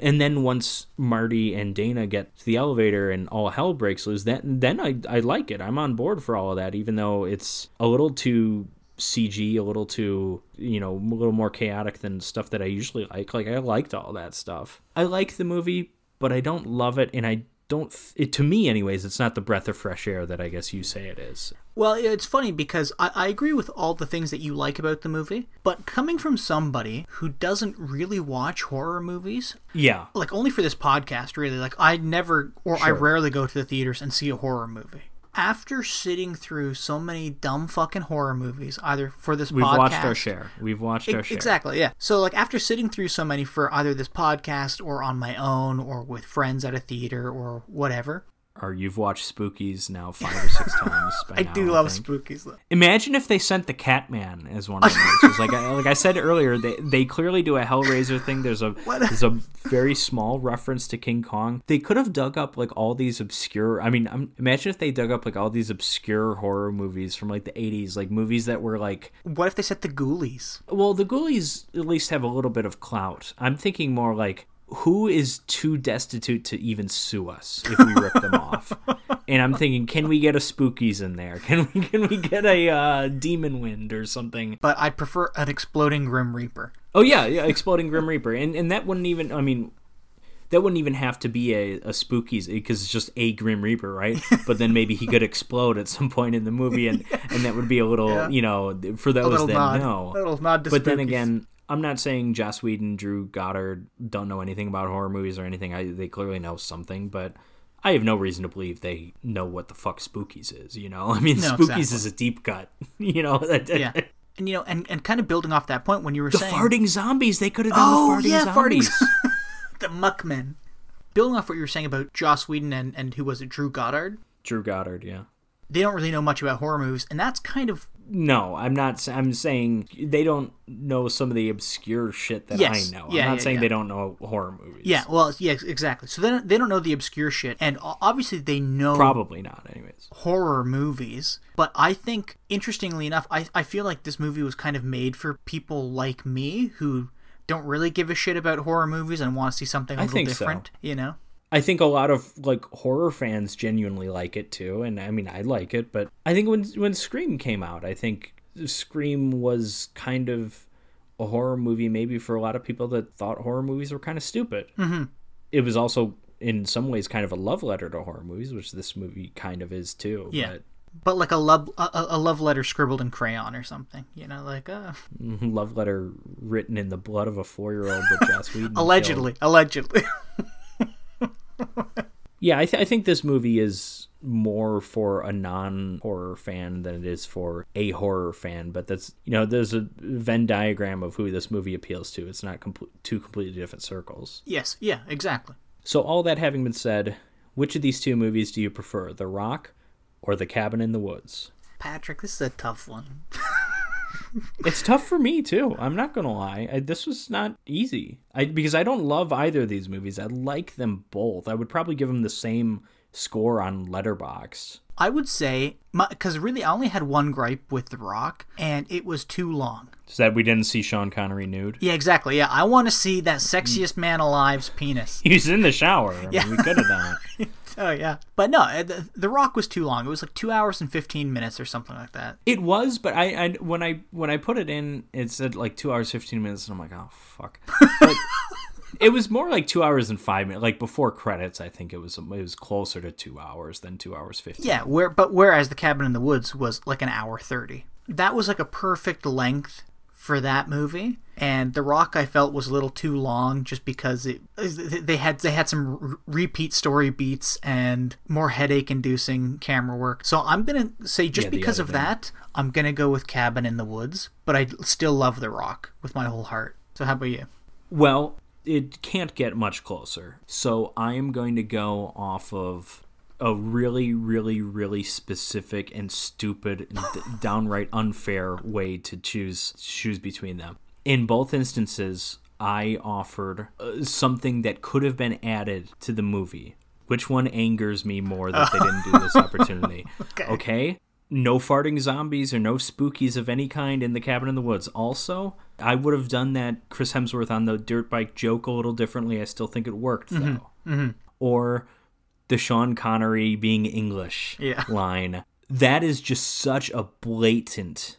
And then once Marty and Dana get to the elevator and all hell breaks loose, then then I I like it. I'm on board for all of that, even though it's a little too CG, a little too you know, a little more chaotic than stuff that I usually like. Like I liked all that stuff. I like the movie, but I don't love it, and I don't. It to me, anyways, it's not the breath of fresh air that I guess you say it is. Well, it's funny because I, I agree with all the things that you like about the movie, but coming from somebody who doesn't really watch horror movies, Yeah, like only for this podcast, really, like I never or I rarely go to the theaters and see a horror movie. After sitting through so many dumb fucking horror movies, either for this we've podcast, watched our share. We've watched our share. Exactly, yeah. So like after sitting through so many for either this podcast or on my own or with friends at a theater or whatever, our You've Watched Spookies now five or six times. By I now, do love think. spookies. Though. Imagine if they sent the Catman as one of the monsters. like I, like I said earlier, they they clearly do a Hellraiser thing. There's a there's a very small reference to King Kong. They could have dug up like all these obscure. I mean, um imagine if they dug up like all these obscure horror movies from like the 80s, like movies that were like. What if they set the Ghoulies? Well, the Ghoulies at least have a little bit of clout. I'm thinking more like. Who is too destitute to even sue us if we rip them off? And I'm thinking, can we get a Spookies in there? Can we can we get a uh, Demon Wind or something? But I'd prefer an exploding Grim Reaper. Oh yeah, yeah, exploding Grim Reaper, and and that wouldn't even. I mean, that wouldn't even have to be a, a Spookies because it's just a Grim Reaper, right? but then maybe he could explode at some point in the movie, and and that would be a little, Yeah. you know, for those that nod. know. A little nod to but then again, I'm not saying Joss Whedon, Drew Goddard don't know anything about horror movies or anything. I, they clearly know something, but. I have no reason to believe they know what the fuck Spookies is. You know, I mean, No, Spookies exactly. is a deep cut. You know, yeah. And you know, and, and kind of building off that point when you were the saying farting zombies. They could have done Oh the farting yeah, zombies. farting the Muckmen. Building off what you were saying about Joss Whedon and, and who was it, Drew Goddard? Drew Goddard, yeah. They don't really know much about horror movies, and that's kind of No, I'm not. I'm saying they don't know some of the obscure shit that Yes. I know. Yeah, I'm not yeah, saying yeah. they don't know horror movies. yeah. Well, yeah, exactly. So they don't, they don't know the obscure shit, and obviously they know Probably not, anyways. horror movies. But I think, interestingly enough, I I feel like this movie was kind of made for people like me who don't really give a shit about horror movies and want to see something a I little think so. different. You know. I think a lot of like horror fans genuinely like it too, and I mean I like it, but I think when when Scream came out, I think Scream was kind of a horror movie maybe for a lot of people that thought horror movies were kind of stupid. Mm-hmm. It was also in some ways kind of a love letter to horror movies, which this movie kind of is too. Yeah. But But like a love a, a a love letter scribbled in crayon or something, you know, like uh, love letter written in the blood of a four year old that Joss Whedon killed. allegedly, allegedly. Yeah, I, th- I think this movie is more for a non horror fan than it is for a horror fan. But that's you know, there's a Venn diagram of who this movie appeals to. It's not complete two completely different circles. yes, yeah, exactly. So all that having been said, which of these two movies do you prefer, The Rock or The Cabin in the Woods? Patrick, this is a tough one. It's tough for me too. I'm not gonna lie. I, this was not easy. I because I don't love either of these movies. I like them both. I would probably give them the same score on Letterboxd. I would say because really I only had one gripe with The Rock, and it was too long. Is that we didn't see Sean Connery nude? Yeah, exactly. Yeah, I want to see that sexiest man alive's penis. He's in the shower. I mean, Yeah. we could have done it. Oh yeah, but no, uh, the, the Rock was too long. It was like two hours and fifteen minutes or something like that. It was, but I, I when I when I put it in, it said like two hours fifteen minutes, and I'm like, oh fuck. But it was more like two hours and five minutes. Like before credits, I think it was it was closer to two hours than two hours fifteen. Yeah, where but whereas the Cabin in the Woods was like an hour thirty. That was like a perfect length for that movie. And The Rock I felt was a little too long just because it they had they had some r- repeat story beats and more headache inducing camera work. So I'm going to say just Yeah, because of editing. that, I'm going to go with Cabin in the Woods, but I still love The Rock with my whole heart. So how about you? Well, it can't get much closer. So I am going to go off of a really, really, really specific and stupid, and d- downright unfair way to choose choose between them. In both instances, I offered uh, something that could have been added to the movie. Which one angers me more that they didn't do this opportunity? okay. No farting zombies or no spookies of any kind in the cabin in the woods. Also, I would have done that Chris Hemsworth on the dirt bike joke a little differently. I still think it worked though. Mhm. Or the Sean Connery being English Yeah. line. That is just such a blatant,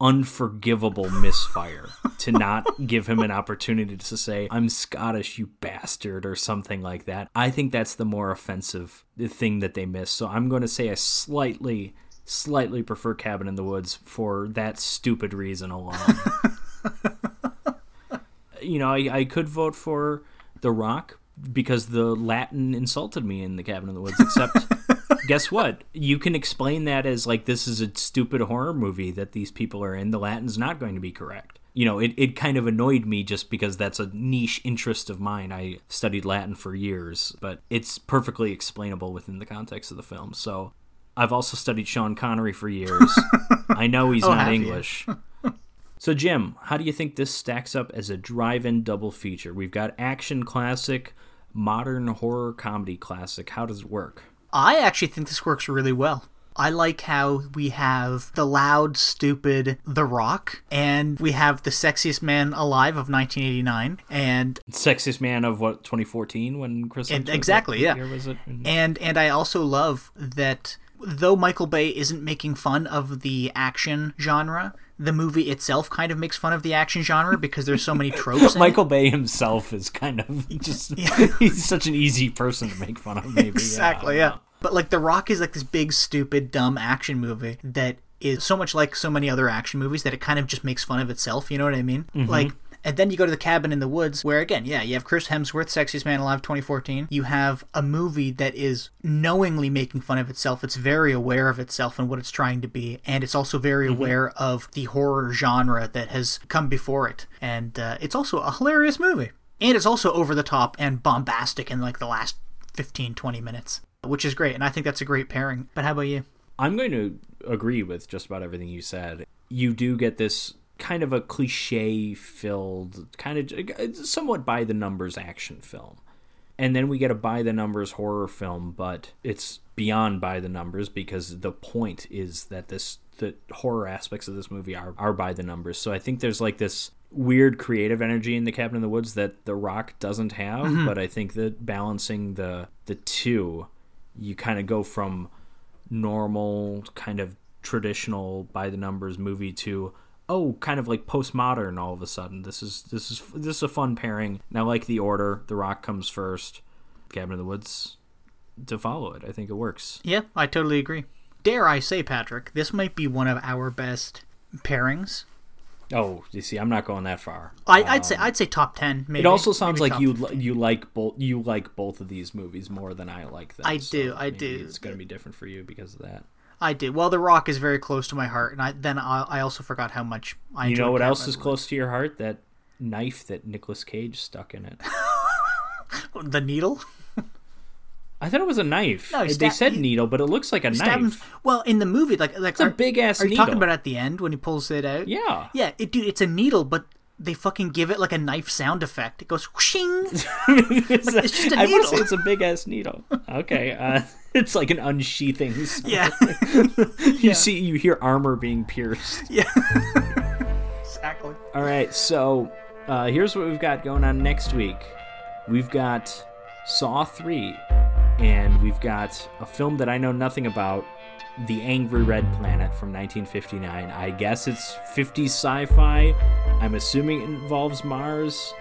unforgivable misfire to not give him an opportunity to say, I'm Scottish, you bastard, or something like that. I think that's the more offensive thing that they miss. So I'm going to say I slightly, slightly prefer Cabin in the Woods for that stupid reason alone. you know, I, I could vote for The Rock because the Latin insulted me in the Cabin in the Woods, except guess what? You can explain that as like this is a stupid horror movie that these people are in. The Latin's not going to be correct. You know, it, it kind of annoyed me just because that's a niche interest of mine. I studied Latin for years, but it's perfectly explainable within the context of the film. So I've also studied Sean Connery for years. I know he's Oh, not? English. So, Jim, how do you think this stacks up as a drive in double feature? We've got action classic, modern horror comedy classic. How does it work? I actually think this works really well. I like how we have the loud, stupid The Rock, and we have the sexiest man alive of 1989, and Sexiest man of what, 2014 when Chris And- exactly, yeah. and and I also love that though Michael Bay isn't making fun of the action genre, the movie itself kind of makes fun of the action genre because there's so many tropes. in it. Michael Bay himself is kind of just, he's such an easy person to make fun of, maybe. exactly, yeah. But like The Rock is like this big, stupid, dumb action movie that is so much like so many other action movies that it kind of just makes fun of itself. You know what I mean? Mhm. Like. And then you go to the cabin in the woods, where again, yeah, you have Chris Hemsworth, Sexiest Man Alive 2014. You have a movie that is knowingly making fun of itself. It's very aware of itself and what it's trying to be. And it's also very Mhm. aware of the horror genre that has come before it. And uh, it's also a hilarious movie. And it's also over the top and bombastic in like the last 15, 20 minutes, which is great. And I think that's a great pairing. But how about you? I'm going to agree with just about everything you said. You do get this kind of a cliche filled, kind of somewhat by the numbers action film. And then we get a by the numbers horror film, but it's beyond by the numbers because the point is that this the horror aspects of this movie are, are by the numbers. So I think there's like this weird creative energy in the cabin in the woods that the rock doesn't have Mhm. but i think that balancing the the two you kind of go from normal kind of traditional by the numbers movie to oh kind of like postmodern all of a sudden this is this is this is a fun pairing and i like the order the rock comes first cabin in the woods to follow it i think it works Yeah, I totally agree. Dare I say, Patrick, this might be one of our best pairings. oh you see i'm not going that far I, I'd say um, I'd say top ten. Maybe. it also sounds Maybe like you 15. li- you like both you like both of these movies more than I like them. I so do, I do. It's going to be different for you because of that. I did. Well, The Rock is very close to my heart, and I then I, I also forgot how much I. you know what else is close to your heart? That knife that Nicolas Cage stuck in it. The needle. I thought it was a knife. No, he they said needle, but it looks like a Stab knife. Well, in the movie, like like It's a big-ass Are you talking about at the end when he pulls it out? Yeah. Yeah, it, dude, it's a needle, but they fucking give it like a knife sound effect. It goes whooshing. Like, it's just a I needle. want to say it's a big ass needle. Okay, uh, it's like an unsheathing. sound. Yeah. you see, you hear armor being pierced. Yeah. exactly. All right, so uh, here's what we've got going on next week. We've got Saw 3, and we've got a film that I know nothing about The Angry Red Planet from 1959. I guess it's 50s sci fi. I'm assuming it involves Mars.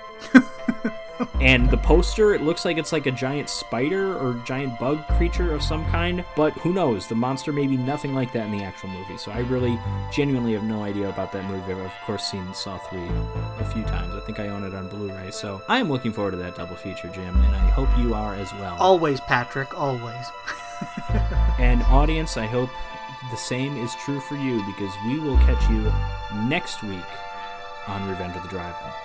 And the poster, it looks like it's like a giant spider or giant bug creature of some kind, but who knows? The monster may be nothing like that in the actual movie. So I really genuinely have no idea about that movie. I've of course seen Saw 3 a few times. I think I own it on Blu-ray. So I am looking forward to that double feature, Jim, and I hope you are as well. Always, Patrick. Always. And audience, I hope the same is true for you because we will catch you next week on Revenge of the Drive-In.